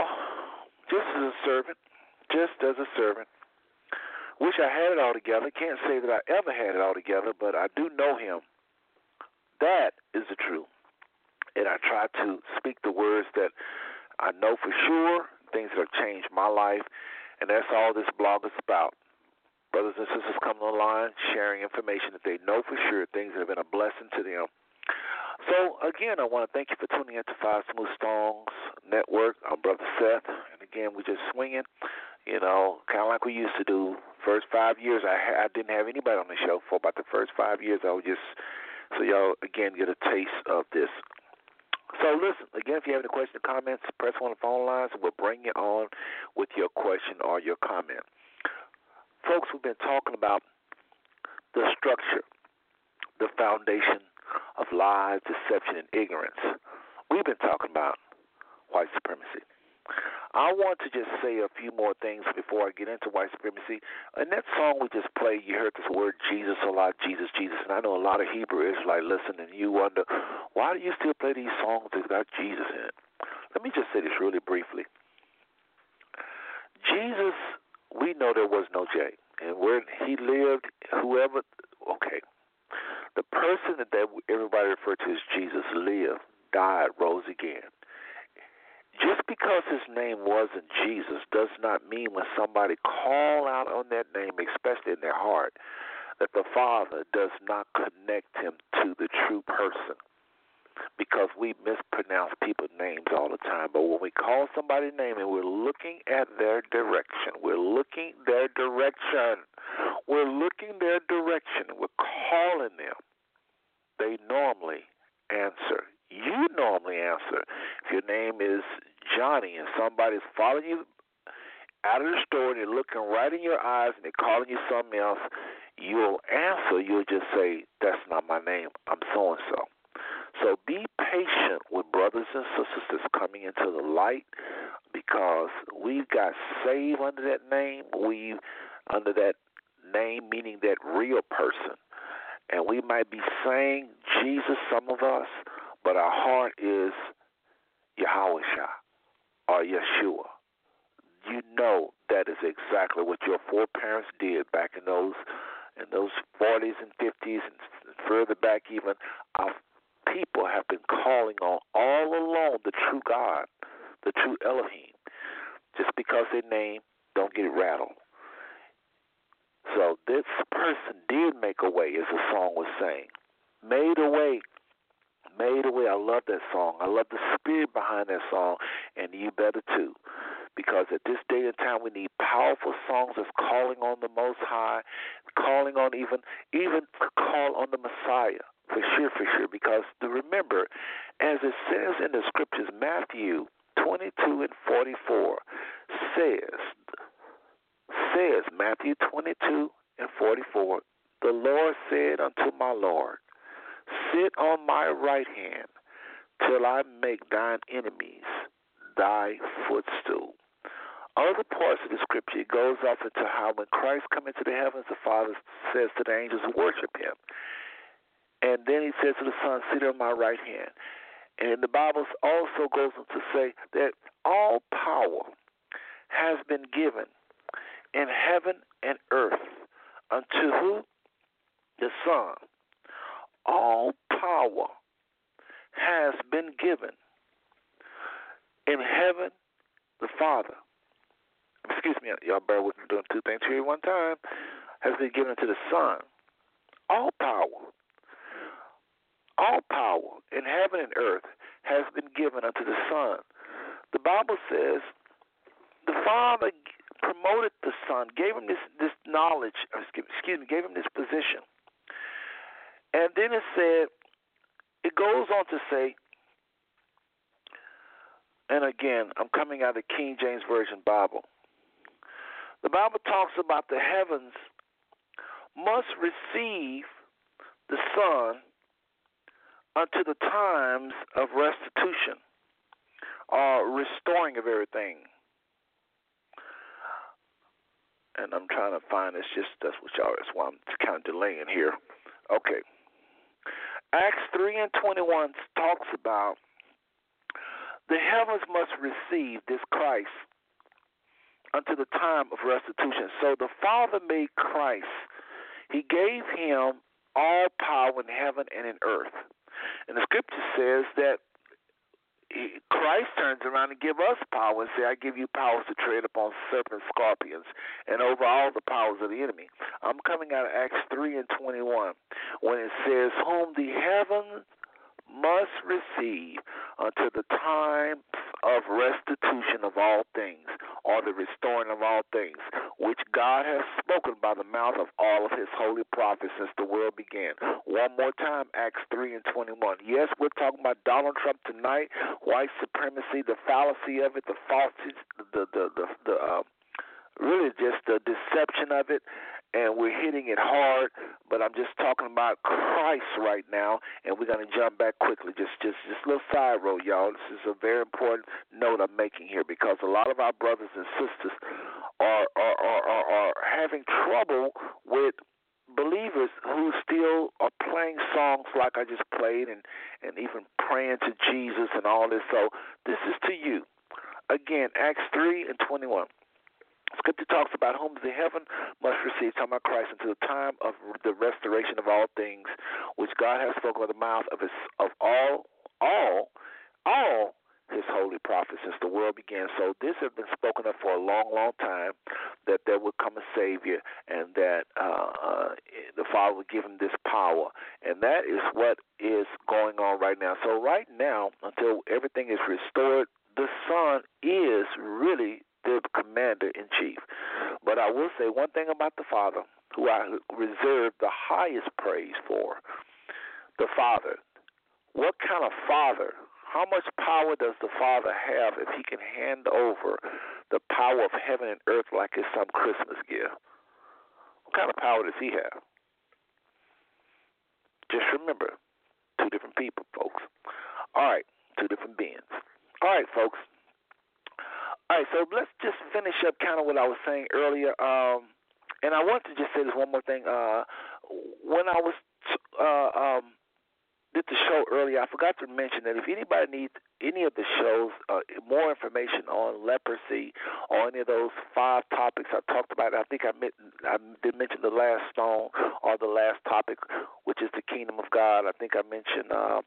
All, just as a servant, just as a servant. Wish I had it all together. Can't say that I ever had it all together, but I do know Him. That is the truth. And I try to speak the words that I know for sure, things that have changed my life, and that's all this blog is about. Brothers and sisters coming online, sharing information that they know for sure, things that have been a blessing to them. So again, I want to thank you for tuning in to Five Smooth Stones Network. I'm Brother Seth, and again, we're just swinging, you know, kind of like we used to do. First five years, I I didn't have anybody on the show for about the first five years. I was just so y'all again get a taste of this. So listen again. If you have any questions or comments, press one of the phone lines, and we'll bring you on with your question or your comment. Folks, we've been talking about the structure, the foundation of lies, deception, and ignorance. We've been talking about white supremacy. I want to just say a few more things before I get into white supremacy. In that song we just played, you heard this word Jesus a lot, Jesus, Jesus. And I know a lot of Hebrew Israelites listen and you wonder, why do you still play these songs that got Jesus in it? Let me just say this really briefly. Jesus, we know there was no J. And where he lived, whoever, okay, the person that everybody referred to as Jesus lived, died, rose again. Just because his name wasn't Jesus does not mean when somebody call out on that name, especially in their heart, that the Father does not connect him to the true person. Because we mispronounce people's names all the time. But when we call somebody's name and we're looking at their direction, we're looking their direction, we're looking their direction, we're calling them they normally answer. You normally answer. If your name is Johnny and somebody's following you out of the store and they're looking right in your eyes and they're calling you something else, you'll answer. You'll just say, That's not my name. I'm so and so. So be patient with brothers and sisters that's coming into the light because we've got saved under that name. We under that name meaning that real person and we might be saying Jesus, some of us, but our heart is Yahweh or Yeshua. You know that is exactly what your foreparents did back in those in those 40s and 50s and further back even. Our people have been calling on all along the true God, the true Elohim. Just because they name, don't get rattled. So this person did make a way, as the song was saying. Made a way. Made a way. I love that song. I love the spirit behind that song, and you better too. Because at this day and time, we need powerful songs that's calling on the Most High, calling on even even to call on the Messiah for sure, for sure. Because remember, as it says in the scriptures, Matthew 22 and 44 says says, Matthew 22 and 44, the Lord said unto my Lord, Sit on my right hand till I make thine enemies thy footstool. Other parts of the scripture goes off into how when Christ comes into the heavens, the Father says to the angels, worship him. And then he says to the Son, sit on my right hand. And the Bible also goes on to say that all power has been given in heaven and earth unto who? The Son. All power has been given in heaven, the Father. Excuse me, y'all bear with me doing two things here one time. Has been given to the Son. All power, all power in heaven and earth has been given unto the Son. The Bible says the Father promoted the son, gave him this this knowledge, excuse me, gave him this position. And then it said, it goes on to say, and again, I'm coming out of the King James Version Bible. The Bible talks about the heavens must receive the Son unto the times of restitution or restoring of everything and I'm trying to find it's just that's what y'all that's why I'm kind of delaying here. Okay. Acts three and twenty one talks about the heavens must receive this Christ unto the time of restitution. So the Father made Christ. He gave him all power in heaven and in earth. And the scripture says that Christ turns around and give us power and say, I give you powers to tread upon serpents, scorpions, and over all the powers of the enemy. I'm coming out of Acts 3 and 21 when it says, Whom the heavens must receive until the time of restitution of all things, or the restoring of all things, which God has spoken by the mouth of all of his holy prophets since the world began. One more time, Acts 3 and 21. Yes, we're talking about Donald Trump tonight, white supremacy, the fallacy of it, the falsity, the, the, the, the uh, really just the deception of it and we're hitting it hard. But I'm just talking about Christ right now, and we're to jump back quickly. Just, just, just a little side road, y'all. This is a very important note I'm making here because a lot of our brothers and sisters are are are, are, are having trouble with believers who still are playing songs like I just played and and even praying to Jesus and all this. So this is to you. Again, Acts 3 and 21. Scripture talks about whom the heaven must receive, talking about Christ, until the time of the restoration of all things, which God has spoken with the mouth of his of all all all his holy prophets since the world began. So this has been spoken of for a long, long time that there would come a Savior and that uh, uh, the Father would give him this power. And that is what is going on right now. So right now, until everything is restored, the Son is really the commander in chief. But I will say one thing about the Father, who I reserve the highest praise for. The Father. What kind of Father? How much power does the Father have if he can hand over the power of heaven and earth like it's some Christmas gift? What kind of power does he have? Just remember, two different people, folks. All right, two different beings. All right, folks. All right, so let's just finish up kind of what I was saying earlier. Um, and I want to just say this one more thing. Uh, when I was uh, um, did the show earlier, I forgot to mention that if anybody needs any of the shows, uh, more information on leprosy or any of those five topics I talked about. I think I, met, I did mention the last stone or the last topic, which is the kingdom of God. I think I mentioned, uh,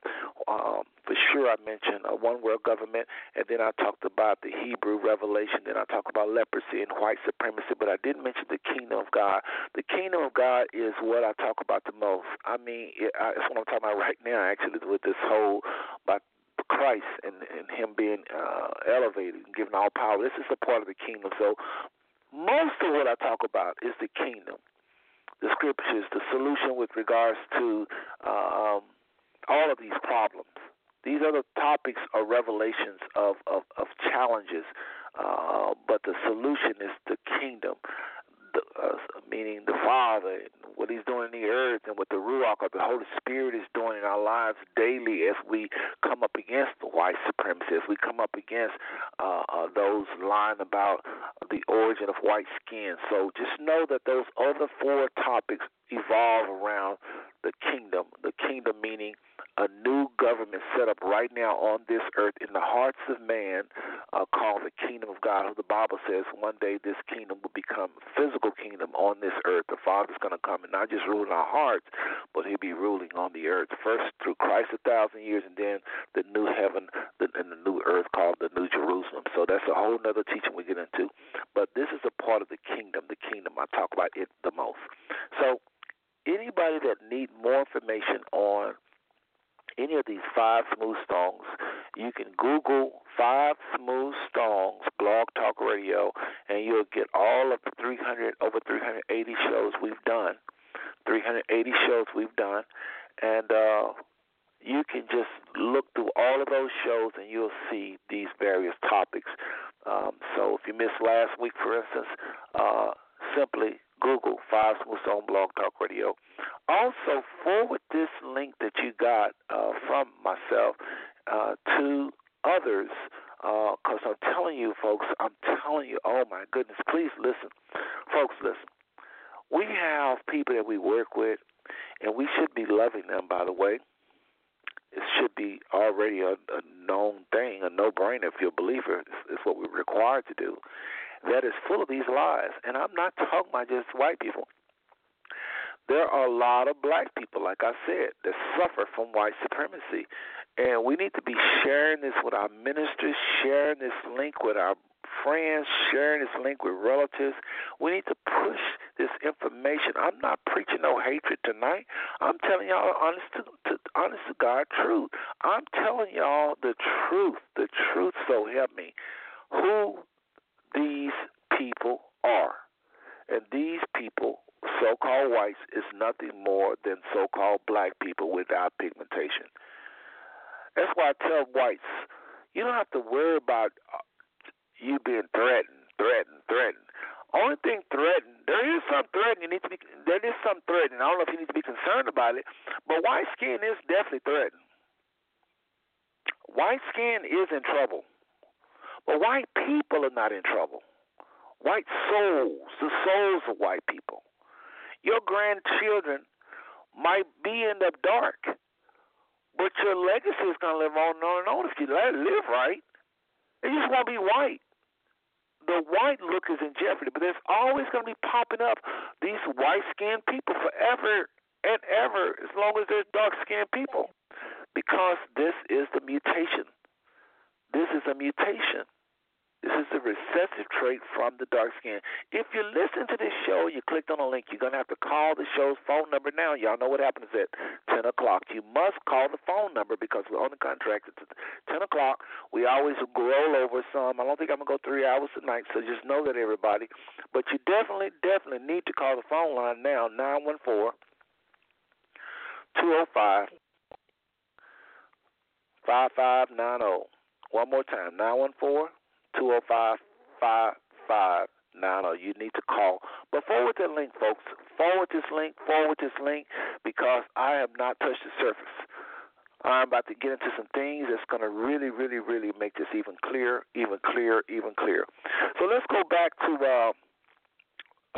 um, for sure, I mentioned a one world government, and then I talked about the Hebrew revelation. Then I talked about leprosy and white supremacy, but I didn't mention the kingdom of God. The kingdom of God is what I talk about the most. I mean, it, I, it's what I'm talking about right now, actually, with this whole about Christ and, and Him being uh, elevated and given all power. This is a part of the kingdom. So most of what I talk about is the kingdom, the scriptures, the solution with regards to um, all of these problems. These other topics are revelations of, of, of challenges, uh, but the solution is the kingdom the, uh, meaning the Father, what He's doing in the earth, and what the Ruach or the Holy Spirit is doing in our lives daily as we come up against the white supremacy, as we come up against uh, uh, those lying about the origin of white skin. So just know that those other four topics evolve around the kingdom. The kingdom meaning a new government set up right now on this earth in the hearts of man uh, called the kingdom of God. Who The Bible says one day this kingdom will become physical kingdom on this earth. The Father's going to come and not just rule in our hearts, but he'll be ruling on the earth. First through Christ a thousand years and then the new heaven and the new earth called the New Jerusalem. So that's a whole other teaching we get into. But this is a part of the kingdom, the kingdom. I talk about it the most. So anybody that need more information on any of these five smooth stones, you can Google five smooth stones blog talk radio and you'll get all of the 300 over 380 shows we've done. 380 shows we've done. And uh you can just look through all of those shows and you'll see these various topics. Um, so if you missed last week for instance uh, simply Google Five Smooth Stone Blog Talk Radio. Also, forward this link that you got uh, from myself uh, to others Because uh, I'm telling you, folks, I'm telling you, oh my goodness, please listen. Folks, listen. We have people that we work with, and we should be loving them, by the way. It should be already a, a known thing, a no brainer if you're a believer. It's what we're required to do. That is full of these lies. And I'm not *laughs* talking about just white people there are a lot of black people, like I said, that suffer from white supremacy. And we need to be sharing this with our ministers, sharing this link with our friends, sharing this link with relatives. We need to push this information. I'm not preaching no hatred tonight. I'm telling y'all honest to, to honest to God truth. I'm telling y'all the truth, the truth. So help me. Who these people are, and these people so-called whites is nothing more than so-called black people without pigmentation. That's why I tell whites, you don't have to worry about uh, you being threatened, threatened, threatened. Only thing threatened, there is some threatening. You need to be, there is some threatening. I don't know if you need to be concerned about it, but white skin is definitely threatened. White skin is in trouble, but white people are not in trouble. White souls, the souls of white people. Your grandchildren might be in the dark, but your legacy is going to live on and on and on if you let it live right. It just won't be white. The white look is in jeopardy, but there's always going to be popping up these white skinned people forever and ever as long as there's dark skinned people because this is the mutation. This is a mutation. This is a recessive trait from the dark skin. If you listen to this show, you clicked on a link, you're going to have to call the show's phone number now. Y'all know what happens at 10 o'clock. You must call the phone number because we're on the contract. It's 10 o'clock. We always roll over some. I don't think I'm going to go three hours tonight, so just know that, everybody. But you definitely, definitely need to call the phone line now, 914 205 5590. One more time, 914 205 5590. You need to call. But forward that link, folks. Forward this link, forward this link, because I have not touched the surface. I'm about to get into some things that's going to really, really, really make this even clearer, even clearer, even clearer. So let's go back to uh,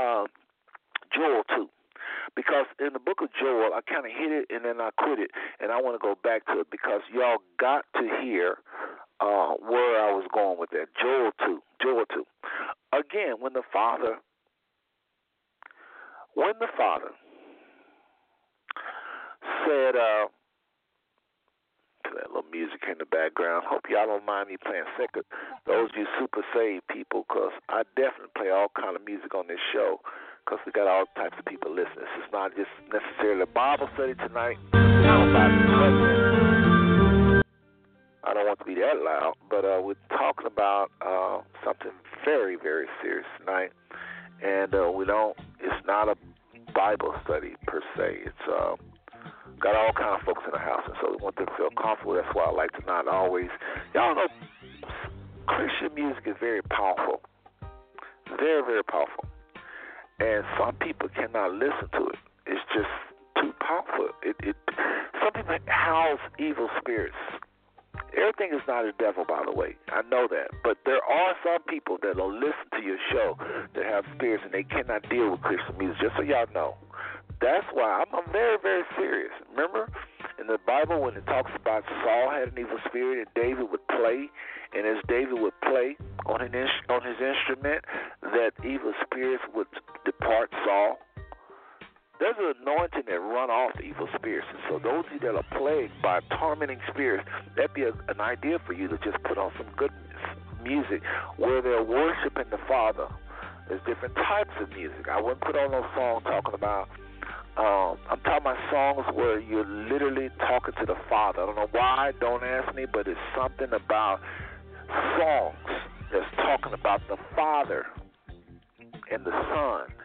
uh, Joel 2 because in the book of Joel, I kind of hit it and then I quit it, and I want to go back to it because y'all got to hear uh, where I was going with that. Joel 2. Joel 2. When the Father, when the Father said, uh, that little music in the background. Hope y'all don't mind me playing second. Those of you super saved people, because I definitely play all kind of music on this show, because we got all types of people listening. Is not just necessarily a Bible study tonight. Be that loud, but uh, we're talking about uh, something very, very serious tonight, and uh, we don't. It's not a Bible study per se. It's uh, got all kind of folks in the house, and so we want them to feel comfortable. That's why I like to not always. Y'all know Christian music is very powerful, very, very powerful, and some people cannot listen to it. It's just too powerful. It, it some people house evil spirits Everything is not a devil, by the way. I know that. But there are some people that will listen to your show that have spirits and they cannot deal with Christian music, just so y'all know. That's why I'm, I'm very, very serious. Remember in the Bible when it talks about Saul had an evil spirit and David would play, and as David would play on, an on his instrument, that evil spirits would depart Saul there's an anointing that run off evil spirits. And so those of you that are plagued by tormenting spirits, that'd be a, an idea for you to just put on some good music where they're worshiping the Father. There's different types of music. I wouldn't put on no song talking about. Um, I'm talking about songs where you're literally talking to the Father. I don't know why. Don't ask me, but it's something about songs that's talking about the Father and the Son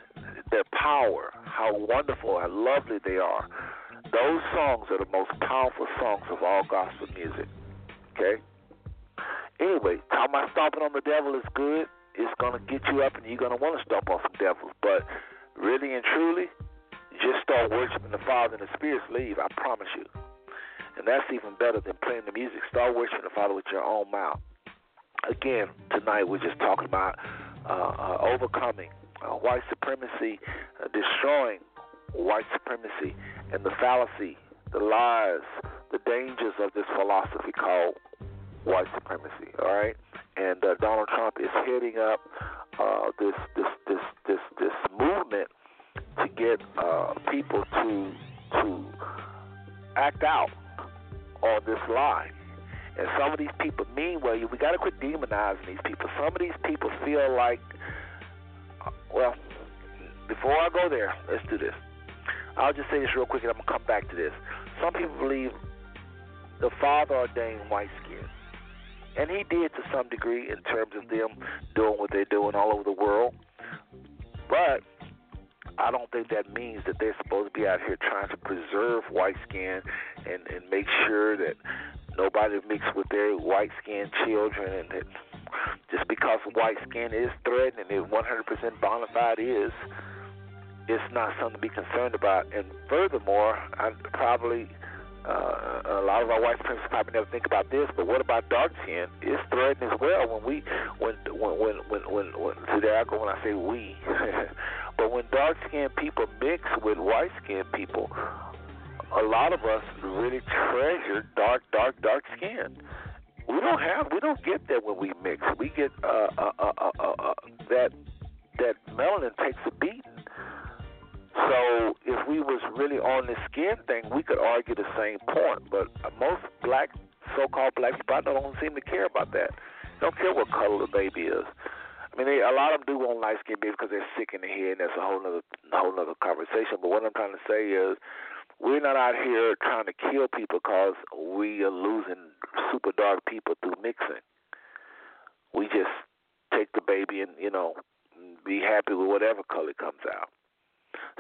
their power, how wonderful and lovely they are. Those songs are the most powerful songs of all gospel music. Okay? Anyway, talking about stomping on the devil is good. It's going to get you up and you're going to want to stomp on some devils. But really and truly, just start worshiping the Father and the spirits leave. I promise you. And that's even better than playing the music. Start worshiping the Father with your own mouth. again, tonight we're just talking about uh, uh, overcoming uh, white supremacy, uh, destroying white supremacy, and the fallacy, the lies, the dangers of this philosophy called white supremacy. All right, and uh, Donald Trump is heading up uh, this this this this this movement to get uh, people to to act out on this lie. And some of these people, mean well. we got to quit demonizing these people. Some of these people feel like, well, before I go there, let's do this. I'll just say this real quick, and I'm gonna come back to this. Some people believe the Father ordained white skin, and He did to some degree in terms of them doing what they're doing all over the world. But I don't think that means that they're supposed to be out here trying to preserve white skin and and make sure that nobody mix with their white skinned children and that just because white skin is threatening it 100% bona fide is it's not something to be concerned about and furthermore I probably uh, a lot of our white friends probably never think about this, but what about dark skin? It's threatened as well when we when when when when when, when today I go when I say we, *laughs* but when dark skinned people mix with white skinned people, a lot of us really treasure dark, dark, dark skin. We don't have, we don't get that when we mix. We get uh, uh, uh, uh, uh, uh, that that melanin takes a beating. So if we was really on the skin thing, we could argue the same point. But most black, so-called black people, don't seem to care about that. They don't care what color the baby is. I mean, they, a lot of them do want light skinned babies because they're sick in the head, and that's a whole other, whole other conversation. But what I'm trying to say is, we're not out here trying to kill people because we are losing super dark people through mixing. We just take the baby and, you know, be happy with whatever color comes out.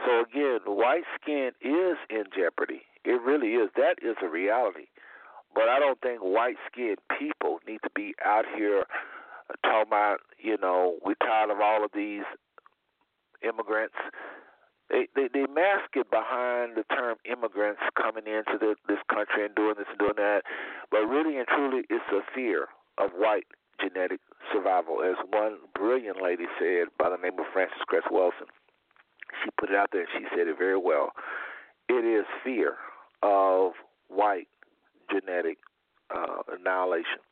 So again, white skin is in jeopardy. It really is. That is a reality. But I don't think white skinned people need to be out here talking about, you know, we're tired of all of these immigrants they, they they mask it behind the term immigrants coming into the, this country and doing this and doing that, but really and truly, it's a fear of white genetic survival, as one brilliant lady said by the name of Frances Cress Welsing. She put it out there and she said it very well. It is fear of white genetic uh, annihilation.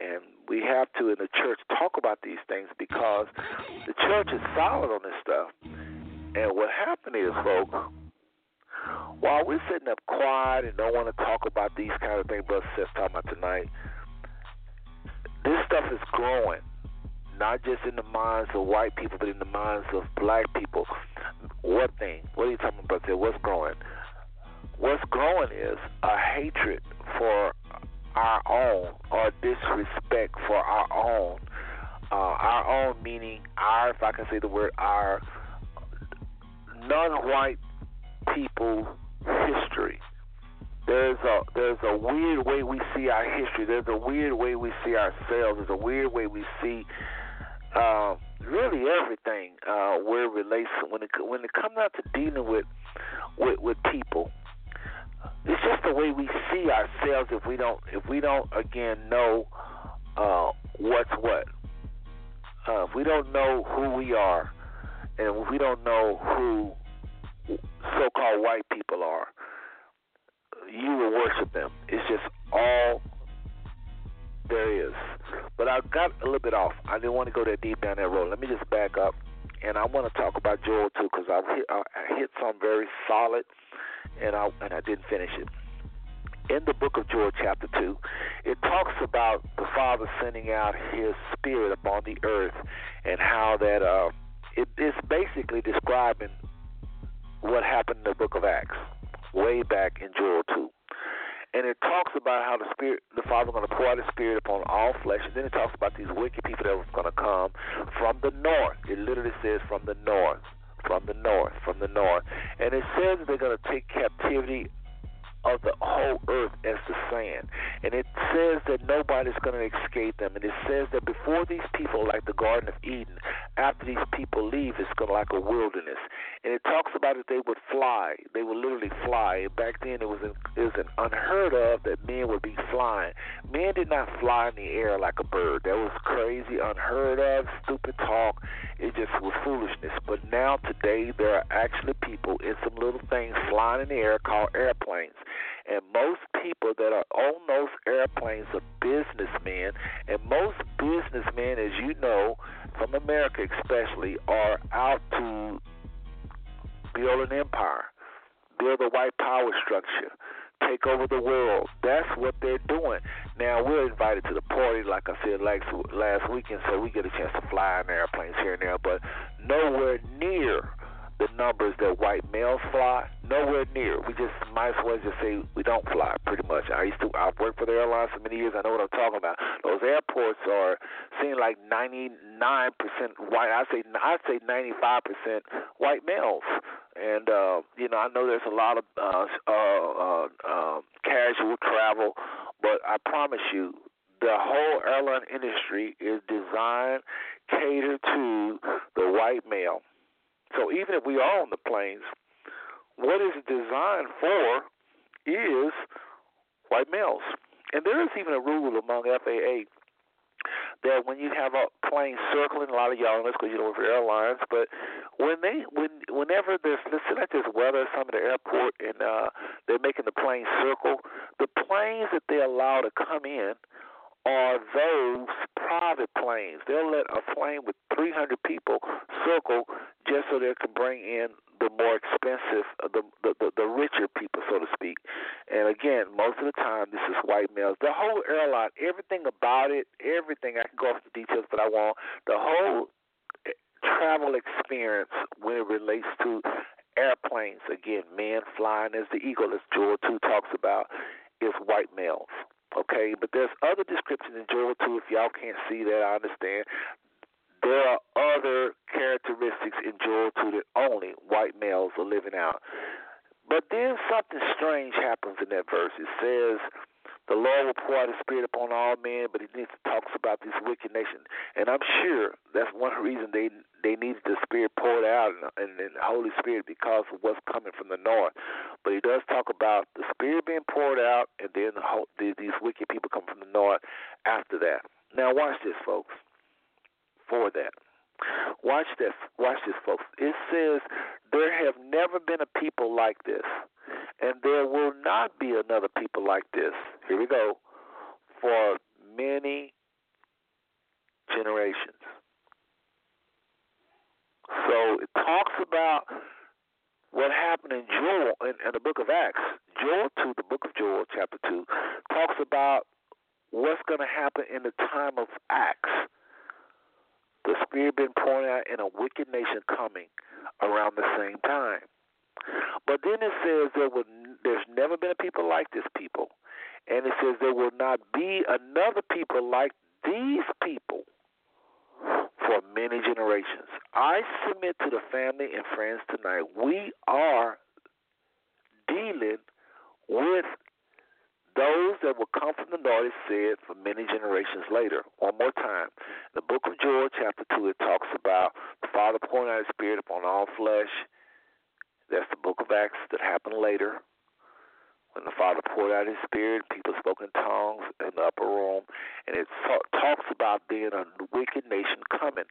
And we have to, in the church, talk about these things because the church is solid on this stuff and what happened is, folks, while we're sitting up quiet and don't want to talk about these kind of things, Brother Seth's talking about tonight, this stuff is growing, not just in the minds of white people, but in the minds of black people. What thing? What are you talking about there? What's growing? What's growing is a hatred for our own or disrespect for our own. Uh, our own meaning our, if I can say the word our, non-white people history. There's a there's a weird way we see our history. There's a weird way we see ourselves. There's a weird way we see uh, really everything uh, where it relates when it when it comes out to dealing with with, with people. It's just the way we see ourselves. If we don't if we don't again know uh, what's what. Uh, if we don't know who we are, and we don't know who so-called white people are, you will worship them. It's just all there is. But I got a little bit off. I didn't want to go that deep down that road. Let me just back up, and I want to talk about Joel 2, because I hit, I hit something very solid, and I and I didn't finish it. In the book of Joel, chapter two, it talks about the Father sending out His Spirit upon the earth, and how that. Uh, it is basically describing what happened in the book of Acts, way back in Joel 2. And it talks about how the Spirit, the Father, going to pour out His Spirit upon all flesh. And then it talks about these wicked people that were going to come from the north. It literally says from the north, from the north, from the north. And it says they're going to take captivity of the whole earth as the sand. And it says that nobody's going to escape them. And it says that before these people, like the Garden of Eden, after these people leave, it's going to like a wilderness. And it talks about that they would fly. They would literally fly. Back then, it was an, it was an unheard of that men would be flying. Men did not fly in the air like a bird. That was crazy, unheard of, stupid talk. It just was foolishness. But now today, there are actually people in some little things flying in the air called airplanes. And most people that are on those airplanes are businessmen. And most businessmen, as you know, from America especially, are out to build an empire, build a white power structure, take over the world. That's what they're doing. Now we're invited to the party, like I said last last weekend, so we get a chance to fly in airplanes here and there, but nowhere near the numbers that white males fly, nowhere near. We just might as well just say we don't fly. Pretty much. I used to. I've worked for the airlines for many years. I know what I'm talking about. Those airports are seem like 99% white. I say I say 95% white males. And uh, you know, I know there's a lot of uh, uh, uh, uh, casual travel, but I promise you, the whole airline industry is designed catered to the white male. So even if we are on the planes, what it's designed for is white males. And there is even a rule among FAA that when you have a plane circling, a lot of y'all know this because you know for airlines, but when they when whenever there's let's say like there's weather some at the airport and uh they're making the plane circle, the planes that they allow to come in are those private planes. They'll let a plane with 300 people circle just so they can bring in the more expensive, uh, the, the the the richer people, so to speak. And again, most of the time, this is white males. The whole airline, everything about it, everything. I can go off the details, but I won't. The whole eh, travel experience when it relates to airplanes, again, men flying as the eagle, as Joel 2 talks about, is white males. Okay, but there's other descriptions in Joel 2. If y'all can't see that, I understand. There are other characteristics in Joel 2 that only white males are living out. But then something strange happens in that verse. It says, the Lord will pour out His Spirit upon all men, but He needs to talks about this wicked nation, and I'm sure that's one reason they they needed the Spirit poured out and, and, and the Holy Spirit because of what's coming from the north. But He does talk about the Spirit being poured out, and then the, the, these wicked people come from the north after that. Now watch this, folks. For that. Watch this. Watch this, folks. It says there have never been a people like this and there will not be another people like this. Here we go. For many generations. So it talks about what happened in Joel in, in the book of Acts. Joel 2, the book of Joel, chapter 2, talks about what's going to happen in the time of Acts. The Spirit being poured out and a wicked nation coming around the same time. But then it says there will there's never been a people like this people. And it says there will not be another people like these people for many generations. I submit to the family and friends tonight, we are dealing with those that will come from the north, it said, for many generations later. One more time. In the book of Joel, chapter 2, it talks about the Father pouring out His Spirit upon all flesh that's the book of Acts that happened later. When the Father poured out His Spirit, people spoke in tongues in the upper room, and it talks about being a wicked nation coming,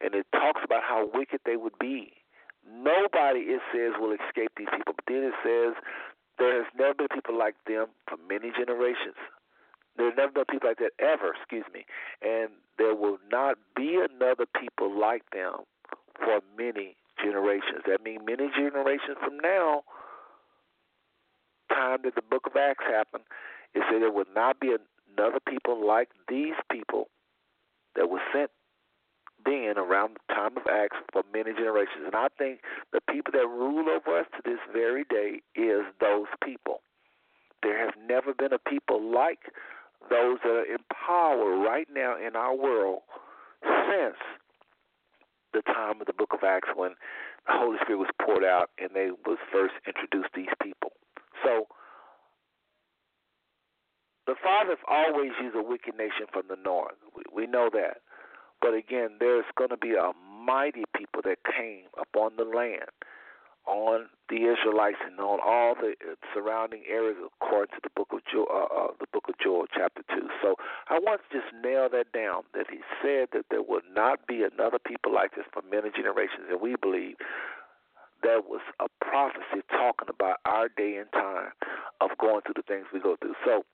and it talks about how wicked they would be. Nobody, it says, will escape these people. But then it says there has never been people like them for many generations. There's never been people like that ever, excuse me. And there will not be another people like them for many generations. That means many generations from now, time that the book of Acts happened, it said there would not be another people like these people that were sent then around the time of Acts for many generations. And I think the people that rule over us to this very day is those people. There have never been a people like those that are in power right now in our world since the time of the book of Acts when the Holy Spirit was poured out and they was first introduced these people. So the fathers always use a wicked nation from the north. We, we know that. But again, there's going to be a mighty people that came upon the land, on the Israelites, and on all the surrounding areas, according to the book of Joel, uh, uh, the book of Joel, chapter two. So I want to just nail that down. That he said that there would not be another people like this for many generations, and we believe that was a prophecy talking about our day and time of going through the things we go through. So,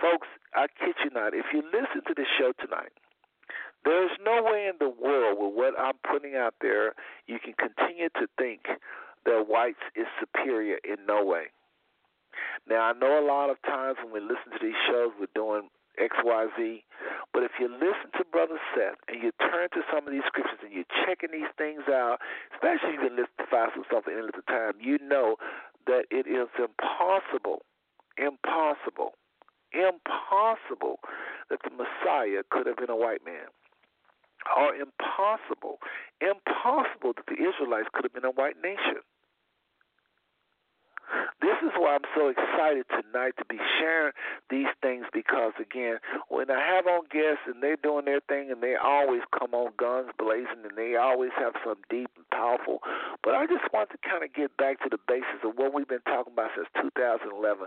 folks, I kid you not, if you listen to this show tonight, there's no way in the world with what I'm putting out there you can continue to think that whites is superior in no way. Now, I know a lot of times when we listen to these shows, we're doing XYZ. But if you listen to Brother Seth and you turn to some of these scriptures and you're checking these things out, especially if you listen to with Something in at the time, you know that it is impossible, impossible, impossible that the Messiah could have been a white man. Or impossible, impossible that the Israelites could have been a white nation. This is why I'm so excited tonight to be sharing these things because, again, when I have on guests and they're doing their thing and they always come on guns blazing and they always have some deep and powerful. But I just want to kind of get back to the basis of what we've been talking about since 2011.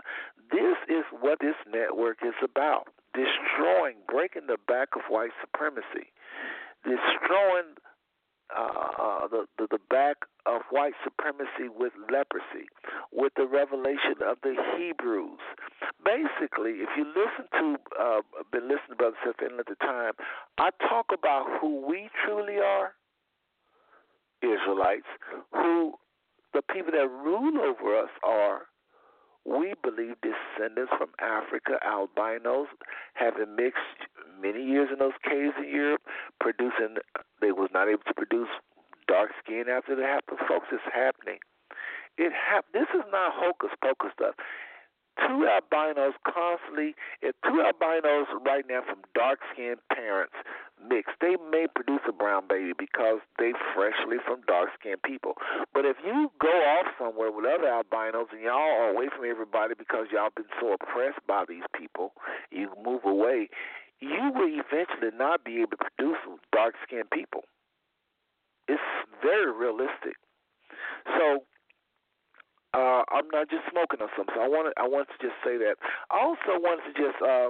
This is what this network is about destroying, breaking the back of white supremacy, destroying uh, uh, the, the the back of white supremacy with leprosy, with the revelation of the Hebrews. Basically, if you listen to, uh, been listening to Brother Seth at the time, I talk about who we truly are, Israelites, who the people that rule over us are we believe descendants from Africa, albinos, having mixed many years in those caves in Europe, producing, they was not able to produce dark skin after it happened. Folks, it's happening. It hap- This is not hocus pocus stuff two albinos constantly, if two albinos right now from dark skinned parents mix, they may produce a brown baby because they freshly from dark skinned people. But if you go off somewhere with other albinos and y'all are away from everybody because y'all been so oppressed by these people, you move away, you will eventually not be able to produce dark skinned people. It's very realistic. So uh, I'm not just smoking or something. So I wanted I wanted to just say that. I also wanted to just uh,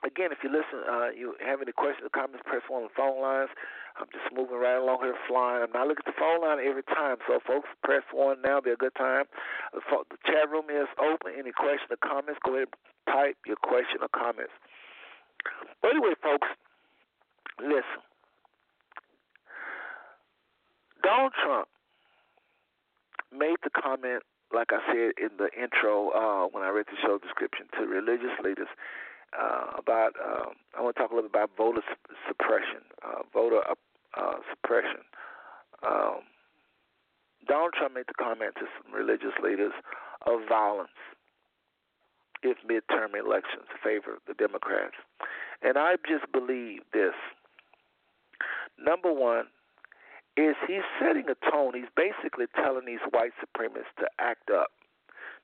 again, if you listen, uh, you have any questions or comments, press one on the phone lines. I'm just moving right along here, flying. I'm not looking at the phone line every time. So, folks, press one now. Be a good time. The, the chat room is open. Any questions or comments? Go ahead and type your question or comments. But anyway, folks, listen. Donald Trump made the comment, like I said in the intro uh, when I read the show description, to religious leaders uh, about. Um, I want to talk a little bit about voter suppression, uh, voter uh, suppression. Um, Donald Trump made the comment to some religious leaders of violence if midterm elections favor the Democrats. And I just believe this. Number one, is he's setting a tone. He's basically telling these white supremacists to act up,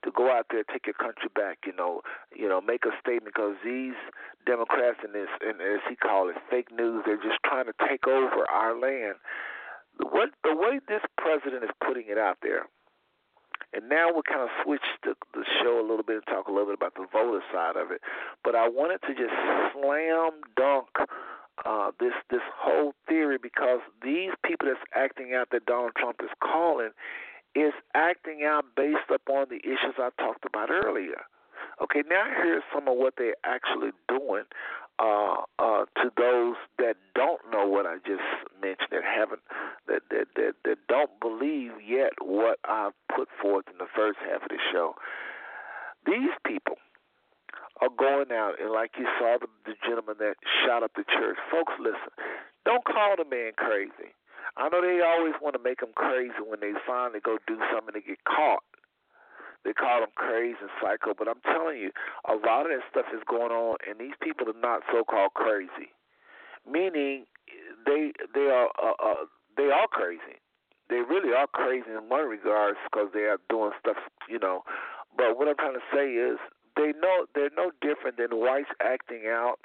to go out there, take your country back. You know, you know, make a statement because these Democrats and this, and as he calls it, fake news. They're just trying to take over our land. What the way this president is putting it out there, and now we'll kind of switch the, the show a little bit and talk a little bit about the voter side of it. But I wanted to just slam dunk uh, this this whole theory because these people that's acting out that Donald Trump is calling is acting out based upon the issues I talked about earlier. Okay, now here's some of what they're actually doing uh, uh, to those that don't know what I just mentioned, that haven't, that, that that that don't believe yet what I put forth in the first half of the show. These people are going out, and like you saw the, the gentleman that shot up the church. Folks, listen, don't call the man crazy. I know they always want to make him crazy when they finally go do something to get caught. They call him crazy and psycho, but I'm telling you, a lot of that stuff is going on, and these people are not so-called crazy. Meaning, they they are uh, uh, they are crazy. They really are crazy in one regards because they are doing stuff, you know. But what I'm trying to say is they know they're no different than whites acting out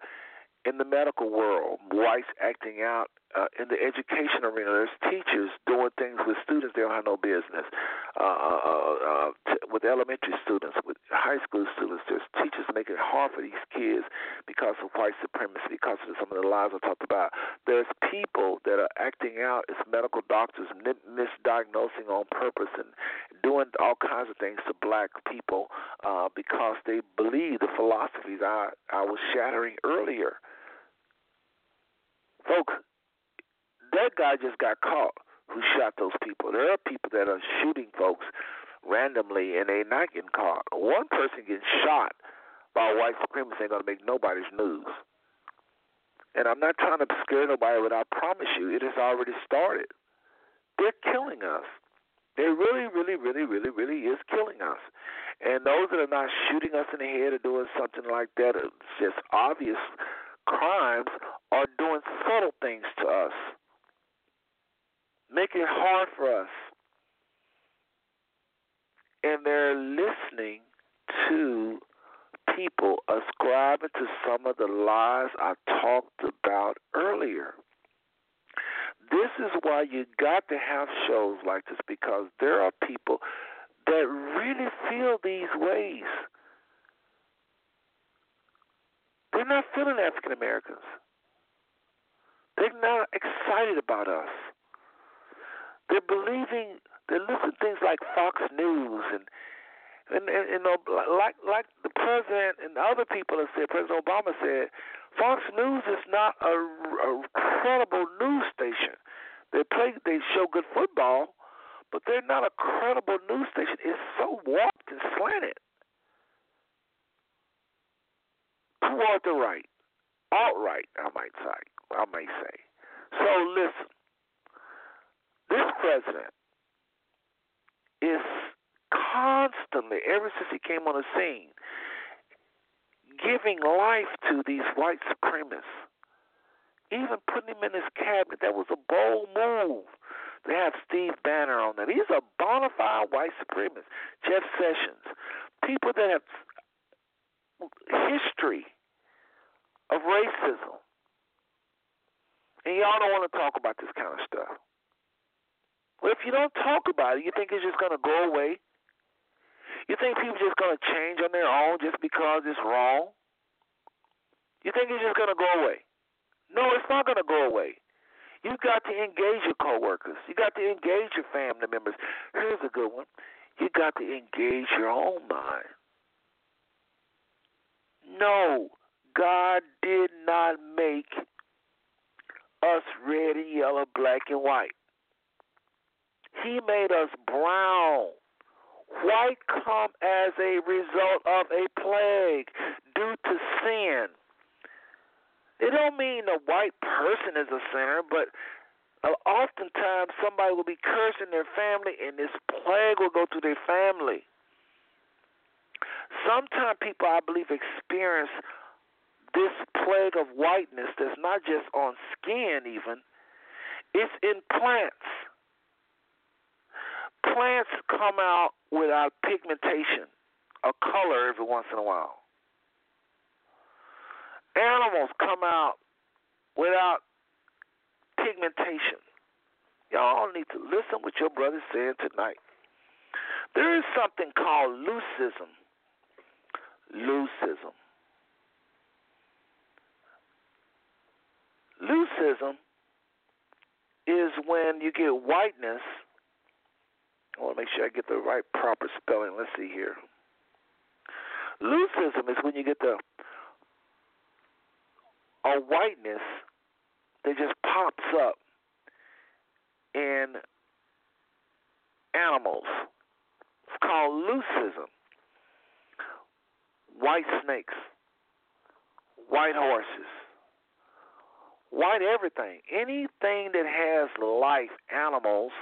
in the medical world, whites acting out uh, in the education arena. There's teachers doing things with students they don't have no business. Uh, uh, uh, uh, t- with elementary students, with high school students, there's teachers making it hard for these kids because of white supremacy, because of some of the lies I talked about. There's people that are acting out as medical doctors, misdiagnosing on purpose and doing all kinds of things to black people uh, because they believe the philosophies I, I was shattering earlier. Folks, that guy just got caught who shot those people. There are people that are shooting folks randomly and they're not getting caught. One person getting shot by white supremacy ain't gonna make nobody's news. And I'm not trying to scare nobody, but I promise you, it has already started. They're killing us. They really, really, really, really, really is killing us. And those that are not shooting us in the head or doing something like that, it's just obvious crimes, are doing subtle things to us make it hard for us. And they're listening to people ascribing to some of the lies I talked about earlier. This is why you got to have shows like this because there are people that really feel these ways. They're not feeling African Americans. They're not excited about us. They're believing. They're listening to things like Fox News and and, and you know, like like the president and other people have said. President Obama said, Fox News is not a, a credible news station. They play, they show good football, but they're not a credible news station. It's so warped and slanted toward the right, alt-right, I might say. I may say. So listen, this president is constantly, ever since he came on the scene, giving life to these white supremacists. Even putting him in his cabinet, that was a bold move. They have Steve Bannon on there. He's a bona fide white supremacist. Jeff Sessions, people that have history of racism. And y'all don't want to talk about this kind of stuff. Well, if you don't talk about it, you think it's just going to go away? You think people just going to change on their own just because it's wrong? You think it's just going to go away? No, it's not going to go away. You got to engage your coworkers. You got to engage your family members. Here's a good one. You got to engage your own mind. No, God did not make us red and yellow, black and white. He made us brown. White come as a result of a plague due to sin. It don't mean a white person is a sinner, but uh, oftentimes somebody will be cursing their family, and this plague will go through their family. Sometimes people, I believe, experience this plague of whiteness that's not just on skin, even, it's in plants plants come out without pigmentation, a color every once in a while. Animals come out without pigmentation. Y'all need to listen what your brother's saying tonight. There is something called leucism. Leucism. Leucism is when you get whiteness I want to make sure I get the right proper spelling. Let's see here. Leucism is when you get the a whiteness that just pops up in animals. It's called leucism. White snakes, white horses, white everything. Anything that has life, animals,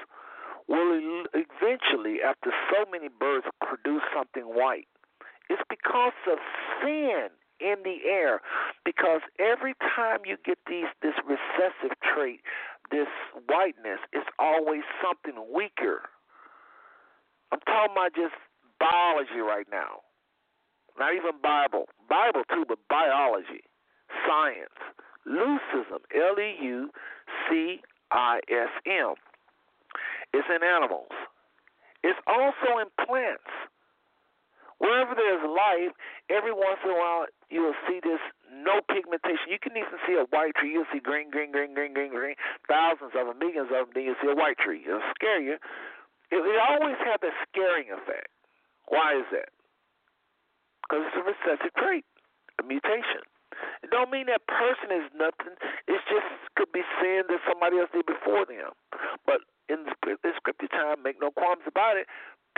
will eventually, after so many births, produce something white. It's because of sin in the air. Because every time you get these this recessive trait, this whiteness, it's always something weaker. I'm talking about just biology right now. Not even Bible. Bible too, but biology. science. Leucism, L E U C I S M. It's in animals. It's also in plants. Wherever there's life, every once in a while you will see this no pigmentation. You can even see a white tree. You'll see green, green, green, green, green, green, thousands of them, millions of them. Then you'll see a white tree. It'll scare you. It, it always has a scaring effect. Why is that? Because it's a recessive trait, a mutation. It don't mean that person is nothing. It just could be sin that somebody else did before them. But in the, in scripture time, make no qualms about it.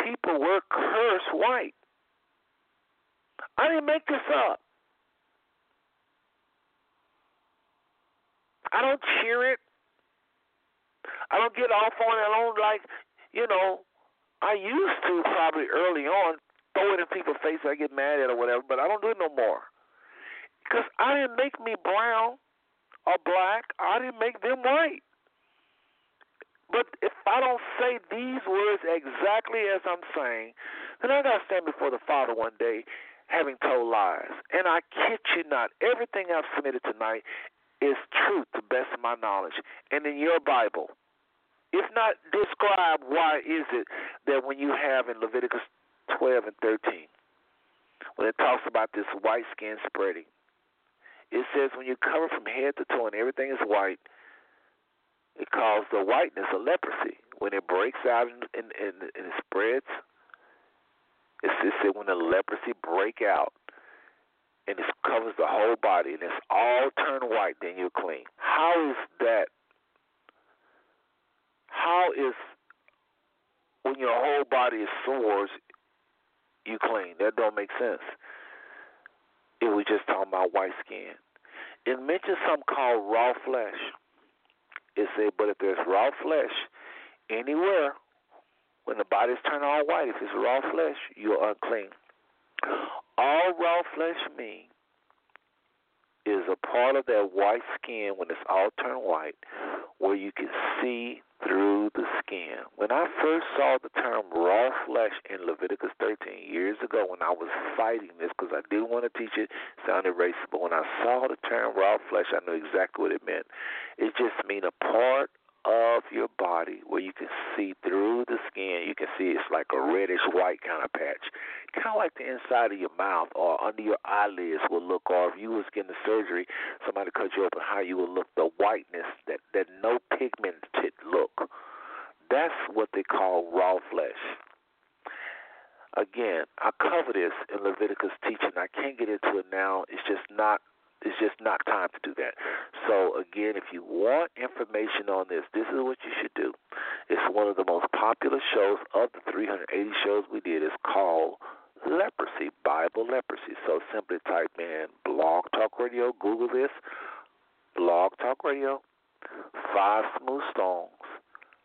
People were cursed white. I didn't make this up. I don't cheer it. I don't get off on it. I don't like, you know, I used to probably early on throw it in people's faces. I get mad at it or whatever, but I don't do it no more. Because I didn't make me brown or black. I didn't make them white. But if I don't say these words exactly as I'm saying, then I got to stand before the Father one day having told lies. And I kid you not, everything I've submitted tonight is truth to best of my knowledge. And in your Bible, if not describe why is it that when you have in Leviticus 12 and 13, when it talks about this white skin spreading, it says when you cover from head to toe and everything is white, it calls the whiteness of leprosy. When it breaks out and, and, and, and it spreads, it's, it said when the leprosy break out and it covers the whole body and it's all turned white, then you're clean. How is that? How is when your whole body is sores, you clean? That don't make sense. It was just talking about white skin. It mentions something called raw flesh. It said, but if there's raw flesh anywhere when the body's turned all white, if it's raw flesh, you're unclean. All raw flesh means is a part of that white skin when it's all turned white, where you can see through the skin. When I first saw the term raw flesh in Leviticus 13 years ago, when I was fighting this because I didn't want to teach it, it sounded racist, but when I saw the term raw flesh, I knew exactly what it meant. It just means a part of your body where you can see through the skin. You can see it's like a reddish white kind of patch, kind of like the inside of your mouth or under your eyelids will look. Or if you was getting the surgery, somebody cut you open, how you will look. The whiteness, that that no pigmented look. That's what they call raw flesh. Again, I cover this in Leviticus teaching. I can't get into it now. It's just not it's just not time to do that. So again, if you want information on this, this is what you should do. It's one of the most popular shows of the 380 shows we did. It's called Leprosy, Bible Leprosy. So simply type in Blog Talk Radio, Google this, Blog Talk Radio, Five Smooth Stones,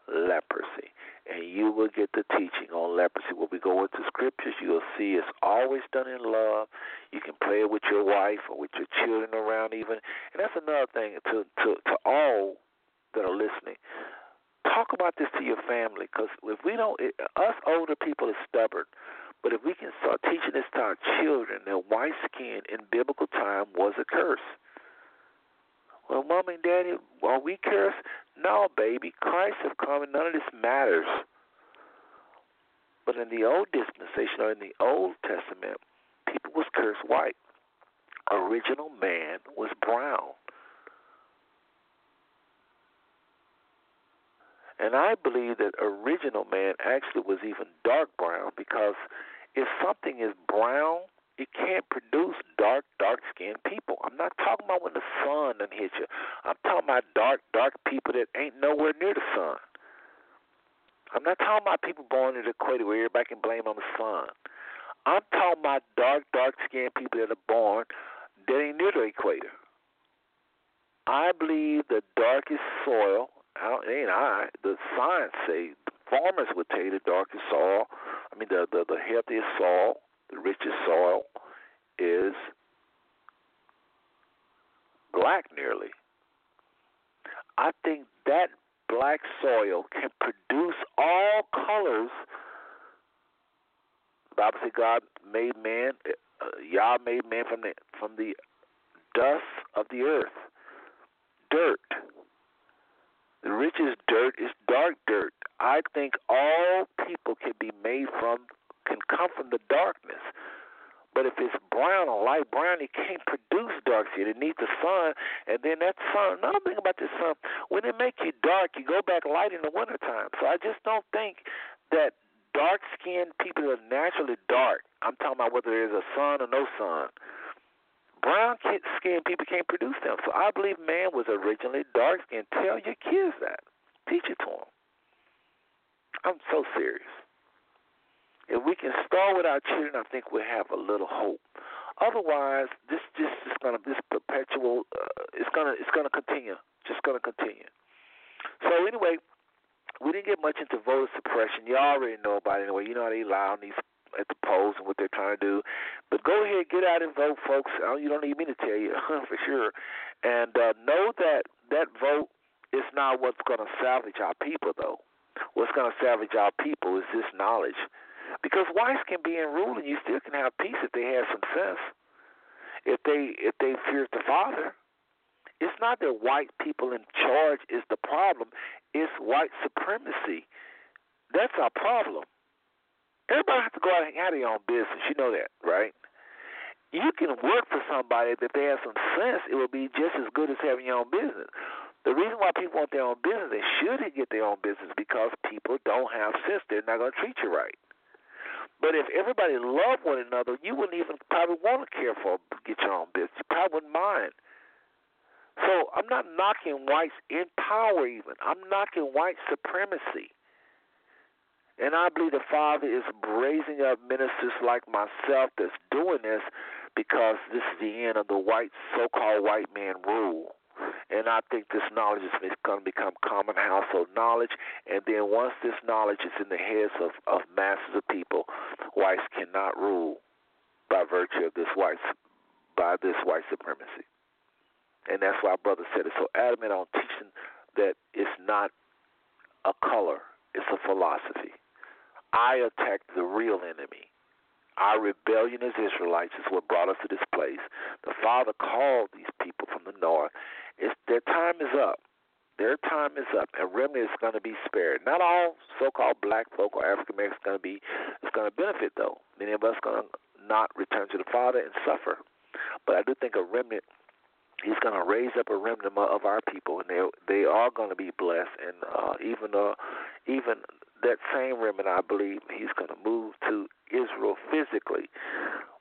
Leprosy and you will get the teaching on leprosy. When we go into scriptures, you'll see it's always done in love. You can play it with your wife or with your children around, even. And that's another thing to to to all that are listening. Talk about this to your family, because if we don't, it, us older people are stubborn. But if we can start teaching this to our children, that white skin in biblical time was a curse. Well, mom and daddy, are we cursed? No, baby. Christ has come and none of this matters. But in the old dispensation or in the Old Testament, people was cursed white. Original man was brown. And I believe that original man actually was even dark brown because if something is brown, it can't produce dark, dark skinned people. I'm not talking about when the sun done hit you. I'm talking about dark, dark people that ain't nowhere near the sun. I'm not talking about people born in the equator where everybody can blame on the sun. I'm talking about dark, dark skinned people that are born that ain't near the equator. I believe the darkest soil, it ain't I, the science say, farmers would tell you the darkest soil, I mean the, the, the healthiest soil the richest soil is black nearly. I think that black soil can produce all colors. Bible says God made man, uh, Yah made man from the from the dust of the earth. Dirt. The richest dirt is dark dirt. I think all people can be made from, can come from the darkness. But if it's brown or light brown, it can't produce dark shit. It needs the sun, and then that sun. Another thing about the sun, when it make you dark, you go back light in the wintertime. So I just don't think that dark skinned people are naturally dark. I'm talking about whether there's a sun or no sun. Brown skinned people can't produce them. So I believe man was originally dark skinned. Tell your kids that. Teach it to them. I'm so serious. If we can start with our children, I think we'll have a little hope. Otherwise, this just is gonna this perpetual. Uh, it's gonna it's gonna continue. Just gonna continue. So anyway, we didn't get much into voter suppression. You already know about it anyway. You know how they lie on these at the polls and what they're trying to do. But go ahead, get out and vote, folks. You don't need me to tell you *laughs* for sure. And uh, know that that vote is not what's going to salvage our people, though. What's going to salvage our people is this knowledge because whites can be in rule and you still can have peace if they have some sense. If they if they fear the Father. It's not that white people in charge is the problem, it's white supremacy. That's our problem. Everybody has to go out and have their own business. You know that, right? You can work for somebody that they have some sense. It will be just as good as having your own business. The reason why people want their own business, they should get their own business because people don't have sense. They're not going to treat you right. But if everybody loved one another, you wouldn't even probably want to care for get your own business. You probably wouldn't mind. So I'm not knocking whites in power even. I'm knocking white supremacy. And I believe the Father is raising up ministers like myself that's doing this because this is the end of the white so called white man rule. And I think this knowledge is going to become common household knowledge. And then once this knowledge is in the heads of, of masses of people, whites cannot rule by virtue of this white by this white supremacy. And that's why brother said it so adamant on teaching that it's not a color, it's a philosophy. I attacked the real enemy. Our rebellion as Israelites is what brought us to this place. The Father called these people from the north it's, their time is up. Their time is up, and remnant is going to be spared. Not all so-called black folk or African Americans going to be. It's going to benefit though. Many of us going to not return to the Father and suffer. But I do think a remnant. He's going to raise up a remnant of our people, and they they are going to be blessed. And uh, even uh, even that same remnant, I believe, he's going to move to Israel physically.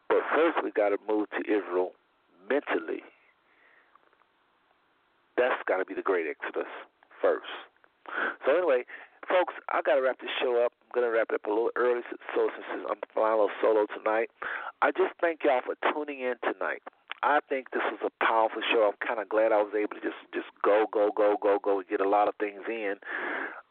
But first, we got to move to Israel mentally that's got to be the great exodus first. So anyway, folks, I got to wrap this show up. I'm going to wrap it up a little early, so since I'm flying a little solo tonight. I just thank y'all for tuning in tonight. I think this was a powerful show. I'm kind of glad I was able to just just go, go, go, go, go, and get a lot of things in.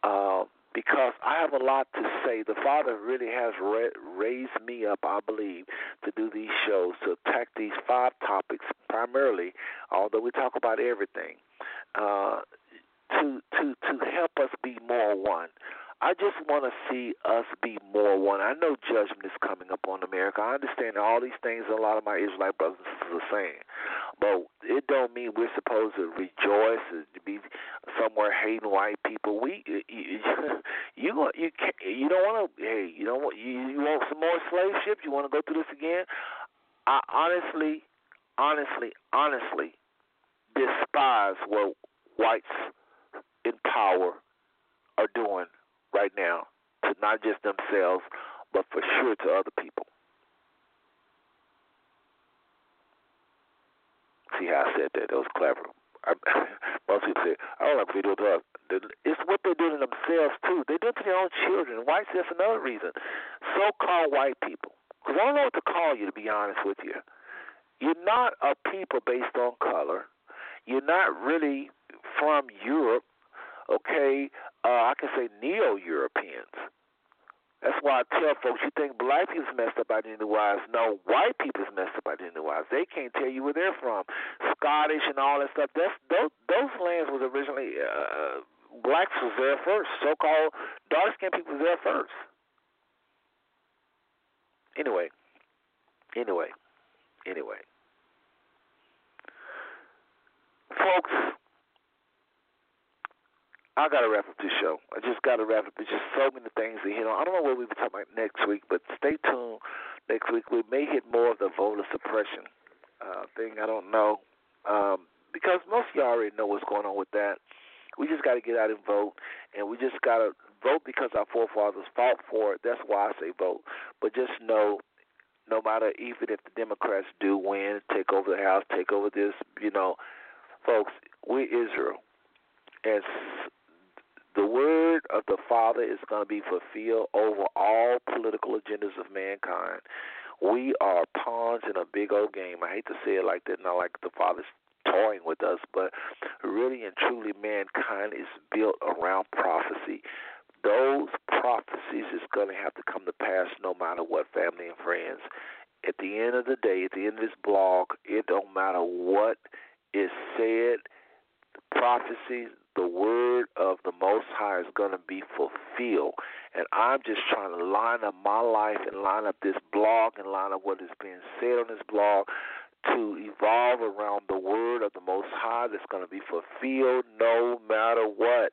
Uh, because I have a lot to say. The Father really has ra- raised me up, I believe, to do these shows, to attack these five topics primarily, although we talk about everything, uh, to, to, to help us be more one. I just want to see us be more one. I know judgment is coming up on America. I understand all these things a lot of my Israelite brothers and sisters are saying, but it don't mean we're supposed to rejoice and be somewhere hating white people. We *laughs* you you you can't, you don't want to. Hey, you don't want you, you want some more slave ships? You want to go through this again? I honestly, honestly, honestly despise what whites in power are doing right now to not just themselves, but for sure to other people. See how I said that? That was clever. I, *laughs* most people say, I don't like they do to us. It's what they're doing to themselves, too. They do it to their own children. Whites, that's another reason. So called white people. Because I don't know what to call you, to be honest with you. You're not a people based on color. You're not really from Europe okay, uh, I can say neo Europeans. That's why I tell folks, you think black people's messed up by the New Wives. No, white people's messed up by the New Wives. They can't tell you where they're from. Scottish and all that stuff. That's those, those lands was originally uh, blacks was there first. So-called dark-skinned people was there first. Anyway, anyway, anyway. folks, I gotta wrap up this show. I just gotta wrap up. There's just so many things to hit on. I don't know what we'll be talking about next week, but stay tuned. Next week we may hit more of the voter suppression uh, thing. I don't know um, because most of y'all already know what's going on with that. We just got to get out and vote, and we just got to vote because our forefathers fought for it. That's why I say vote. But just know, no matter even if the Democrats do win, take over the House, take over this, you know, folks, we Israel, and the word of the Father is going to be fulfilled over all political agendas of mankind. We are pawns in a big old game. I hate to say it like that, not like the Father's toying with us, but really and truly, mankind is built around prophecy. Those prophecies is going to have to come to pass no matter what, family and friends. At the end of the day, at the end of this blog, it don't matter what is said, prophecies, the word of the Most High is going to be fulfilled. And I'm just trying to line up my life and line up this blog and line up what is being said on this blog to evolve around the word of the Most High that's going to be fulfilled no matter what.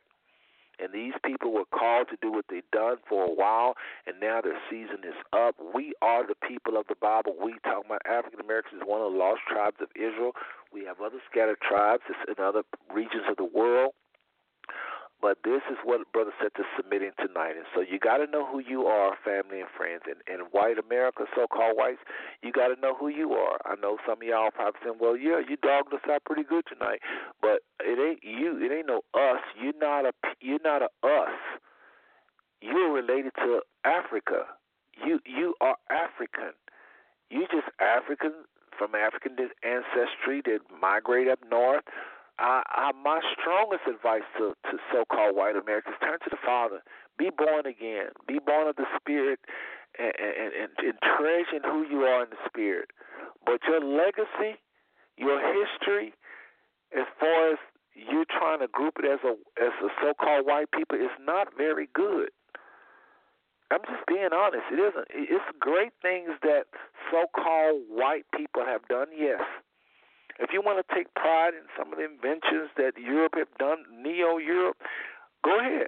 And these people were called to do what they've done for a while, and now their season is up. We are the people of the Bible. We talk about African Americans is one of the lost tribes of Israel. We have other scattered tribes in other regions of the world. But this is what Brother said to submitting tonight. And so you got to know who you are, family and friends. And, and white America, so called whites, you got to know who you are. I know some of y'all probably saying, well, yeah, you dogged us out pretty good tonight. But it ain't you. It ain't no us. You're not a, you're not a us. You're related to Africa. You you are African. You just African from African ancestry that migrate up north I, I, my strongest advice to, to so-called white Americans: turn to the Father, be born again, be born of the Spirit, and, and, and, and treasure who you are in the Spirit. But your legacy, your history, as far as you're trying to group it as a as a so-called white people, is not very good. I'm just being honest. It isn't. It's great things that so-called white people have done, yes if you want to take pride in some of the inventions that Europe have done, neo Europe, go ahead.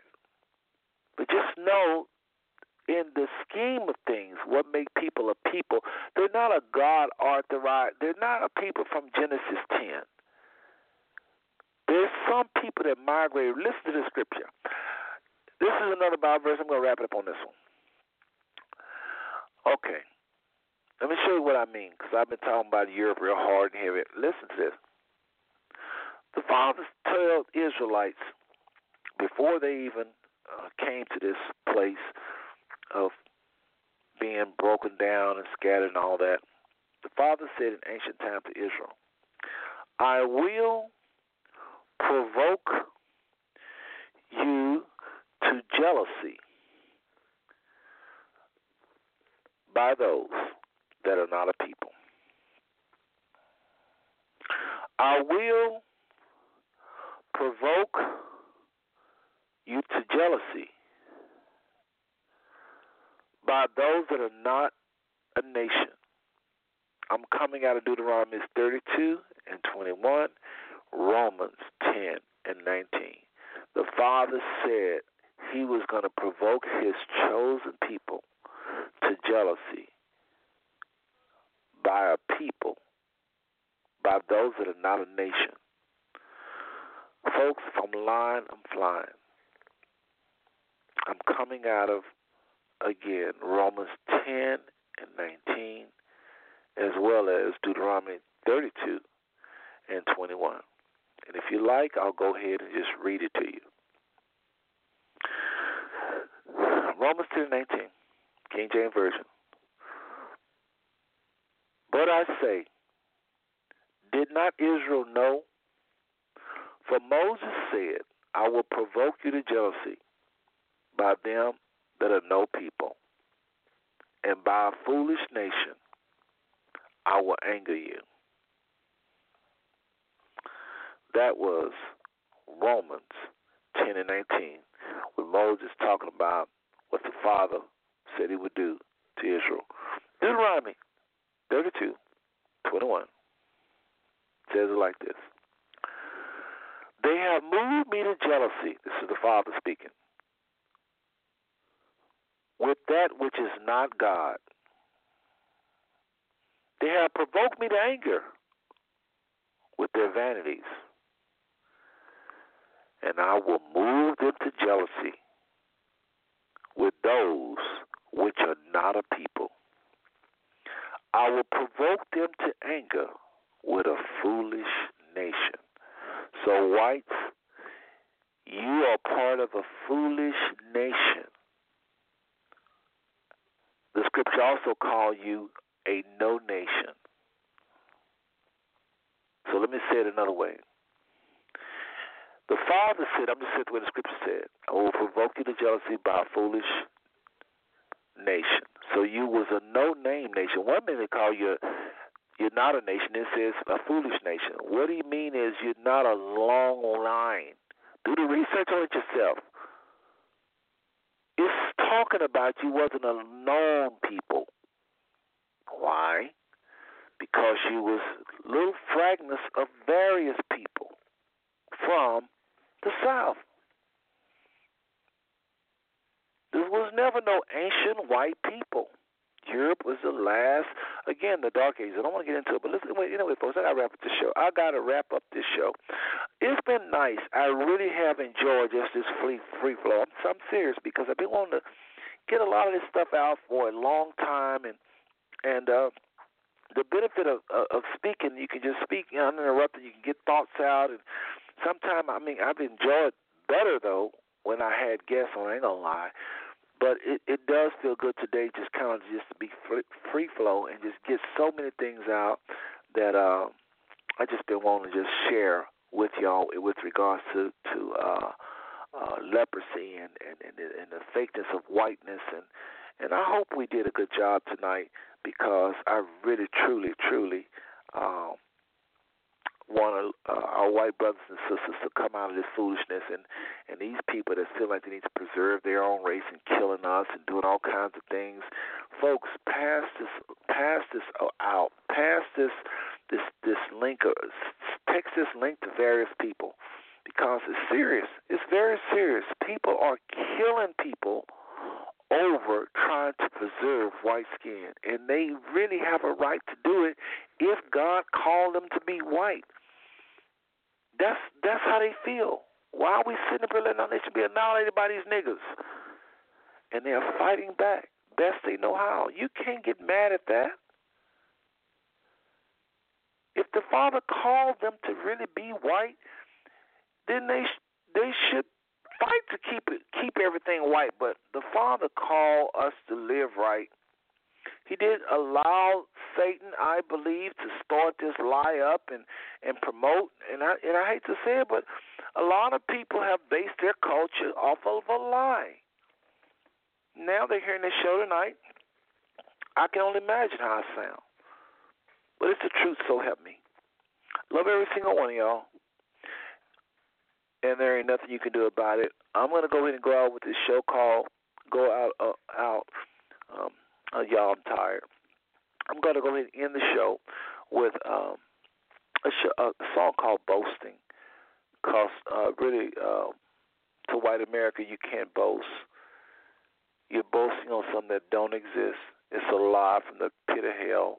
But just know in the scheme of things, what make people a people, they're not a God authorized, they're not a people from Genesis 10. There's some people that migrated. Listen to the scripture. This is another Bible verse. I'm going to wrap it up on this one. Okay. Let me show you what I mean, because I've been talking about Europe real hard and heavy. Listen to this. The fathers told Israelites before they even uh, came to this place of being broken down and scattered and all that. The father said in ancient times to Israel, I will provoke you to jealousy by those that are not a people. I will provoke you to jealousy by those that are not a nation. I'm coming out of Deuteronomy 32 and 21, Romans 10 and 19. The Father said he was going to provoke his chosen people to jealousy by a people, by those that are not a nation. Folks, if I'm lying, I'm flying. I'm coming out of, again, Romans 10 and 19, as well as Deuteronomy 32 and 21. And if you like, I'll go ahead and just read it to you. Romans 10 and 19, King James Version. But I say, did not Israel know? For Moses said, I will provoke you to jealousy by them that are no people, and by a foolish nation I will anger you. That was Romans 10 and 19, when Moses talking about what the Father said he would do to Israel. Deuteronomy 32, 21 says it like this They have moved me to jealousy. This is the Father speaking. With that which is not God. They have provoked me to anger with their vanities. And I will move them to jealousy with those which are not a people. I will provoke them to anger with a foolish nation. So, whites, you are part of a foolish nation. The scripture also call you a no nation. So let me say it another way. The Father said, I'm just saying the way the scripture said, I will provoke you to jealousy by a foolish nation. So you was a no name nation. One minute they call you you're not a nation. It says a foolish nation. What do you mean is you're not a long line. Do the research on it yourself. It's talking about you wasn't a known people. Why? Because you was little fragments of various people from the South. There was never no ancient white people. Europe was the last, again, the Dark Ages. I don't want to get into it, but listen, wait, what, folks, I got to wrap up the show. I got to wrap up this show. It's been nice. I really have enjoyed just this free free flow. I'm, I'm serious because I've been wanting to get a lot of this stuff out for a long time, and and uh, the benefit of of speaking, you can just speak uninterrupted. You can get thoughts out, and sometimes I mean I've enjoyed better though when I had guests on. I ain't gonna lie, but it it does feel good today, just kind of just to be free, flow and just get so many things out that uh, I just been wanting to just share with y'all with regards to to uh, uh, leprosy and and, and and the fakeness of whiteness and and I hope we did a good job tonight because I really, truly, truly um, want uh, our white brothers and sisters to come out of this foolishness and and these people that feel like they need to preserve their own race and killing us and doing all kinds of things. Folks, pass this, pass this out, pass this, this, this link, or text this link to various people because it's serious. It's very serious. People are killing people over trying to preserve white skin, and they really have a right to do it if God called them to be white. That's that's how they feel. Why are we sitting up here letting our nation be annihilated by these niggas? And they're fighting back best they know how. You can't get mad at that. If the Father called them to really be white, then they they should fight to keep it, keep everything white, but the Father called us to live right. He did allow Satan, I believe, to start this lie up and and promote. And I and I hate to say it, but a lot of people have based their culture off of a lie. Now they're hearing this show tonight. I can only imagine how I sound, but it's the truth. So help me. Love every single one of y'all and there ain't nothing you can do about it. I'm gonna go ahead and go out with this show called "Go Out uh, Out." Um, uh, y'all, I'm tired. I'm gonna go ahead and end the show with um, a, show, a song called "Boasting," cause uh, really, uh, to white America, you can't boast. You're boasting on something that don't exist. It's a lie from the pit of hell.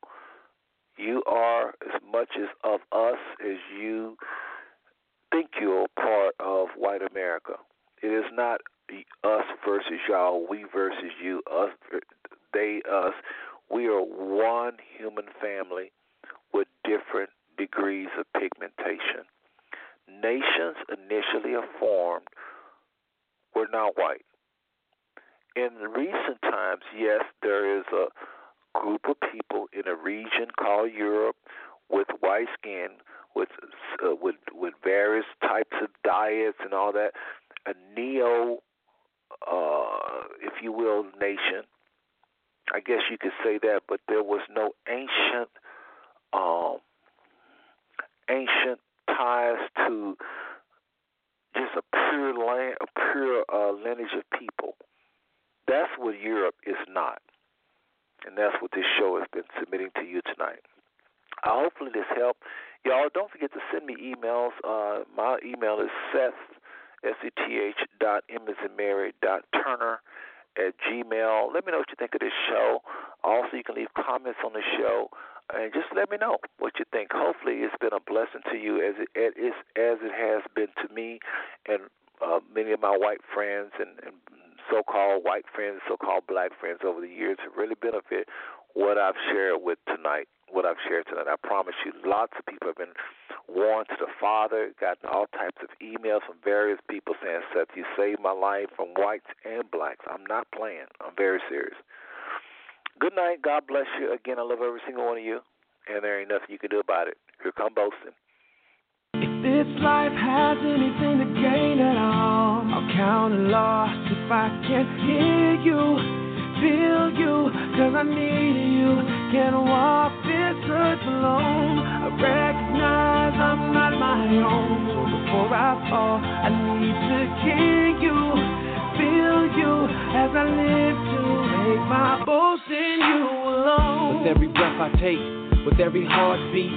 You are as much as of us as you think you're part of white America. It is not us versus y'all, we versus you, us, they, us. We are one human family with different degrees of pigmentation. Nations initially formed were not white. In recent times, yes, there is a group of people in a region called Europe with white skin with uh, with with various types of diets and all that. A neo, uh, if you will, nation. I guess you could say that, but there was no ancient, um, ancient ties to just a pure land, a pure uh, lineage of people. That's what Europe is not, and that's what this show has been submitting to you tonight. Uh, hopefully, this helped. Y'all don't forget to send me emails. Uh, my email is Seth S E T H dot M as in Mary dot Turner at Gmail. Let me know what you think of this show. Also, you can leave comments on the show and just let me know what you think. Hopefully, it's been a blessing to you as it, as, as it has been to me and uh, many of my white friends and, and so-called white friends, so-called black friends over the years have really benefit what I've shared with tonight. What I've shared tonight, I promise you, lots of people have been warned to the Father, gotten all types of emails from various people saying, "Seth, you saved my life from whites and blacks." I'm not playing. I'm very serious. Good night. God bless you. Again, I love every single one of you, and there ain't nothing you can do about it. Here come boasting. If this life has anything to gain at all, I'll count a loss if I can't hear you, feel you, cause I need you. Can't walk this earth alone. I recognize I'm not my own. So before I fall, I need to hear you, feel you, as I live to make my boast in you alone. With every breath I take, with every heartbeat,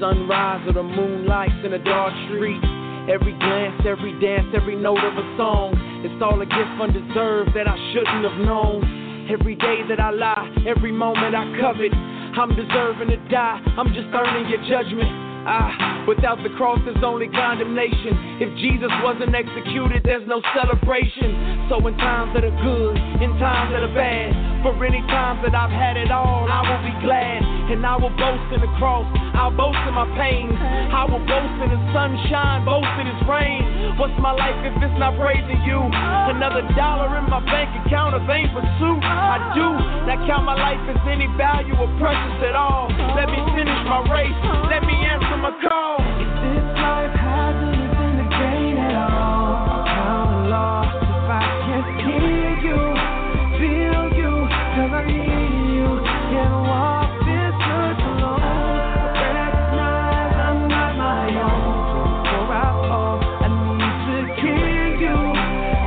sunrise or the moonlight in a dark street. Every glance, every dance, every note of a song. It's all a gift undeserved that I shouldn't have known. Every day that I lie, every moment I covet. I'm deserving to die, I'm just earning your judgment. Ah, without the cross, there's only condemnation. If Jesus wasn't executed, there's no celebration. So, in times that are good, in times that are bad, for any times that I've had it all, I will be glad. And I will boast in the cross, I'll boast in my pain. I will boast in the sunshine, boast in His rain. What's my life if it's not praising you? Another dollar in my bank account, a vain pursuit. I do not count my life as any value or precious at all. Let me finish my race, let me answer my call. If this life has anything to gain at all, I'll count a loss if I can't hear you, feel you, I need you. Can't walk this earth alone. I recognize I'm not my own. Before I fall, I need to hear you,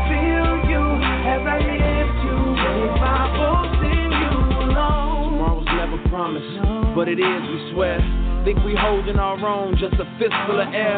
feel you, as I live to make my boast in you alone. Tomorrow's never promised, but it is, we swear. Think we holding our own, just a fistful of air.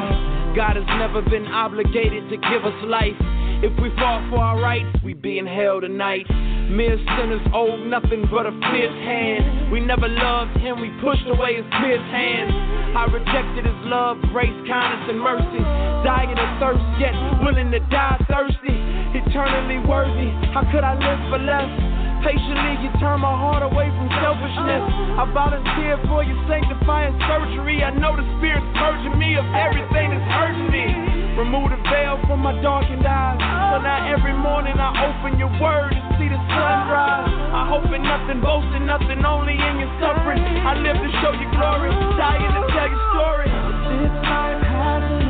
God has never been obligated to give us life. If we fought for our rights, we be in hell tonight. Mere sinners owe nothing but a fierce hand. We never loved him, we pushed away his pierced hand. I rejected his love, grace, kindness, and mercy. Dying of thirst, yet willing to die thirsty. Eternally worthy, how could I live for less? Patiently, you turn my heart away from selfishness. I volunteer for your sanctifying surgery. I know the Spirit's purging me of everything that's hurting me. Remove the veil from my darkened eyes. So now every morning I open your word and see the sunrise. I hope in nothing, boasting nothing, only in your suffering. I live to show you glory, dying to tell your story. This life has